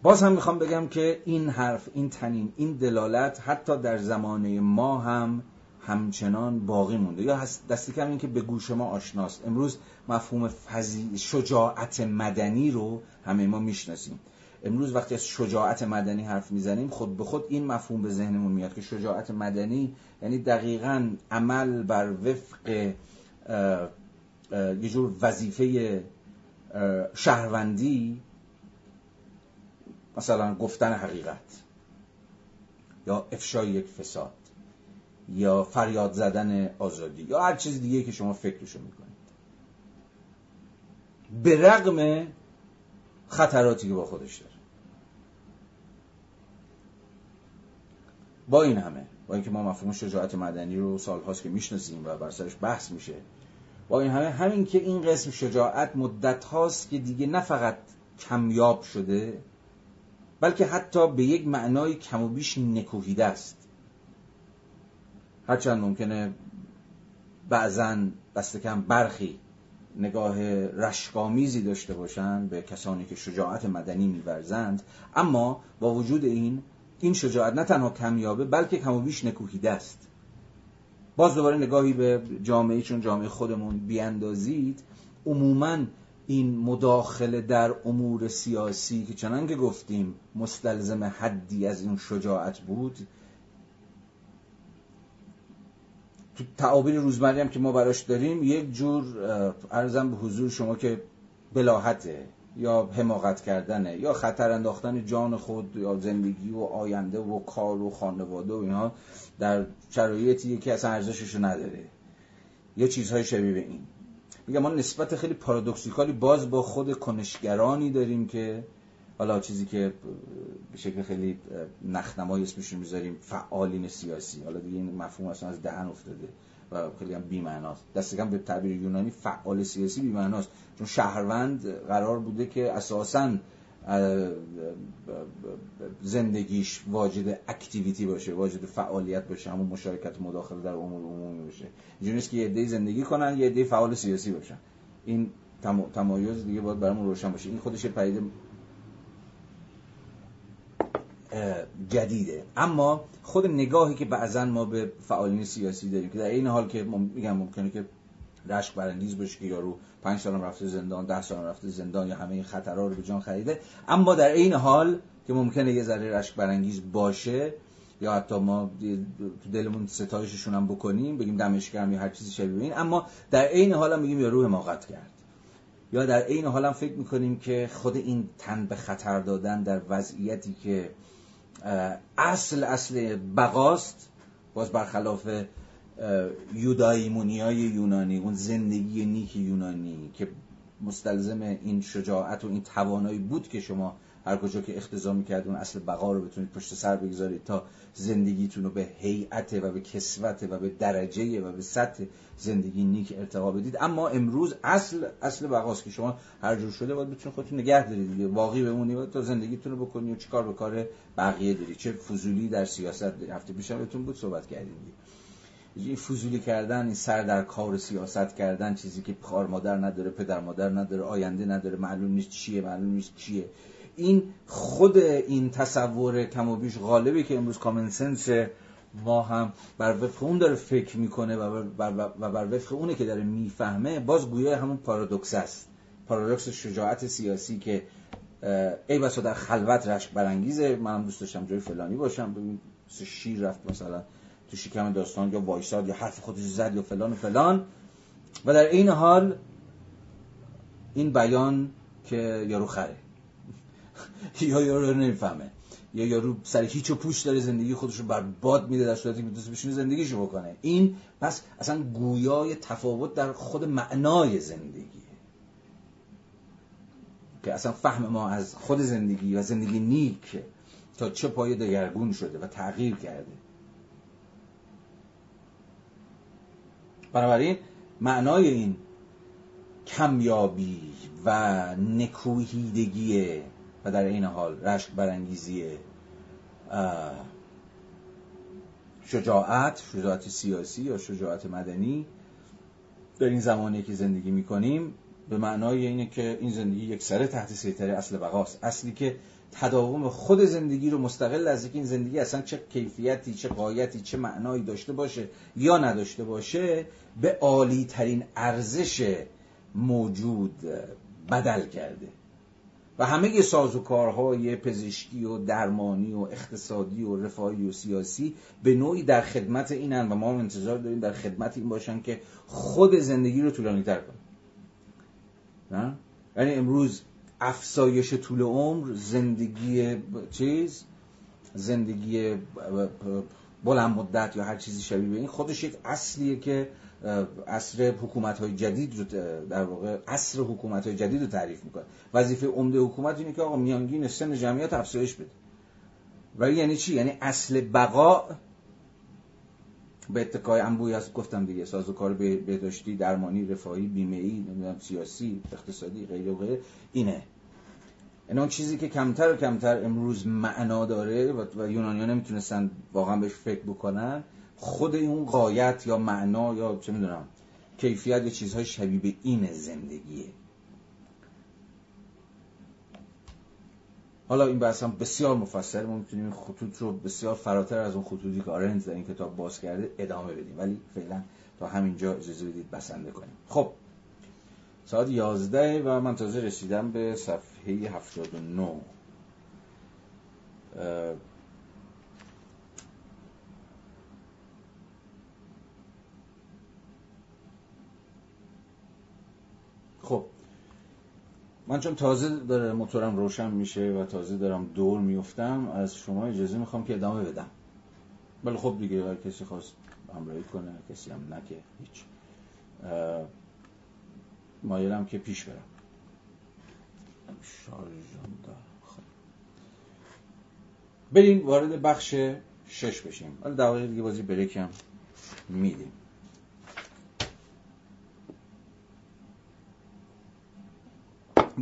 باز هم می‌خوام بگم که این حرف این تنین این دلالت حتی در زمانه ما هم همچنان باقی مونده. یا دستی کم این که به گوش ما آشناست. امروز مفهوم فزی... شجاعت مدنی رو همه ما می‌شناسیم. امروز وقتی از شجاعت مدنی حرف می‌زنیم خود به خود این مفهوم به ذهنمون میاد که شجاعت مدنی یعنی دقیقا عمل بر وفق یه جور وظیفه شهروندی مثلا گفتن حقیقت یا افشای یک فساد یا فریاد زدن آزادی یا هر چیز دیگه که شما فکرشو می‌کنید. به رغم خطراتی که با خودش داره. با این همه با اینکه ما مفهوم شجاعت مدنی رو سالهاست که می‌شناسیم و بر سرش بحث میشه با این همه همین که این قسم شجاعت مدت هاست که دیگه نه فقط کمیاب شده بلکه حتی به یک معنای کم و بیش نکوهیده است. هرچند ممکنه بعضا دست کم برخی نگاه رشکامیزی داشته باشند به کسانی که شجاعت مدنی میورزند اما با وجود این این شجاعت نه تنها کمیابه بلکه کم و بیش نکوهیده است. باز دوباره نگاهی به جامعه چون جامعه خودمون بیاندازید عموما این مداخله در امور سیاسی که چنان که گفتیم مستلزم حدی از این شجاعت بود تو تعابیر روزمره هم که ما براش داریم یک جور ارزم به حضور شما که بلاحته یا حماقت کردنه یا خطر انداختن جان خود یا زندگی و آینده و کار و خانواده و اینها در شرایطی که اصلا ارزشش نداره. یا چیزهای شبیه این. میگم ما نسبت خیلی پارادوکسیکالی باز با خود کنشگرانی داریم که حالا چیزی که به شکل خیلی نخنمایی اسمشون می‌ذاریم فعالین سیاسی. حالا دیگه این مفهوم اصلا از دهن افتاده و خیلی هم بی‌معناست. دست کم به تعبیر یونانی فعال سیاسی بی‌معناست. چون شهروند قرار بوده که اساساً زندگیش واجد اکتیویتی باشه واجد فعالیت باشه همون مشارکت مداخله در امور عمومی باشه. اینجوری نیست که یه عده زندگی کنن یه عده فعال سیاسی باشن. این تمایز دیگه باید برامون روشن باشه. این خودش پدیده جدیده. اما خود نگاهی که بعضا ما به فعالین سیاسی داریم که در این حال که میگم ممکنه که رشک برانگیز باشه که یارو پنج سال رفته زندان ده سال رفته زندان یا همه این خطرها رو به جان خریده. اما در این حال که ممکنه یه ذره رشک برانگیز باشه یا حتی ما تو دلمون ستایششون هم بکنیم بگیم دمش یا هر چیزی شبیه این. اما در عین حال هم میگیم یا روح حماقت کرد. یا در عین حال هم فکر می‌کنیم که خود این تن به خطر دادن در وضعیتی که اصل اصل بقاست باز برخلاف یودایمونی یونانی اون زندگی نیک یونانی که مستلزم این شجاعت و این توانایی بود که شما هر کجا که اختزا می‌کرد اون اصل بقا رو بتونید پشت سر بگذارید تا زندگیتون رو به هیئت و به کسوت و به درجه و به سطح زندگی نیک ارتقا بدید. اما امروز اصل اصل بقاست که شما هر جور شده باید بتونید خودتون نگه دارید دیگه. باقی بمونید تا زندگیتون رو بکنید و چیکار به کار بقیه دارید چه فضولی در سیاست دارید هفته پیشم بهتون بود صحبت کردیم این فضولی کردن این سر در کار سیاست کردن چیزی که خار مادر نداره پدر مادر نداره آینده نداره معلوم نیست چیه معلوم نیست چیه این خود این تصور کم و بیش غالبی که امروز کامن سنس ما هم بر وفق اون داره فکر می‌کنه و بر, و بر وفق اونه که داره می‌فهمه باز گویا همون پارادوکس است. پارادوکس شجاعت سیاسی که ای بسا در خلوت رشک برانگیزه من دوست داشتم جای فلانی باشم ببین شیر رفت مثلا. تو شکم داستان یا وایساد یا حرف خودش زد یا فلان و فلان. و در این حال این بیان که یارو خره. یا یارو نمی‌فهمه. یا یارو سر هیچ و پوش داره زندگی خودش رو بر باد میده در صورتی که دوست بشونه زندگیشو بکنه. این پس اصلا گویای تفاوت در خود معنای زندگی که اصلا فهم ما از خود زندگی و زندگی نیک تا چه پای دگرگون شده و تغییر کرده. بنابراین معنای این کمیابی و نکوهیدگی و در این حال رشک برانگیزی شجاعت شجاعت سیاسی یا شجاعت مدنی در این زمانی که زندگی می‌کنیم به معنای اینه که این زندگی یک سره تحت سیطره اصل بقاست. اصلی که تداوم خود زندگی رو مستقل از اینکه این زندگی اصلا چه کیفیتی چه قایتی چه معنایی داشته باشه یا نداشته باشه به عالی ترین ارزش موجود بدل کرده. و همه سازوکارهای پزشکی و درمانی و اقتصادی و رفاهی و سیاسی به نوعی در خدمت اینن و ما هم انتظار داریم در خدمت این باشن که خود زندگی رو طولانی تر کنن یعنی امروز افسایش طول عمر زندگی چیز زندگی بلند مدت یا هر چیزی شبیه به این خودش یک اصلیه که عصر حکومت های جدید رو در واقع عصر حکومت های جدید رو تعریف می‌کنه. وظیفه عمده حکومت اینه که آقا میانگین سن جمعیت افزایش بده. و یعنی چی؟ یعنی اصل بقا به اتکای انبوی هست. گفتم دیگه سازوکار بهداشتی درمانی رفاهی بیمه ای سیاسی اقتصادی غیره و غیره اینه. این اون چیزی که کمتر و کمتر امروز معنا داره و یونانیان نمی‌تونستن واقعا بهش فکر بکنن خود اون قایت یا معنا یا چه می‌دونم کیفیت یا چیزهای شبیه به این زندگیه. حالا این بحث هم بسیار مفصل ما می‌تونیم این خطوط رو بسیار فراتر از اون خطوطی که آرنز در این کتاب باز کرده ادامه بدیم. ولی فعلا تا همینجا اجازه بدید بسنده کنیم. خب ساعت 11 و من تازه رسیدم به صفحه 79 خب من چون تازه داره موتورم روشن میشه و تازه دارم دور میفتم از شما اجازه می‌خوام که ادامه بدم. ولی خب دیگه هر کسی خواست همراهی کنه کسی هم نکه هیچ. مایلم که پیش برم. بریم وارد بخش شش بشیم. حالا دقیقه دیگه بازی بریکم میدیم.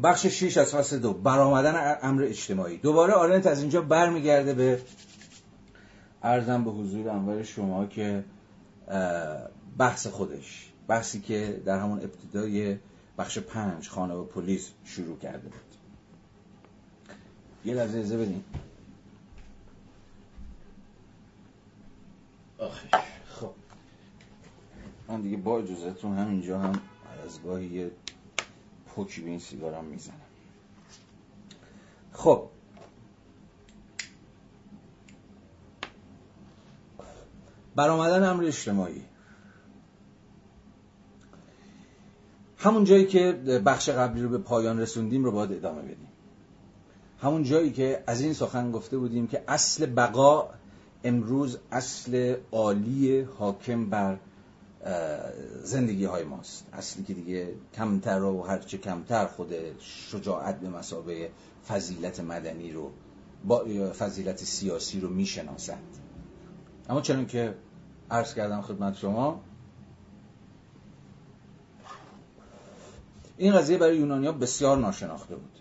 بخش 6 از فصل دو برآمدن امر اجتماعی. دوباره آرنت از اینجا برمیگرده به ارزم به حضور انوار شما که بحث خودش بحثی که در همون ابتدای بخش پنج خانه و پلیس شروع کرده بود. یه لحظه ازه بدین. خب. من دیگه با اجازتون همینجا هم از گاهی یه پوکی به این سیگارم می‌زنم. خب. برآمدن امر اجتماعی. همون جایی که بخش قبلی رو به پایان رسوندیم رو باید ادامه بدیم. همون جایی که از این سخن گفته بودیم که اصل بقا امروز اصل عالی حاکم بر زندگی های ماست. اصلی که دیگه کمتر و هرچه کمتر خود شجاعت به مسابه فضیلت مدنی رو با فضیلت سیاسی رو می‌شناسد. اما چنون که عرض کردم خدمت شما این قضیه برای یونانیا بسیار ناشناخته بود.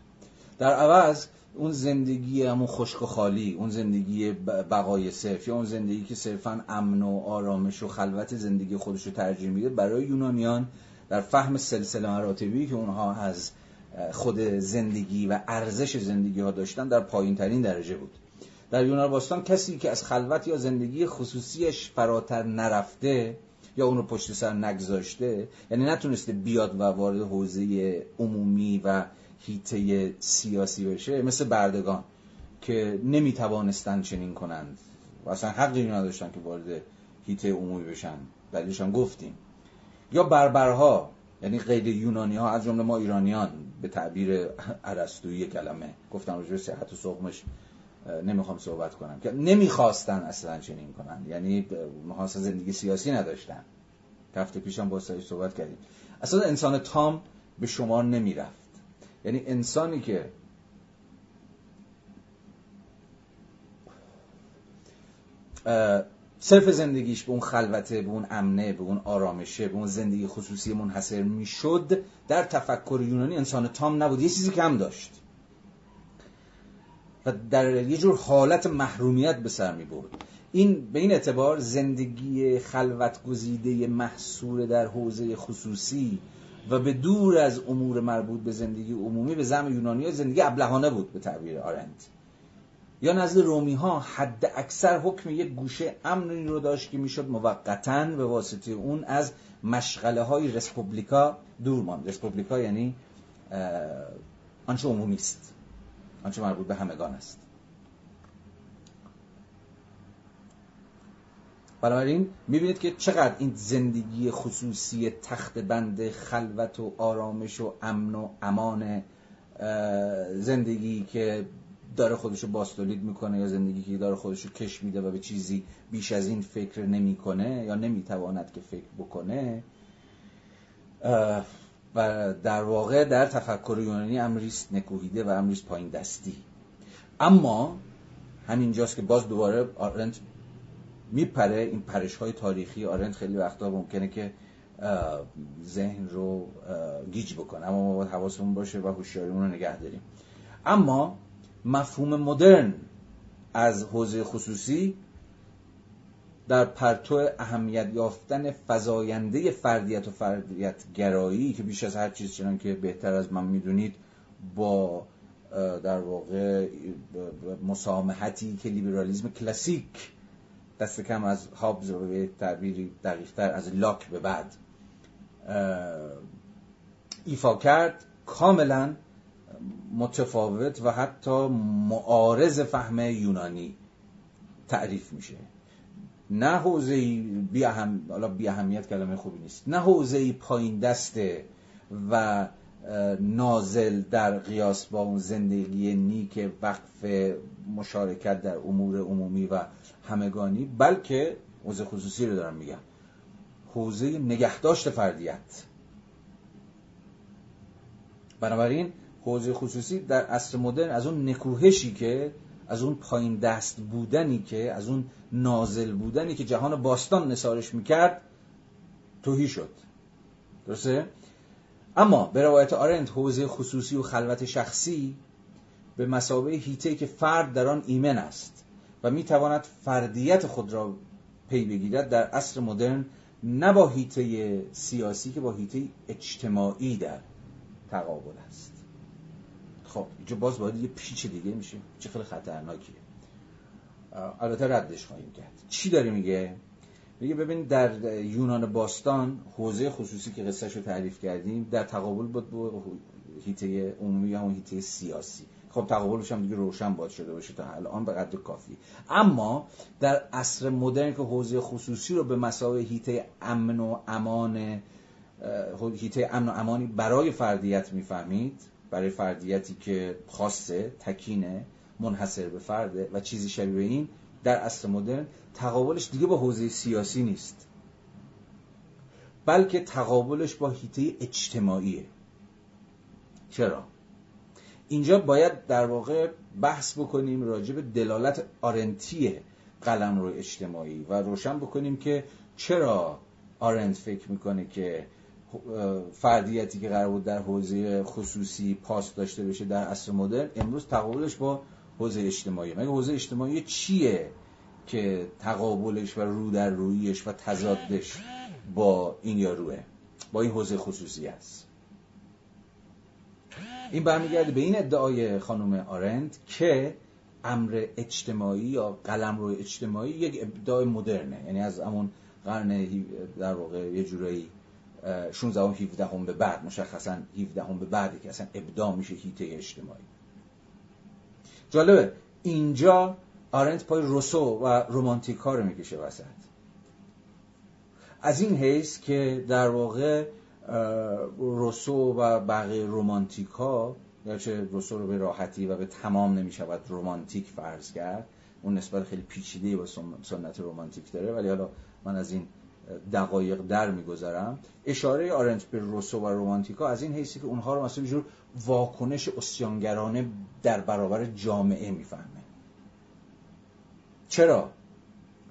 در عوض اون زندگی همون خشک و خالی اون زندگی بقای صرف یا اون زندگی که صرفا امن و آرامش و خلوت زندگی خودش رو ترجیح میده برای یونانیان در فهم سلسله مراتبی که اونها از خود زندگی و ارزش زندگی ها داشتن در پایین ترین درجه بود. در یونان باستان کسی که از خلوت یا زندگی خصوصیش فراتر نرفته یا اون رو پشت سر نگذاشته یعنی نتونسته بیاد و وارد حوزه عمومی و هیته سیاسی بشه مثل بردگان که نمی‌توانستن چنین کنند. و اصلا حقی نداشتن که وارد هیته عمومی بشن. دلیلش هم گفتیم. یا بربرها یعنی غیر یونانی ها از جمله ما ایرانیان به تعبیر عرستویی کلمه. گفتم به صحت و سقمش نمی‌خوام صحبت کنم. که نمی‌خواستن اصلا چنین کنن. یعنی محاسن زندگی سیاسی نداشتن. هفته پیشم با سایش صحبت کردیم. اصلا انسان تام به شمار نمی‌رفت. یعنی انسانی که صرف زندگیش به اون خلوته به اون امنه به اون آرامشه به اون زندگی خصوصی منحصر می‌شد در تفکر یونانی انسان تام نبود. یه چیزی کم داشت. و در یه جور حالت محرومیت به سر می برد. این به این اعتبار زندگی خلوت گزیده محصور در حوزه خصوصی و به دور از امور مربوط به زندگی عمومی به زم یونانی زندگی ابلهانه بود به تعبیر آرند یا نزد رومی ها حد اکثر حکم یک گوشه امنی رو داشت که می‌شد موقتا به واسطه اون از مشغله های رسپوبلیکا دور ماند. رسپوبلیکا یعنی آنچه عمومی است. آنچه مربوط به همگان است. بنابراین می‌بینید که چقدر این زندگی خصوصی تخت بند خلوت و آرامش و امن و امان زندگی که داره خودشو باستولید می‌کنه یا زندگی که داره خودشو کش میده و به چیزی بیش از این فکر نمی‌کنه یا نمی‌تواند که فکر بکنه و در واقع در تفکر یونانی امریست نکوهیده و امریست پایین دستی. اما همینجاست که باز دوباره آرنت میپره این پرش های تاریخی آرنت خیلی وقتا ممکنه که ذهن رو گیج بکنه. اما ما باید حواسمون باشه و هوشیاریمون رو نگه داریم. اما مفهوم مدرن از حوزه خصوصی در پرتو اهمیت یافتن فزاینده فردیت و فردیت گرایی که بیش از هر چیز چنان که بهتر از من می‌دونید با در واقع مسامحتی که لیبرالیزم کلاسیک دست کم از هابز رو به تعبیری دقیقتر از لاک به بعد ایفا کرد کاملا متفاوت و حتی معارض فهم یونانی تعریف میشه. نه حوزه بی, اهم... بی اهمیت کلمه خوبی نیست. نه حوزه پایین دسته و نازل در قیاس با اون زندگی نیک وقف مشارکت در امور عمومی و همگانی بلکه حوزه خصوصی رو دارم میگم. حوزه نگهداشت فردیت. بنابراین حوزه خصوصی در عصر مدرن از اون نکوهشی که از اون پایین دست بودنی که از اون نازل بودنی که جهان باستان نسارش می‌کرد توهی شد درسته؟ اما به روایت آرند حوزه خصوصی و خلوت شخصی به مسابقه هیته که فرد در آن ایمن است و می‌تواند فردیت خود را پی بگیرد در عصر مدرن نه با هیته سیاسی که با هیته اجتماعی در تقابل است خب اینجا باز باید یه پیچ دیگه میشه چه خیلی خطرناکیه. البته ردش خواهیم کرد. چی داره میگه؟ میگه ببین در یونان باستان حوزه خصوصی که قصهش رو تعریف کردیم در تقابل بود با هیته عمومی یا هیته سیاسی. خب تقابلش هم دیگه روشن باید شده باشه تا الان به قدر کافی. اما در عصر مدرن که حوزه خصوصی رو به مسابقه هیته امن و امان هیته امن و امانی برای فردیت می‌فهمید برای فردیتی که خاصه تکینه منحصر به فرده و چیزی شبیه این در عصر مدرن تقابلش دیگه با حوزه سیاسی نیست بلکه تقابلش با هیته اجتماعیه چرا؟ اینجا باید در واقع بحث بکنیم راجع به دلالت آرنتی قلم رو اجتماعی و روشن بکنیم که چرا آرنت فکر می‌کنه که فردیتی که قرار بود در حوزه خصوصی پاس داشته بشه در عصر مدرن امروز تقابلش با حوزه اجتماعی. مگه حوزه اجتماعی چیه که تقابلش و رو در رویش و تضادش با این یا روه با این حوزه خصوصی است این برمیگرده به این ادعای خانم آرند که امر اجتماعی یا قلم روی اجتماعی یک ابداع مدرنه. یعنی از همون قرن در واقع یه جورایی 16 و 17 هم به بعد مشخصا 17 هم به بعدی که اصلا ابداع میشه هیته اجتماعی. جالبه. اینجا آرنت پای روسو و رومانتیکا رو می‌کشه وسط. از این حیث که در واقع روسو و بقیه رومانتیکا چه روسو رو به راحتی و به تمام نمی‌شود رومانتیک فرض کرد اون نسبت خیلی پیچیده با سنت رومانتیک داره. ولی حالا من از این دقایق در میگذرم. اشاره آرنت به روسو و رومانتیکا از این حیثی که اونها رو مثلا جور واکنش اسیانگرانه در برابر جامعه می‌فهمه. چرا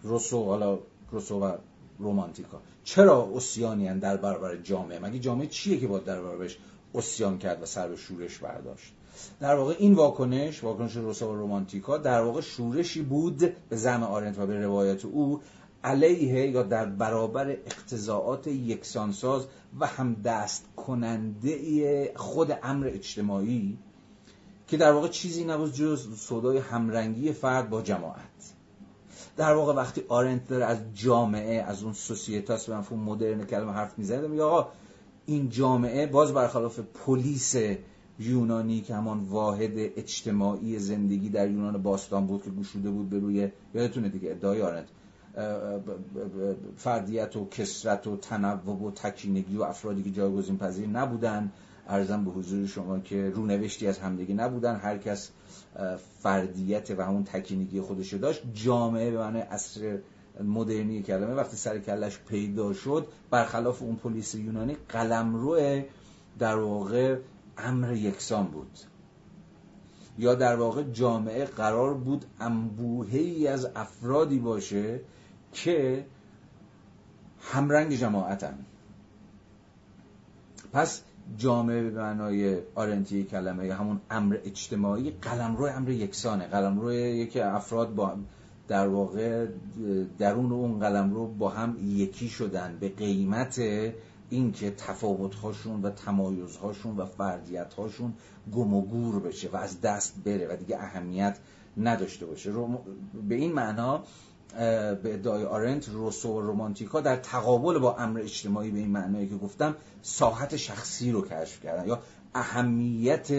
روسو حالا روسو و رومانتیکا چرا اسیانی در برابر جامعه؟ مگه جامعه چیه که باید در برابرش اسیان کرد و سر به شورش برداشت؟ در واقع این واکنش واکنش روسا و رومانتیکا در واقع شورشی بود به زم آرنت و به روایت او علیه یا در برابر اقتضاعات یکسانساز و هم دست کننده خود امر اجتماعی که در واقع چیزی نبود جز صدای همرنگی فرد با جماعت. در واقع وقتی آرنت داره از جامعه از اون سوسیتاس به مفهوم مدرن کلمه حرف می‌زنه میگه آقا این جامعه باز برخلاف پلیس یونانی که همان واحد اجتماعی زندگی در یونان باستان بود که گشوده بود به روی یادتونه دیگه ادعای آرنت. فردیت و کثرت و تنوع و تکینگی و افرادی که جایگزین پذیر نبودن. عرضم به حضور شما که رونوشتی از همدیگه نبودن. هر کس فردیت و همون تکینگی خودش داشت. جامعه به معنی عصر مدرنی کلمه وقتی سر و کلش پیدا شد برخلاف اون پلیس یونانی قلمرو در واقع امر یکسان بود. یا در واقع جامعه قرار بود انبوهی از افرادی باشه که همرنگ جماعتن. پس جامعه به معنای آرنتی کلمه همون امر اجتماعی قلمرو امر یکسانه. قلمرو یکی افراد با در واقع درون اون قلمرو با هم یکی شدن به قیمت اینکه تفاوت‌هاشون و تمایزهاشون و فردیت‌هاشون گم و گور بشه و از دست بره و دیگه اهمیت نداشته باشه. به این معنا به ادعای آرنت روسو و رومانتیکا در تقابل با امر اجتماعی به این معنایی که گفتم ساحت شخصی رو کشف کردن یا اهمیت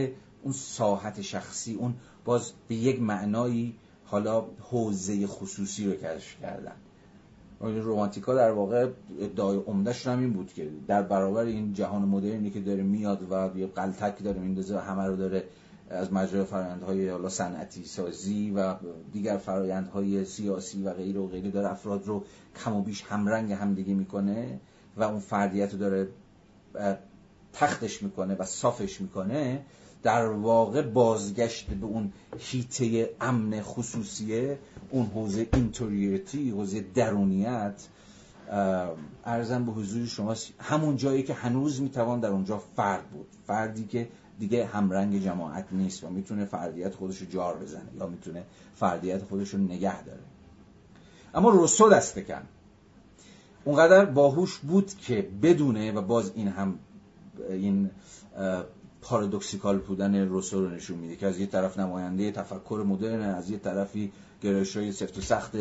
اون ساحت شخصی اون باز به یک معنایی حالا حوزه خصوصی رو کشف کردن. رومانتیکا در واقع ادعای عمدهش هم این بود که در برابر این جهان مدرنی که داره میاد و یه قلتک داره میندازه و همه رو داره از مجرای فرایندهای حالا صنعتی سازی و دیگر فرایندهای سیاسی و غیره و غیره داره افراد رو کم و بیش همرنگ همدیگه می‌کنه و اون فردیت رو داره تختش می‌کنه و صافش می‌کنه در واقع بازگشت به اون حیطه امن خصوصیه اون حوزه interiority حوزه درونیت عرضم به حضور شما همون جایی که هنوز می‌توان در اونجا فرد بود. فردی که دیگه همرنگ جماعت نیست و می‌تونه فردیت خودش رو جار بزنه یا می‌تونه فردیت خودش نگه داره. اما روسو دست کم اونقدر باهوش بود که بدونه و باز این هم این paradoxical بودن روسو رو نشون میده که از یه طرف نماینده تفکر مدرن از یه طرفی گرایش های سفت و سخت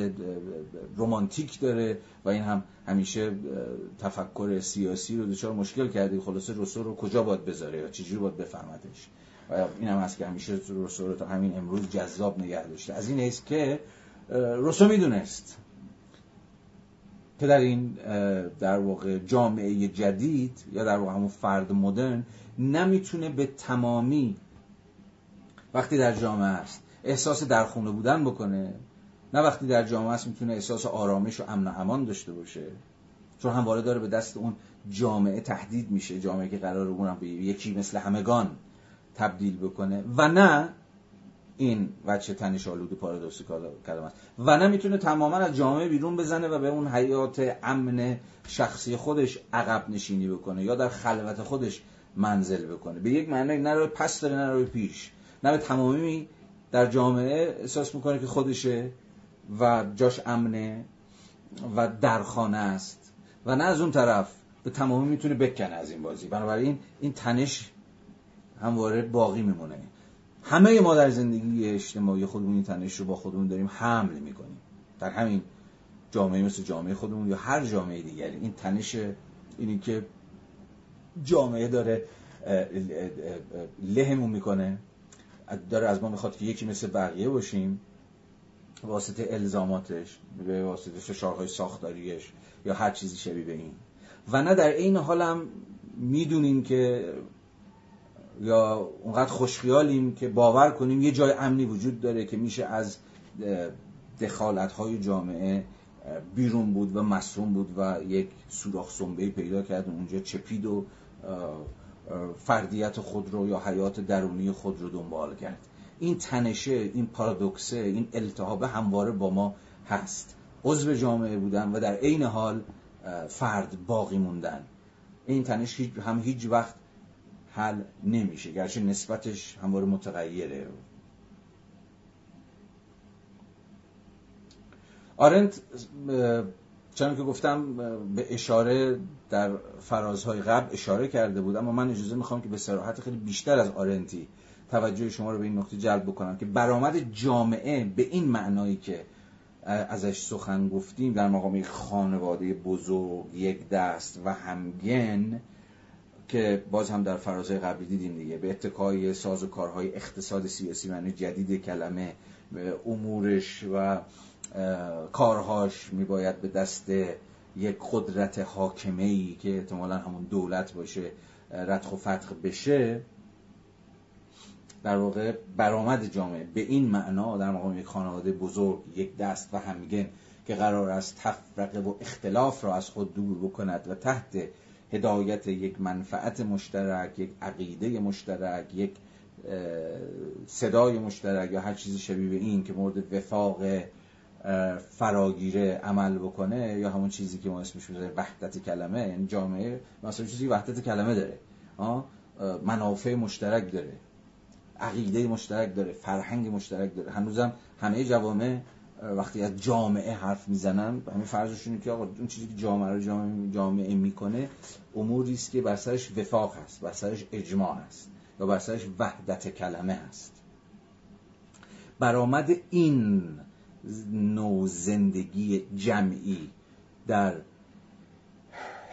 رومانتیک داره و این هم همیشه تفکر سیاسی رو دچار مشکل کرده. خلاصه روسو رو کجا باید بذاره یا چجوری باید بفهمتش و این هم هست که همیشه روسو رو تا همین امروز جذاب نگه داشته. از این است که روسو می‌دونست. که در این در واقع جامعه جدید یا در واقع همون فرد مدرن نمی‌تونه به تمامی وقتی در جامعه است احساس درخونه بودن بکنه. نه وقتی در جامعه است می‌تونه احساس آرامش و امن و امان داشته باشه. چون همواره داره به دست اون جامعه تهدید میشه. جامعه که قرار اونم به یکی مثل همگان تبدیل بکنه. و نه این وچه تنش آلود پارادوکسی کلمه و نه می‌تونه تماما از جامعه بیرون بزنه و به اون حیات امن شخصی خودش عقب نشینی بکنه یا در خلوت خودش منزل بکنه. به یک معنی نه رو پس داره نه رو پیش. نه به تمامی در جامعه احساس می‌کنه که خودشه و جاش امنه و درخانه است. و نه از اون طرف به تمامی می‌تونه بکنه از این بازی. بنابراین این تنش همواره باقی میمونه. همه ما در زندگی اجتماعی خودمون این تنش رو با خودمون داریم حمل می‌کنیم. در همین جامعه مثل جامعه خودمون یا هر جامعه دیگری. این تنش اینی که جامعه داره لهمون می‌کنه. داره از ما می‌خواد که یکی مثل بقیه باشیم. واسطه الزاماتش به واسطه فشارهای ساختاریش یا هر چیزی شبیه به این. و نه در این هم می‌دونیم که یا اونقدر خوشخیالیم که باور کنیم یه جای امنی وجود داره که میشه از دخالت های جامعه بیرون بود و مسئول بود و یک سوراخ سنبه پیدا کرد و اونجا چپید و فردیت خود رو یا حیات درونی خود رو دنبال کرد. این تنشه این پارادوکسه این التهاب همواره با ما هست. عضو جامعه بودن و در عین حال فرد باقی موندن. این تنش هم هیچ وقت حل نمیشه گرچه نسبتش همواره متغیره. آرنت چون که گفتم به اشاره در فرازهای قبل اشاره کرده بود اما من اجازه می‌خوام که به صراحت خیلی بیشتر از آرنتی توجه شما رو به این نقطه جلب بکنم که برآمد جامعه به این معنایی که ازش سخن گفتیم در مقام یک خانواده بزرگ یک دست و همگن که باز هم در فرازهای قبلی دیدیم دیگه به اتکای ساز و کارهای اقتصاد سیاسی معنی جدید کلمه امورش و کارهاش میباید به دست یک قدرت حاکمه ای که احتمالا همون دولت باشه ردخ و فتخ بشه. در واقع برآمد جامعه به این معنا در مقام یک خانواده بزرگ یک دست و همگن که قرار است تفرقه و اختلاف را از خود دور بکند و تحت هدایت یک منفعت مشترک یک عقیده مشترک یک صدای مشترک یا هر چیزی شبیه به این که مورد وفاق فراگیره عمل بکنه یا همون چیزی که ما اسمش می‌ذاریم وحدت کلمه یعنی جامعه مثلا چیزی وحدت کلمه داره. منافع مشترک داره عقیده مشترک داره فرهنگ مشترک داره. هنوزم همه جوامع وقتی از جامعه حرف می‌زنن همین فرضشون که آقا اون چیزی که جامعه رو جامعه, جامعه می‌کنه اموری است که بر سرش وفاق هست بر سرش اجماع هست یا بر سرش وحدت کلمه هست. برآمد این نوع زندگی جمعی در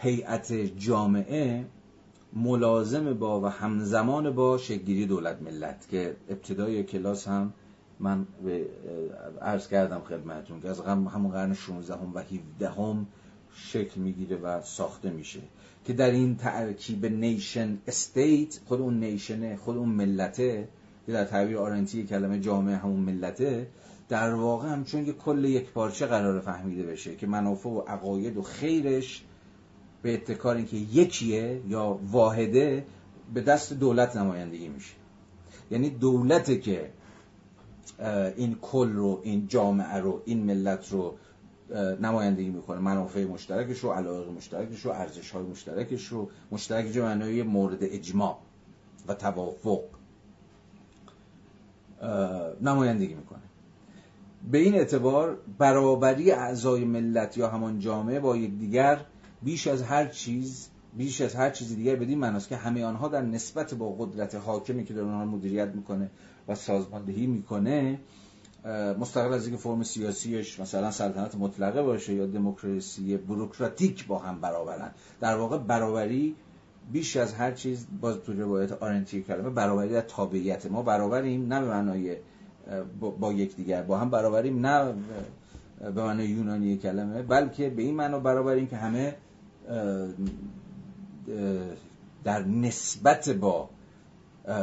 هیئت جامعه ملازم با و همزمان با شکلگیری دولت ملت که ابتدای کلاس هم من عرض کردم خدمتون که از همون قرن 16 هم و 17 هم شکل می‌گیره و ساخته میشه که در این ترکیب نیشن استیت خود اون نیشنه خود اون ملته که در تعبیر آرنتی کلمه جامعه همون ملته در واقع همچون که کل یک پارچه قرار فهمیده بشه که منافع و عقاید و خیرش به اتکار اینکه یکیه یا واحده به دست دولت نمایندگی میشه. یعنی دولته که این کل رو این جامعه رو این ملت رو نمایندگی می‌کنه. منافع مشترکش رو علاقه مشترکش رو ارزش های مشترکش رو مشترک جو مورد اجماع و توافق نمایندگی می‌کنه. به این اعتبار برابری اعضای ملت یا همان جامعه با یکدیگر بیش از هر چیز بیش از هر چیز دیگر بدین معناست که همه آنها در نسبت با قدرت حاکمی که در آنها مدیریت می‌کنه و سازماندهی می‌کنه مستقل از اینکه فرم سیاسیش مثلا سلطنت مطلقه باشه یا دموکراسی بروکراتیک با هم برابرن. در واقع برابری بیش از هر چیز باز تو روایت آرنتی کلمه برابری در تابعیت ما. برابریم نه به معنای با یکدیگر. با هم برابریم. نه به معنای یونانی کلمه بلکه به این معنا برابریم که همه در نسبت با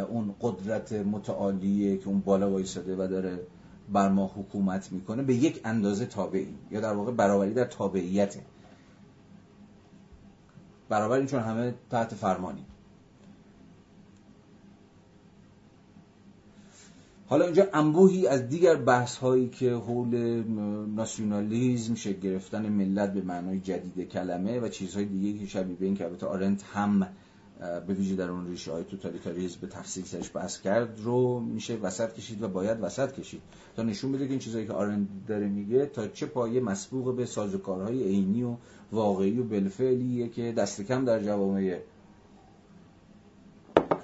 اون قدرت متعالیه که اون بالا وایساده و داره بر ما حکومت می‌کنه به یک اندازه تابعی یا در واقع برابری در تابعیته. برابر چون همه تحت فرمانی. حالا اینجا انبوهی از دیگر بحث هایی که حول ناسیونالیزم شکل گرفتن ملت به معنای جدید کلمه و چیزهای دیگه که شبیه به این که البته آرنت هم به ویژه در اون ریشه های توتالیتاریزم به تفصیل سرش بحث کرد رو میشه وسط کشید و باید وسط کشید. تا نشون بده که این چیزهایی که آرنت داره میگه تا چه پایه مسبوق به سازوکارهای عینی و واقعی و بالفعلیه که دست کم در جوامع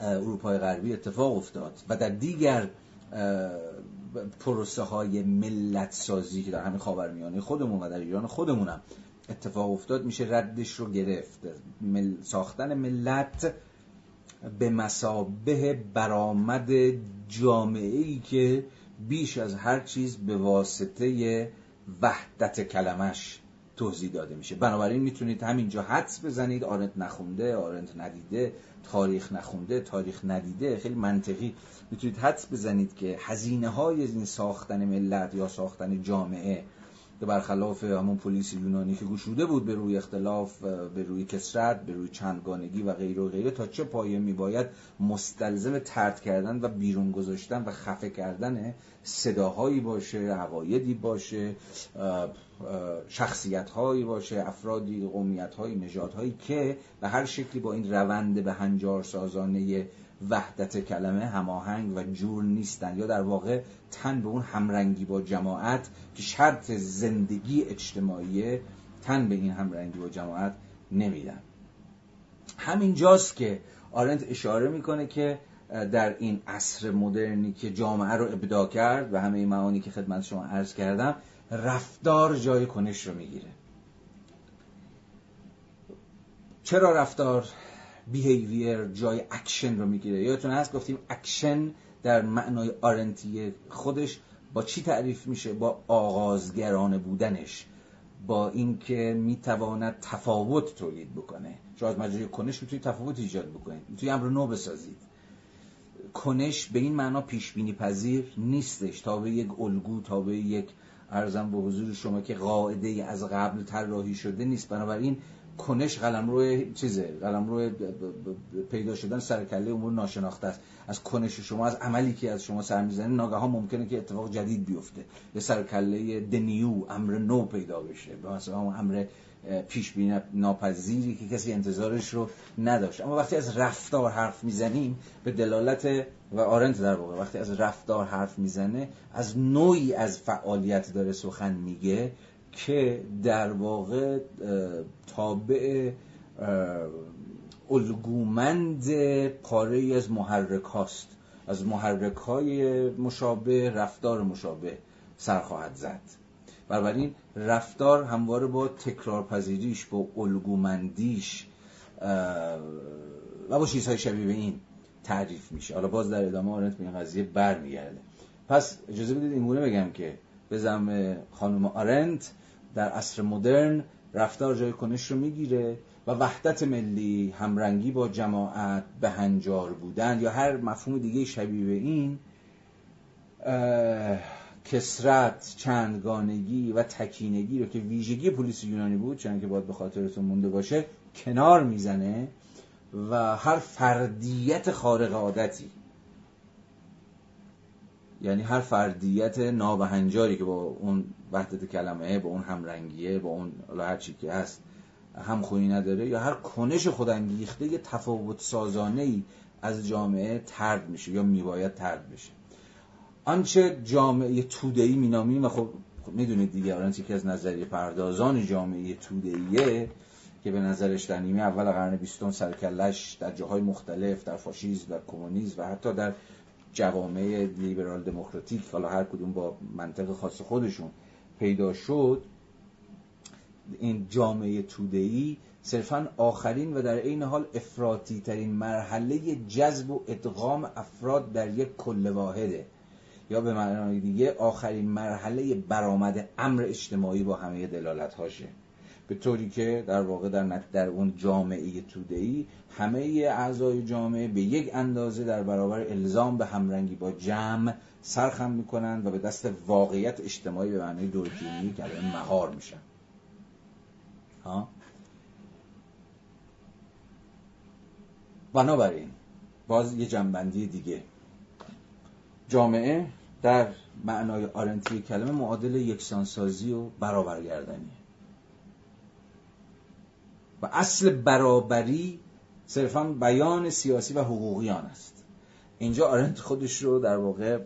اروپای غربی اتفاق افتاد. و در دیگر پروسه های ملت سازی که در همین خاورمیانه خودمون و در ایران خودمونم اتفاق افتاد میشه ردش رو گرفت. ساختن ملت به مسابه برآمد جامعه ای که بیش از هر چیز به واسطه وحدت کلمش توضیح داده میشه. بنابراین می‌تونید همینجا حدس بزنید. آرنت نخونده آرنت ندیده تاریخ نخونده تاریخ ندیده خیلی منطقی. می‌تونید حدس بزنید که هزینه های این ساختن ملت یا ساختن جامعه که برخلاف همون پلیس یونانی که گشوده بود به روی اختلاف به روی کسرت به روی چندگانگی و غیره و غیره تا چه پایه میباید مستلزم ترد کردن و بیرون گذاشتن و خفه کردن صداهایی باشه عقایدی باشه شخصیت هایی باشه افرادی قومیت هایی نجات هایی که به هر شکلی با این روند به هنجار سازانه وحدت کلمه هماهنگ و جور نیستن یا در واقع تن به اون همرنگی با جماعت که شرط زندگی اجتماعی تن به این همرنگی با جماعت نمیدن. همینجاست که آرنت اشاره می‌کنه که در این عصر مدرنی که جامعه رو ابداع کرد و همه این معانی که خدمت شما عرض کردم رفتار جای کنش رو می‌گیره. چرا رفتار behavior جای اکشن رو می‌گیره؟ یادتون هست گفتیم اکشن در معنای آرنتی خودش با چی تعریف میشه؟ با آغازگرانه بودنش با اینکه می‌تواند تفاوت تولید بکنه. شما از مجرای کنش می‌تونید تفاوت ایجاد بکنید. می‌تونید امر نو بسازید. کنش به این معنا پیش بینی پذیر نیستش تا به یک الگو تا به یک ارزم به حضور شما که قاعده از قبل طراحی شده نیست. بنابراین کنش قلم روی چیزه قلم روی پیدا شدن سرکله امور ناشناخته است. از کنش شما از عملی که از شما سر می‌زنه ناگهان ممکنه که اتفاق جدید بیفته. یه سرکله دنیو امر نو پیدا بشه. به مثلا امر پیش بین ناپذیری که کسی انتظارش رو نداشت. اما وقتی از رفتار حرف می‌زنیم به دلالت و آرنت در واقع وقتی از رفتار حرف می‌زنه از نوعی از فعالیت داره سخن میگه که در واقع تابع الگومند پاره از محرک هاست. از محرک های مشابه رفتار مشابه سر خواهد زد. بنابراین رفتار همواره با تکرار پذیریش با الگومندیش و با چیزهای شبیه به این تعریف میشه. حالا باز در ادامه آرنت به این قضیه برمیگرده. پس اجازه بدید اینگونه بگم که به زم خانم آرنت در عصر مدرن رفتار جای کنش رو می‌گیره و وحدت ملی همرنگی با جماعت به هنجار بودن یا هر مفهوم دیگه شبیه به این کسرت چندگانگی و تکینگی رو که ویژگی پلیس یونانی بود چون که باید به خاطرتون مونده باشه کنار می‌زنه. و هر فردیت خارق عادتی. یعنی هر فردیت نابهنجاری که با اون وحدت کلمه با اون همرنگیه با اون هر چی که هست همخونی نداره یا هر کنش خودانگیخته یه تفاوت سازانه ای از جامعه ترد میشه یا میباید ترد بشه. آنچه جامعه تودهی مینامیم و خب, می‌دونید دیگه آرنت یکی از نظریه پردازان جامعه تودهیه که به نظرش در نیمه اول قرن بیستم سرکلش در جاهای مختلف در فاشیسم در کمونیسم و حتی در جوامع لیبرال دموکراتیک حالا هر کدوم با منطق خاص خودشون پیدا شد این جامعه تودهی صرفا آخرین و در عین حال افراطی ترین مرحله جذب و ادغام افراد در یک کل واحده. یا به معنای دیگه آخرین مرحله برآمد امر اجتماعی با همه دلالت هاشه به طوری که در واقع در, در اون جامعه تودهی همه اعضای جامعه به یک اندازه در برابر الزام به همرنگی با جمع سرخم می‌کنن و به دست واقعیت اجتماعی به معنی دورکینی کلمه مهار میشن. ها؟ بنابراین باز یه جنبندی دیگه. جامعه در معنای آرنتی کلمه معادل یکسانسازی و برابرگردنی و اصل برابری صرفا بیان سیاسی و حقوقیان است. اینجا آرنت خودش رو در واقع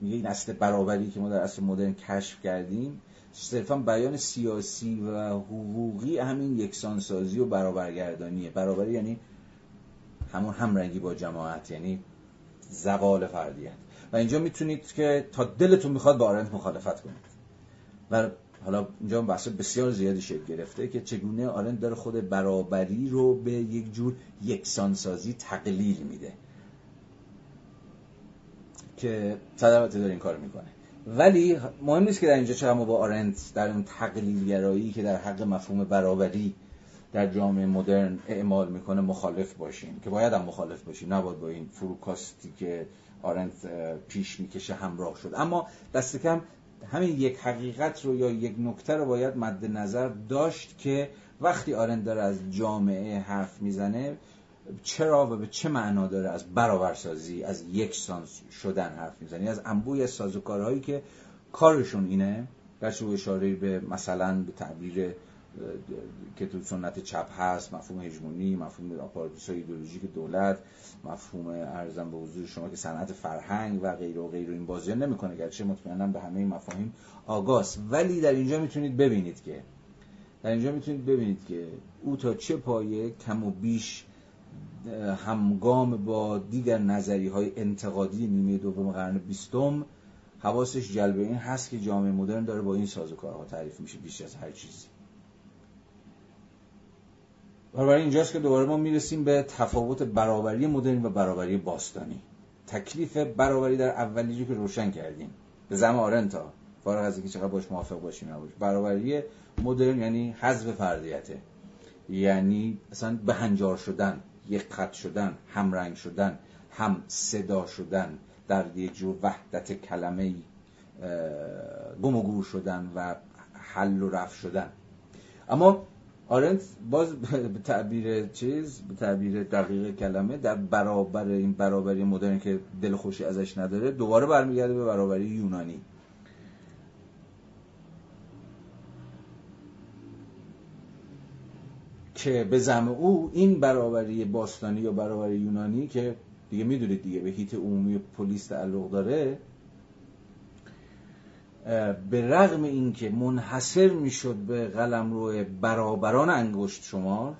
میگه این اصل برابری که ما در اصل مدرن کشف کردیم صرفا بیان سیاسی و حقوقی همین یکسانسازی و برابرگردانیه. برابری یعنی همون همرنگی با جماعت یعنی زوال فردیت. و اینجا می‌تونید که تا دلتون می‌خواد با آرنت مخالفت کنید. و حالا اینجا بحث بسیار زیادی شکل گرفته که چگونه آرنت داره خود برابری رو به یک جور یکسانسازی تقلیل میده. که صد داره این کار می‌کنه. ولی مهم نیست که در اینجا چرا ما با آرنت در اون تقلیل که در حق مفهوم برابری در جامعه مدرن اعمال می‌کنه مخالف باشیم که باید هم مخالف باشیم نباید با این فروکاستی که آرنت پیش می‌کشه همراه شد. اما دست کم همین یک حقیقت رو یا یک نکته رو باید مد نظر داشت که وقتی آرنت داره از جامعه حرف می‌زنه چرا و به چه معنا داره از برابرسازی از سانس شدن حرف می‌زنه؟ از انبوی سازوکارهایی که کارشون اینه در اشاره به مثلا به تعبیر که تو سنت چپ هست مفهوم هژمونی مفهوم آپاراتوس ایدئولوژیک دولت مفهوم ارزم به حضور شما که صنعت فرهنگ و غیر و غیر این بازی نمی‌کنه گرچه مطمئنا به همه این مفاهیم آگاست. ولی در اینجا می‌تونید ببینید که در اینجا می‌تونید ببینید که او تا چه پایه کم و بیش همگام با دیگر نظری های انتقادی نیمه دوم قرن بیستم حواسش جلب این هست که جامعه مدرن داره با این سازوکارها تعریف میشه بیش از هر چیزی. برای اینجاست که دوباره ما می‌رسیم به تفاوت برابری مدرن و برابری باستانی. تکلیف برابری در اولی که روشن کردیم. به زم آرنتا فارغ از اینکه چقدر باش موافق باشیم نباش. برابری مدرن یعنی حذف فردیته یعنی اصلا به هنجار شدن یک خط شدن همرنگ شدن هم صدا شدن در یک جور وحدت کلمه گم و گور شدن و حل و رفت شدن. اما آرنت باز به تعبیر چیز به تعبیر دقیق کلمه در برابر این برابری مدرن که دل خوشی ازش نداره دوباره برمیگرده به برابری یونانی. که به زم او این برابری باستانی یا برابری یونانی که دیگه می‌دونید دیگه به هیت عمومی پلیس تعلق داره به رغم اینکه منحصر می‌شد به قلم روی برابران انگشت شمار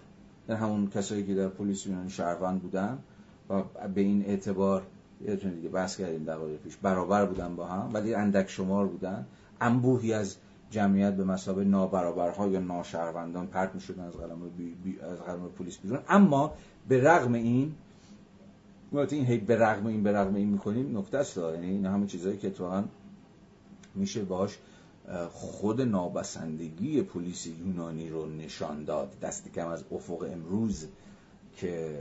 در همون کسایی که در پلیس یونانی شهروند بودن و به این اعتبار یادتون دیگه بحث کردیم دقایق پیش برابر بودن با هم ولی اندک شمار بودن. انبوهی از جمعیت به مسابه نابرابرها یا ناشهروندان پرت می شدن از قلم, از قلم پلیس بیرون. اما به رغم این این هی به رغم این به رغم این می‌کنیم نکته است یعنی این همه چیزهایی که اتفاقا میشه باش خود نابسندگی پلیس یونانی رو نشان داد دست کم از افق امروز که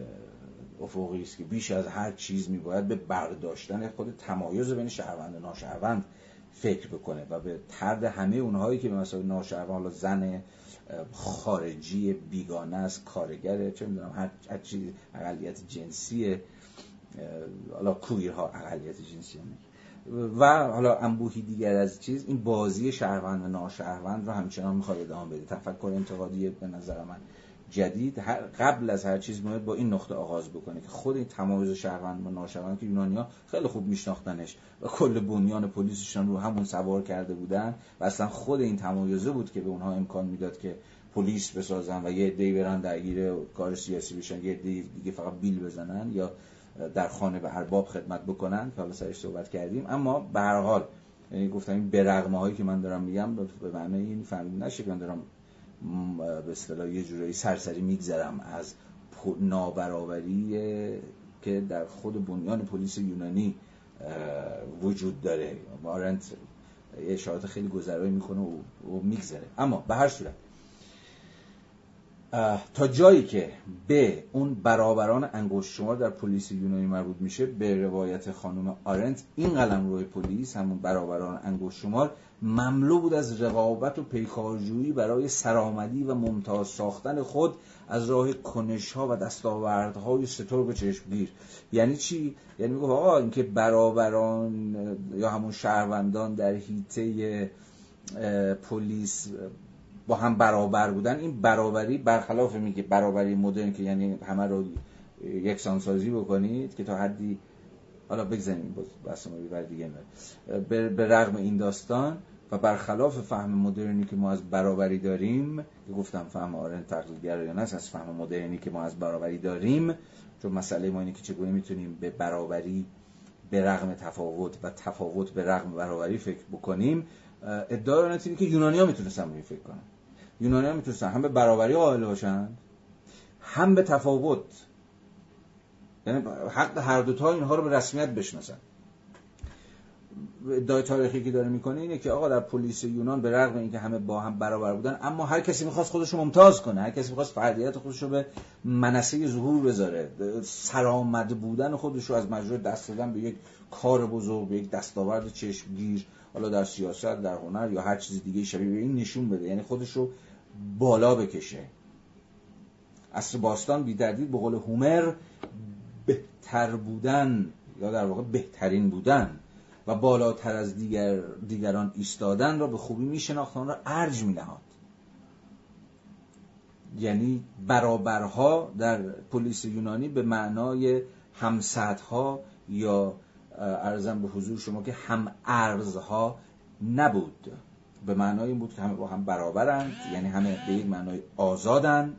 افقی است که بیش از هر چیز میباید به برداشتن خود تمایز بین شهروند و ناشهروند فکر بکنه و به ترد همه اونهایی که به مثلا ناشهروند زن خارجی بیگانه است کارگره چه می‌دونم هر, هر چیز اقلیت جنسی حالا کویرها اقلیت جنسی هم. و حالا انبوهی دیگر از چیز این بازی شهروند و ناشهروند رو همچنان می‌خواد ادامه بده. تفکر انتقادی به نظر من جدید. قبل از هر چیز باید با این نقطه آغاز بکنه که خود این تمایز شهروند و ناشهروند که یونانیا خیلی خوب میشناختنش و کل بنیان پلیسشان رو همون سوار کرده بودن و اصلا خود این تمایزه بود که به اونها امکان می‌داد که پلیس بسازن و یه دی برن درگیر کار سیاسی بشن یه دی دیگه فقط بیل بزنن یا در خانه به ارباب خدمت بکنن که حالا سرش صحبت کردیم. اما به هر حال یعنی گفتم این برغمه هایی که من دارم میگم به معنی این فهمید نشه که من دارم به اصطلاح یه جورایی سرسری میگذرم از نابرابری که در خود بنیان پلیس یونانی وجود داره. مارنت اشارات خیلی گذرایی می‌کنه و میگذره. اما به هر صورت تا جایی که به اون برابران انگشت شمار در پلیس یونانی مربوط میشه به روایت خانم آرنت این قلم روی پلیس همون برابران انگشت شمار مملو بود از رقابت و پیکارجویی برای سرآمدی و ممتاز ساختن خود از راه کنش ها و دستاوردهای سترگ چشمگیر. یعنی چی؟ یعنی میگه آقا اینکه برابران یا همون شهروندان در حیطه پلیس با هم برابر بودن این برابری برخلاف میگه برابری مدرن که یعنی همه رو یکسانسازی بکنید که تا حدی حالا بگذاریم بس ما بر دیگه به رغم این داستان و برخلاف فهم مدرنی که ما از برابری داریم که گفتم فهم آرن تقلیدگرایانه است از فهم مدرنی که ما از برابری داریم چون مسئله ما اینه که چگونه می‌تونیم به برابری به رغم تفاوت و تفاوت به رغم برابری فکر بکنیم. ادعای اینه که یونانی ها می‌تونستن به فکر کنن. یونانی ها می‌تونستن. هم به برابری قائل باشند هم به تفاوت. یعنی حق هر دوتا اینها رو به رسمیت بشناسن. ادعای تاریخی که داره می‌کنه اینه که آقا در پلیس یونان به رغم اینکه همه با هم برابر بودن اما هر کسی می‌خواست خودش رو ممتاز کنه هر کسی می‌خواست فردیت خودش رو به منصه ظهور بذاره. سرآمد بودن خودش رو از مجرد دست دادن به یک کار بزرگ به یک دستاورد چشمگیر. حالا در سیاست در هنر یا هر چیز دیگه شبیه به این نشون بده. یعنی خودش رو بالا بکشه. اصر باستان بیدردید به قول هومر بهتر بودن یا در واقع بهترین بودن و بالاتر از دیگر دیگران ایستادن را به خوبی میشناخت آن را ارج مینهاد. یعنی برابرها در پلیس یونانی به معنای همسدها یا ارزم به حضور شما که هم ارزها نبود. به معنای این بود که همه با هم برابرند یعنی همه به یک معنای آزادن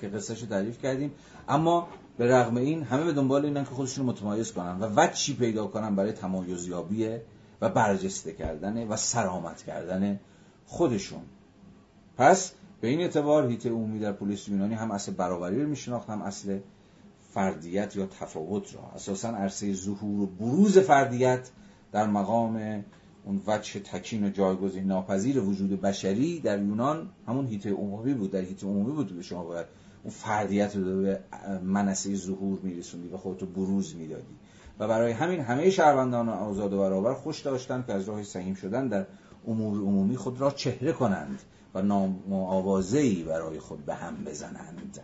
که قصهش رو تعریف کردیم. اما به رغم این همه به دنبال اینن که خودشون متمایز کنن و وچی پیدا کنن برای تمایزیابی و برجسته کردن و سرامت کردن خودشون. پس به این اعتبار هیته عمومی در پلیس یونانی هم اصل برابری رو میشناخت هم اصل فردیت یا تفاوت را. اساسا عرصه ظهور و بروز فردیت در مقام اون وجه تکین و جایگزین ناپذیر وجود بشری در یونان همون حیطه عمومی بود در حیطه عمومی بود که شما باید اون فردیت رو به منصه ظهور میرسوندی و خودتو بروز می‌دادی. و برای همین همه شهروندان آزاد و برابر خوش داشتند که از راه سهیم شدن در امور عمومی خود را چهره کنند و نام برای خود به هم بزنند.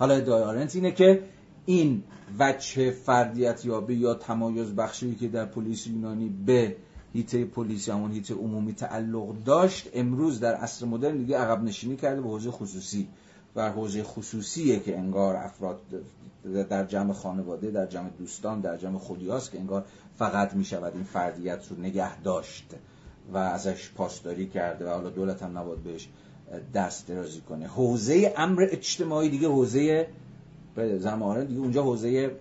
حالا ادعای آرنت اینه که این وجه فردیت یا به یا تمایز بخشی که در پلیس یونانی به هیته پلیسی همون هیته عمومی تعلق داشت امروز در عصر مدرن دیگه عقب نشینی کرده به حوزه خصوصی و حوزه خصوصیه که انگار افراد در جمع خانواده در جمع دوستان در جمع خودیاست که انگار فقط می شود این فردیت رو نگه داشت و ازش پاسداری کرده و حالا دولت هم نباید بهش دست درازی کنه. حوزه امر اجتماعی دیگه حوزه زمان دیگه اونجا حوزه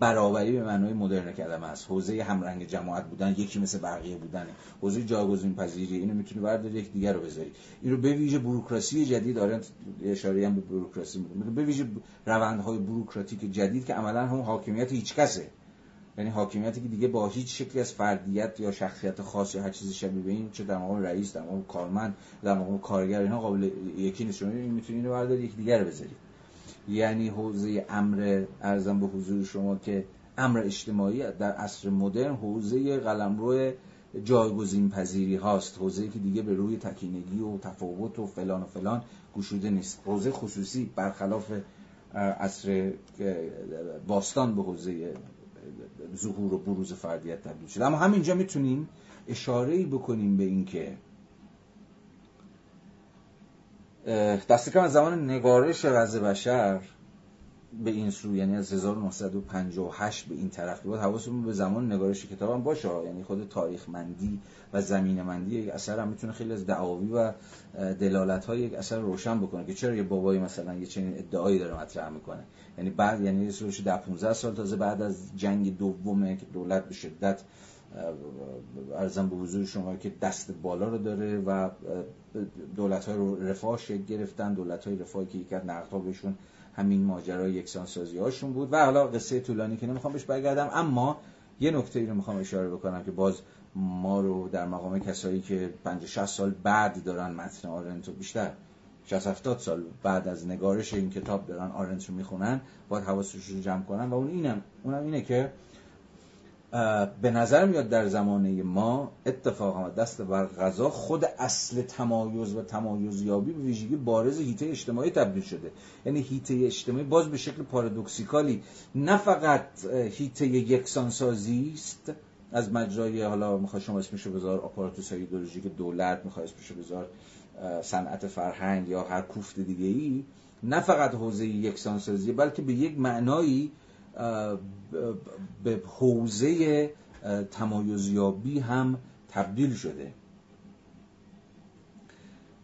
برابری به معنای مدرن کلمه است. حوزه همرنگ جماعت بودن یکی مثل بقیه بودنه حوزه جایگزین پذیری اینو می‌تونی برداری یک دیگر رو بذاری. این به ویژه بوروکراسی جدید دارن اشاره هم به بوروکراسی می‌کنه. به ویژه روندهای بوروکراتیک جدید که عملا هم حاکمیت هیچ کسه یعنی حاکمیتی که دیگه با هیچ شکلی از فردیت یا شخصیت خاص یا هر چیزی شبیه به این چه در مقام رئیس در مقام کارمند در مقام کارگر اینا قابل یکی نیست. شما می‌تونی اینو برداری یک دیگر بذاری یعنی حوزه امر ارزم به حضور شما که امر اجتماعی در عصر مدرن حوزه قلمرو جایگزین پذیری هاست. حوزه که دیگه به روی تکینگی و تفاوت و فلان و فلان گشوده نیست. حوزه خصوصی برخلاف عصر باستان به حوزه ظهور و بروز فردیت تبدیل شده اما همینجا می‌تونیم اشاره بکنیم به اینکه دست کم از زمان نگارش وضع بشر به این سو یعنی از 1958 به این طرف بود. حواسمون به زمان نگارش کتاب هم باشه یعنی خود تاریخ مندی و زمین مندی یک اثر هم می‌تونه خیلی از دعاوی و دلالت های یک اثر روشن بکنه که چرا یه بابایی مثلا یه چنین ادعایی داره مطرح می‌کنه. یعنی بعد یعنی روش ده 15 سال تازه بعد از جنگ دومه که دولت به شدت ارزم به حضور شما که دست بالا رو داره و دولت های رفاه شکل گرفتن. دولت های رفاهی که یک نقدها بهشون همین ماجرای یکسان سازی هاشون بود. و حالا قصه طولانی که نمی‌خوام بهش برگردم اما یه نکته ای رو می‌خوام اشاره بکنم که باز ما رو در مقام کسایی که 50 60 سال بعد دارن متن آرنتو بیشتر 60 70 سال بعد از نگارش این کتاب دارن آرنت رو می‌خونن باید حواسشون رو جمع کنن. و اون اینم اونم اینه که به نظر میاد در زمانه ما اتفاقا دست بر غذا خود اصل تمایز و تمایزیابی به ویژگی بارز هیته اجتماعی تبدیل شده. یعنی هیته اجتماعی باز به شکل پارادوکسیکالی نه فقط هیته یکسانسازی است از مجرای حالا می‌خواد شما اسمشو بذار آپاراتوس ایدئولوژیک دولت می‌خواد اسمشو بذار صنعت فرهنگ یا هر کوفت دیگه ای نه فقط حوزه یکسانسازی بلکه به یک معنایی به حوزه تمایزیابی هم تبدیل شده.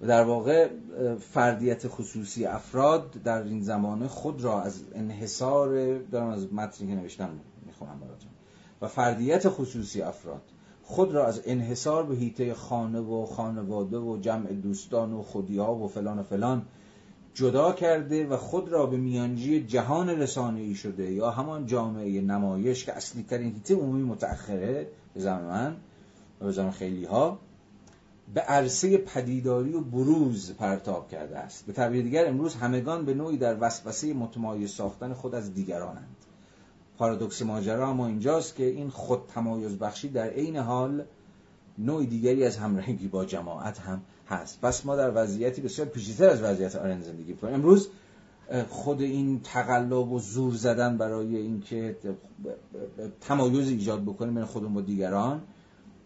و در واقع فردیت خصوصی افراد در این زمانه خود را از انحصار دارم از متنی که نوشتم می‌خونم براتون. و فردیت خصوصی افراد. خود را از انحصار به هیته خانه و خانواده و جمع دوستان و خودیها و فلان و فلان جدا کرده و خود را به میانجی جهان رسانه‌ای شده یا همان جامعه نمایش که اصلی ترین هیته عمومی متأخره به زمان من و به زمان خیلی ها به عرصه پدیداری و بروز پرتاب کرده است. به تعبیر دیگر امروز همگان به نوعی در وسوسه متمایز ساختن خود از دیگرانند. پارادوکس ماجرا اما اینجاست که این خود تمایز بخشی در عین حال نوع دیگری از همرنگی با جماعت هم هست. پس ما در وضعیتی بسیار پیچیده‌تر از وضعیت آرن زندگی کنیم امروز خود این تقلب و زور زدن برای اینکه تمایز ایجاد بکنیم بین خودمون با دیگران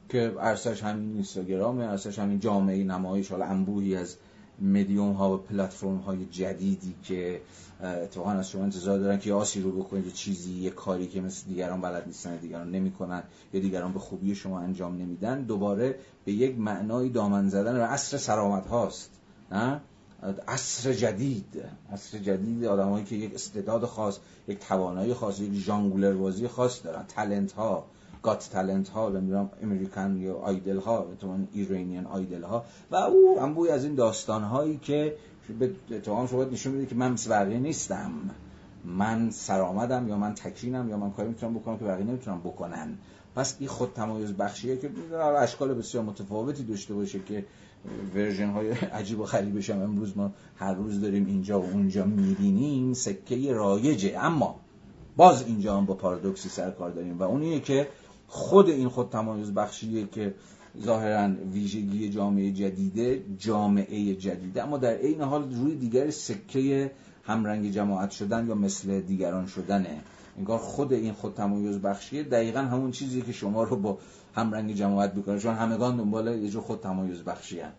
که ارسش همین اینستاگرام ارسش همین جامعه نمایش حالا انبوهی از مدیوم ها و پلتفرم های جدیدی که اتفاقا از شما انتظار دارن که آسی رو بکنید چیزی یه کاری که مثل دیگران بلد نیستن دیگران نمی‌کنن یا دیگران به خوبی شما انجام نمیدن دوباره به یک معنای دامن زدن و عصر سرامت هاست نه؟ عصر جدید. عصر جدید آدمایی که یک استعداد خاص یک توانایی خاص یک ژانگولر بازی خاص دارن. تلنت ها گات تلنت ها نمی‌دونم امریکن یا آیدل ها ایرانیان آیدل ها. و او انبوی از این داستان هایی که به اتهام شما نشون میده که من مثل نیستم. من سرآمدم یا من تکینم یا من کاری می‌تونم بکنم که بقیه نمی‌تونم بکنن. پس این خود تمایز بخشیه که اشکال بسیار متفاوتی داشته باشه که ورژن های عجیب و غریبش هم امروز ما هر روز داریم اینجا و اونجا می‌بینیم سکه رایجه. اما باز اینجا هم با پارادوکسی سر کار داریم و اون اینه که خود این خود تمایز بخشیه که ظاهرا ویژگی جامعه جدیده جامعه جدیده. اما در عین حال روی دیگر سکه همرنگ جماعت شدن یا مثل دیگران شدنه. انگار خود این خود تمایز بخشیه. دقیقا همون چیزی که شما رو با همرنگ جماعت می‌کنه. چون همگان دنبال یه جو خود تمایز بخشی هن.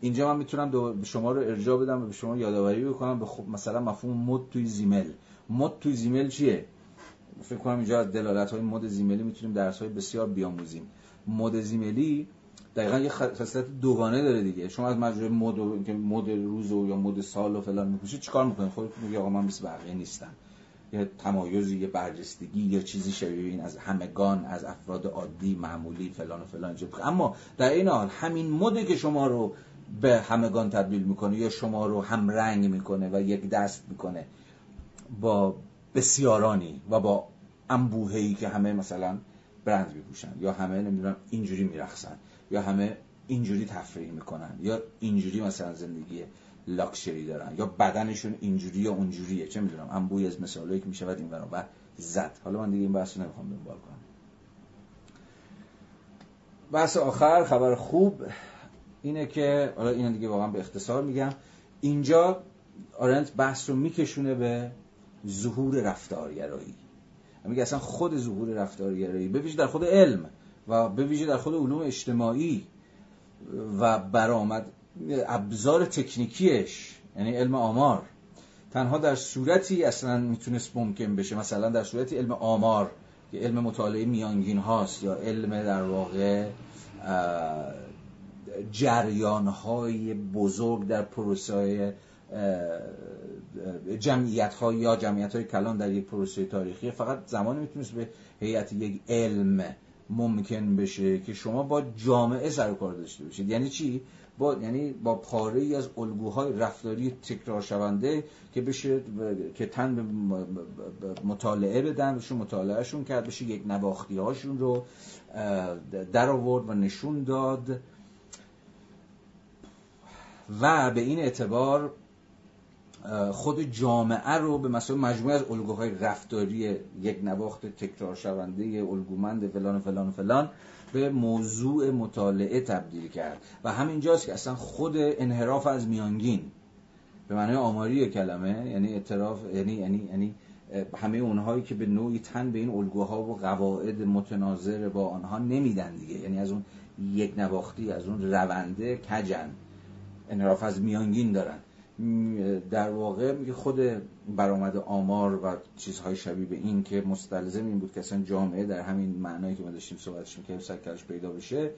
اینجا من می‌تونم به شما رو ارجاع بدم و به شما یادآوری بکنم. به خب مثلا مفهوم مد توی زیمل. مد توی زیمل چیه؟ فکر کنم اینجا از دلالت های مد زیملی می‌تونیم درس های بسیار بیاموزیم. مد زیملی دقیقا یه خصلت دوگانه داره دیگه. شما از مجموعه مد که مد روز یا مد سال و فلان میپوشید چیکار می‌کنید؟ خودتون میگی آقا من مثل بقیه نیستم. یه تمایزی یه برجستگی یا چیزی شبیه این از همگان از افراد عادی معمولی فلان و فلان اما در این حال همین مده که شما رو به همگان تبدیل می‌کنه یا شما رو هم رنگ می‌کنه و یک دست می‌کنه با بسیارانی و با انبوهی که همه مثلا برند میپوشن یا همه نمی‌دونم اینجوری میرخصن یا همه اینجوری تفریح می‌کنن یا اینجوری مثلا زندگی لاکچری دارن یا بدنشون اینجوری یا اونجوریه چه می‌دونم انبوی از مثالایی که می‌شود این برابر زد. حالا من دیگه این بحث رو نمی‌خوام دنبال کنم. بحث آخر خبر خوب اینه که حالا اینو دیگه واقعا به اختصار میگم اینجا آرنت بحث رو میکشونه به ظهور رفتارگرایی. میگه اصلا خود ظهور رفتارگرایی به در خود علم و به در خود علوم اجتماعی و برآمد ابزار تکنیکیش یعنی علم آمار. تنها در صورتی اصلا می‌تونست ممکن بشه مثلا در صورتی علم آمار که علم مطالعه میانگین هاست یا علم در واقع جریان های بزرگ در پروسه جمعیت ها یا جمعیت های کلان در یک پروسه تاریخی فقط زمانی می‌تونست به هیئت یک علم ممکن بشه که شما با جامعه سر کار داشته باشید. یعنی چی؟ با یعنی با پاره ای از الگوهای رفتاری تکرار شونده که بشه که تن به مطالعه بدن بشه مطالعهشون کرد بشه یک نواختی هاشون رو در آورد و نشون داد. و به این اعتبار خود جامعه رو به مثلا مجموعه از الگوهای رفتاری یک نواخت تکرار شونده الگومند فلان فلان فلان به موضوع مطالعه تبدیل کرد. و همینجاست که اصلا خود انحراف از میانگین به معنای آماری کلمه یعنی اعتراف یعنی یعنی یعنی همه اونهایی که به نوعی تن به این الگوها و قواعد متناظر با آنها نمیدن دیگه. یعنی از اون یک نواختی از اون رونده کجن. انحراف از میانگین دارن. در واقع میگه خود برآمد آمار و چیزهای شبیه به این که مستلزم این بود که اصلا جامعه در همین معنایی که ما داشتیم صحبتش می‌کردیم سکرش پیدا بشه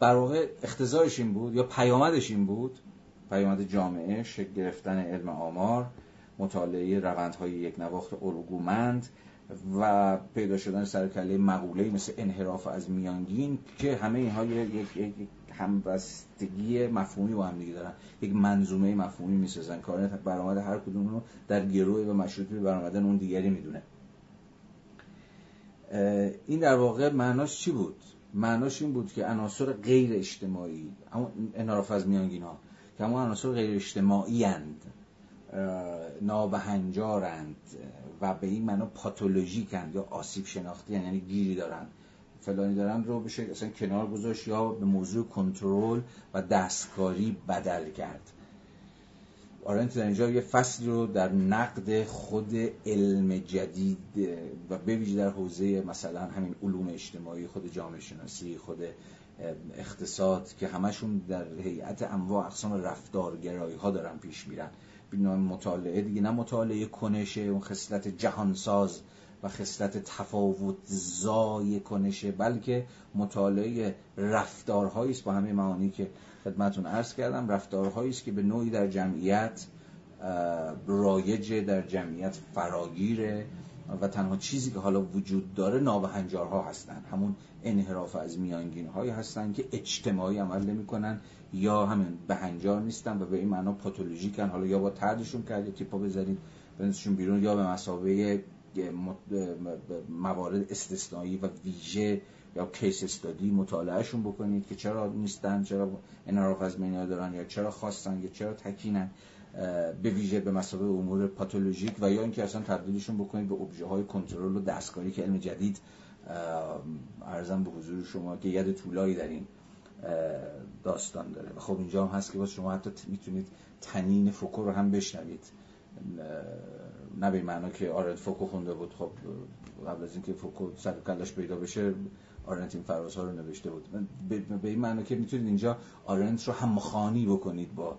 بر واقع اختزایش این بود یا پیامدش این بود پیامد جامعه شکل گرفتن علم آمار مطالعه روندهای یک نواخت الگومند. و پیدا شدن سرکله مقوله مثل انحراف از میانگین که همه اینها یک, همبستگی مفهومی با هم دیگه دارن. یک منظومه مفهومی می‌سازن. کار برآمد هر کدوم رو در گروه و مشروط به برآمدن اون دیگری می‌دونه. این در واقع معناش چی بود؟ معناش این بود که عناصر غیر اجتماعی اما انحراف از میانگین ها که همون عناصر غیر اجتماعی اند نابهنجارند و به این معنا پاتولوژیکند یا آسیب شناختی هن. یعنی گیری دارن فلانی دارن رو بشه اصلا کنار گذاشت یا به موضوع کنترل و دستکاری بدل کرد آرنت در اینجا یه فصلی رو در نقد خود علم جدید و ویژه در حوزه مثلا همین علوم اجتماعی خود جامعه شناسی خود اقتصاد که همشون در هیئت انواع اقسام رفتارگرایی ها دارن پیش میرن بینام مطالعه دیگه نه مطالعه کنشه اون خصلت جهانساز و خصلت تفاوت زای کنشه بلکه مطالعه رفتارهایی است با همه معانی که خدمتون عرض کردم. رفتارهایی است که به نوعی در جمعیت رایج در جمعیت فراگیره و تنها چیزی که حالا وجود داره نابهنجارها هستن. همون انحراف از میانگین هایی هستن که اجتماعی عمل نمی‌کنن یا همین بهنجار نیستن و به این معنا پاتولوژیکن. حالا یا با تردشون کرد تیپا بذارید بنزشون بیرون یا به مسابقه موارد استثنایی و ویژه یا کیس استادی مطالعهشون بکنید که چرا نیستن چرا انحراف از میانگین دارن یا چرا خواستن یا چرا تکینن به ویژه به مسابقه امور پاتولوژیک و یا اینکه اصلا تبدیلشون بکنید به ابژه های کنترل و دستکاری که علم جدید عرضم به حضور شما که ید طولایی در این داستان داره. و خب اینجا هم هست که باز شما حتی می‌تونید طنین فوکو رو هم بشنوید. نه به معنا که آرنت فوکو خونده بود. خب قبل از اینکه فوکو سر و کلش پیدا بشه آرنت این فرازها رو نوشته بود. به این معنا که می‌تونید اینجا آرنت رو هم‌خوانی بکنید با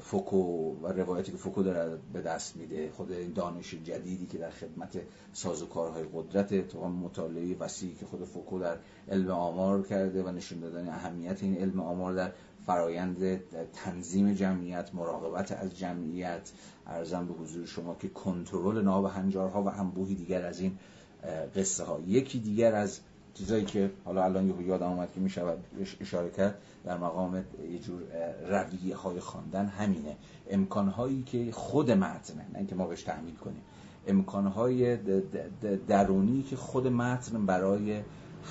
فوکو و روایتی که فوکو داره به دست میده خود این دانش جدیدی که در خدمت سازوکارهای قدرت تو مطالعه وسیعی که خود فوکو در علم آمار کرده و نشون دادن اهمیت این علم آمار در فرایند تنظیم جمعیت مراقبت از جمعیت. ارزم به حضور شما که کنترل ناب هنجارها و انبوهی دیگر از این قصه ها یکی دیگر از چیزایی که حالا الان یه یادم آمد که می‌شود اشاره کرد در مقام یه جور رویه های خواندن همینه. امکان هایی که خود متنه نه اینکه ما بهش تحمیل کنیم. امکان های درونی که خود متن برای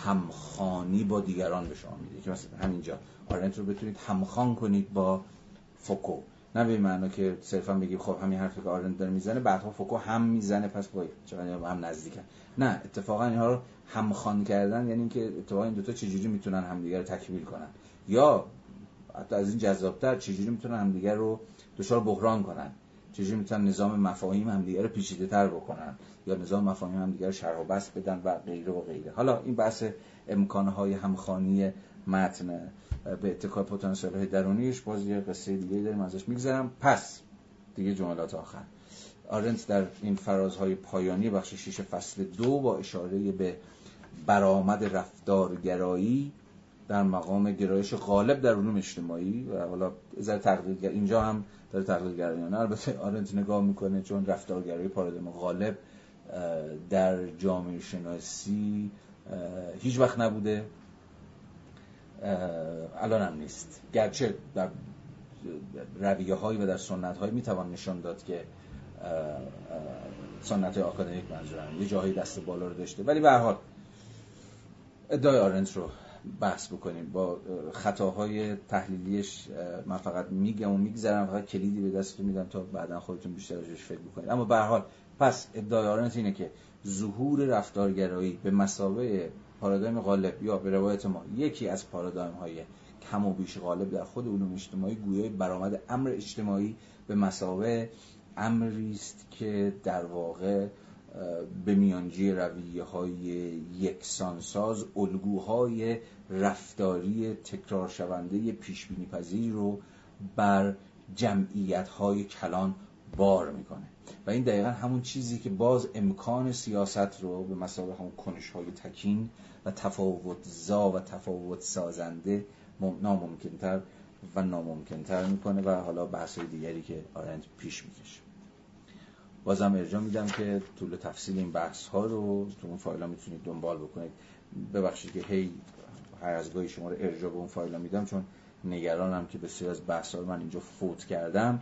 همخانی با دیگران به شما میده. که مثلا همینجا. آرنت رو بتونید همخان کنید با فوکو. نه به معنا که صرفا بگیم خب همین حرفی که آرنت داره می‌زنه بعدها فوکو هم می‌زنه پس وای چقدر هم نزدیکن؟ نه اتفاقا اینها رو همخوان کردن یعنی اینکه اتفاقا این دوتا چجوری می‌تونن همدیگه رو تکمیل کنن؟ یا حتی از این جذابتر چجوری می‌تونن همدیگه رو دچار بحران کنن؟ چجوری می‌تونن نظام مفاهیم همدیگه رو پیچیده تر بکنن؟ یا نظام مفاهیم همدیگه رو شرح و بست بدن و غیره و غیره؟ حالا این بحث امکانهای همخانی متن به اتکای پتانسیل های درونیش باز یه قصه دیگه داریم ازش میگذرم. پس دیگه جملات آخر. آرنت در این فرازهای پایانی بخش شیش فصل دو با اشاره به برآمد رفتارگرایی در مقام گرایش غالب در علوم اجتماعی و حالا ذره تقلیل اینجا هم داره تقلیل گرایانه البته آرنت نگاه می‌کنه چون رفتارگرایی پارادایم غالب در جامعه شناسی هیچ وقت نبوده. الان هم نیست. گرچه در رویه هایی و در سنت هایی می‌توان نشان داد که سنت آکادمیک منظورم یه جاهایی دست بالا رو داشته. ولی به حال ادعای آرنت رو بحث بکنیم. با خطاهای تحلیلیش من فقط میگم و میگذرم فقط کلیدی به دستتون میدم تا بعدا خودتون بیشتر ازش فکر بکنید. اما به حال پس ادعای آرنت اینه که ظهور رفتارگرایی به مسابقه پارادایم غالب یا به روایت ما یکی از پارادایم های کم و بیش غالب در خود علوم اجتماعی گویای برآمد امر اجتماعی به مسابقه امری است که در واقع به میانجی رویه های یکسانساز الگوهای رفتاری تکرار شونده پیش بینی پذیر رو بر جمعیت های کلان بار می‌کنه. و این دقیقا همون چیزی که باز امکان سیاست رو به مسابقه همون کنش های تکین و تفاوت زا و تفاوت سازنده ناممکنتر و ناممکنتر می‌کنه و حالا بحث دیگری که آرند پیش می‌کشه. بازم ارجاع میدم که طول تفصیل این بحث ها رو تو اون فایل ها می‌تونید دنبال بکنید. ببخشید که هی هر از گاهی شما رو ارجاع به اون فایل ها میدم چون نگرانم که بسیار از بحث ها رو من اینجا فوت کردم.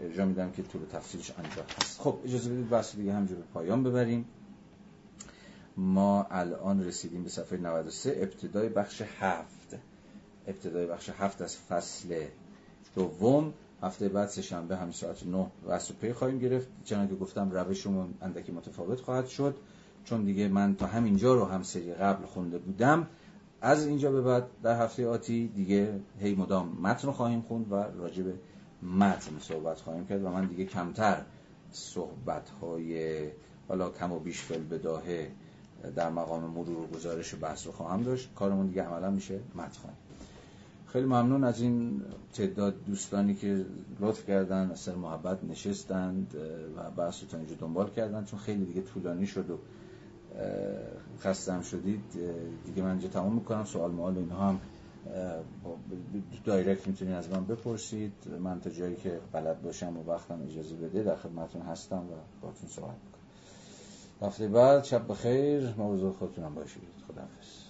ارجاع میدم که طول تفصیلش آنجا هست. خب اجازه بدید بحث دیگه همجا به پایان ببریم. ما الان رسیدیم به صفحه 93 ابتدای بخش هفت. ابتدای بخش هفت از فصل دوم. هفته بعد سه شنبه همین ساعت 9 بحث پی خواهیم گرفت. چنانکه گفتم روشمون اندکی متفاوت خواهد شد چون دیگه من تا همینجا رو هم سری قبل خونده بودم. از اینجا به بعد در هفته آتی دیگه هی مدام متن خواهیم خوند و راجع به متن صحبت خواهیم کرد و من دیگه کمتر صحبت های حالا کم و بیش فل بداهه در مقام مرور و گزارش بحث رو خواهم داشت. کارمون دیگه عملا میشه متن خواهیم. خیلی ممنون از این تعداد دوستانی که لطف کردن اثر محبت نشستند و بحث رو تا اینجا دنبال کردن چون خیلی دیگه طولانی شد و خستم شدید. دیگه من اینجا تمام می‌کنم. سوال موال اینها هم دایرکت می‌تونید از من بپرسید. من تا جایی که بلد باشم و وقتم اجازه بده در خدمتون هستم و باتون صحبت می‌کنم. هفته بعد شب بخیر. موضوع خودتونم باشید. خداحافظ.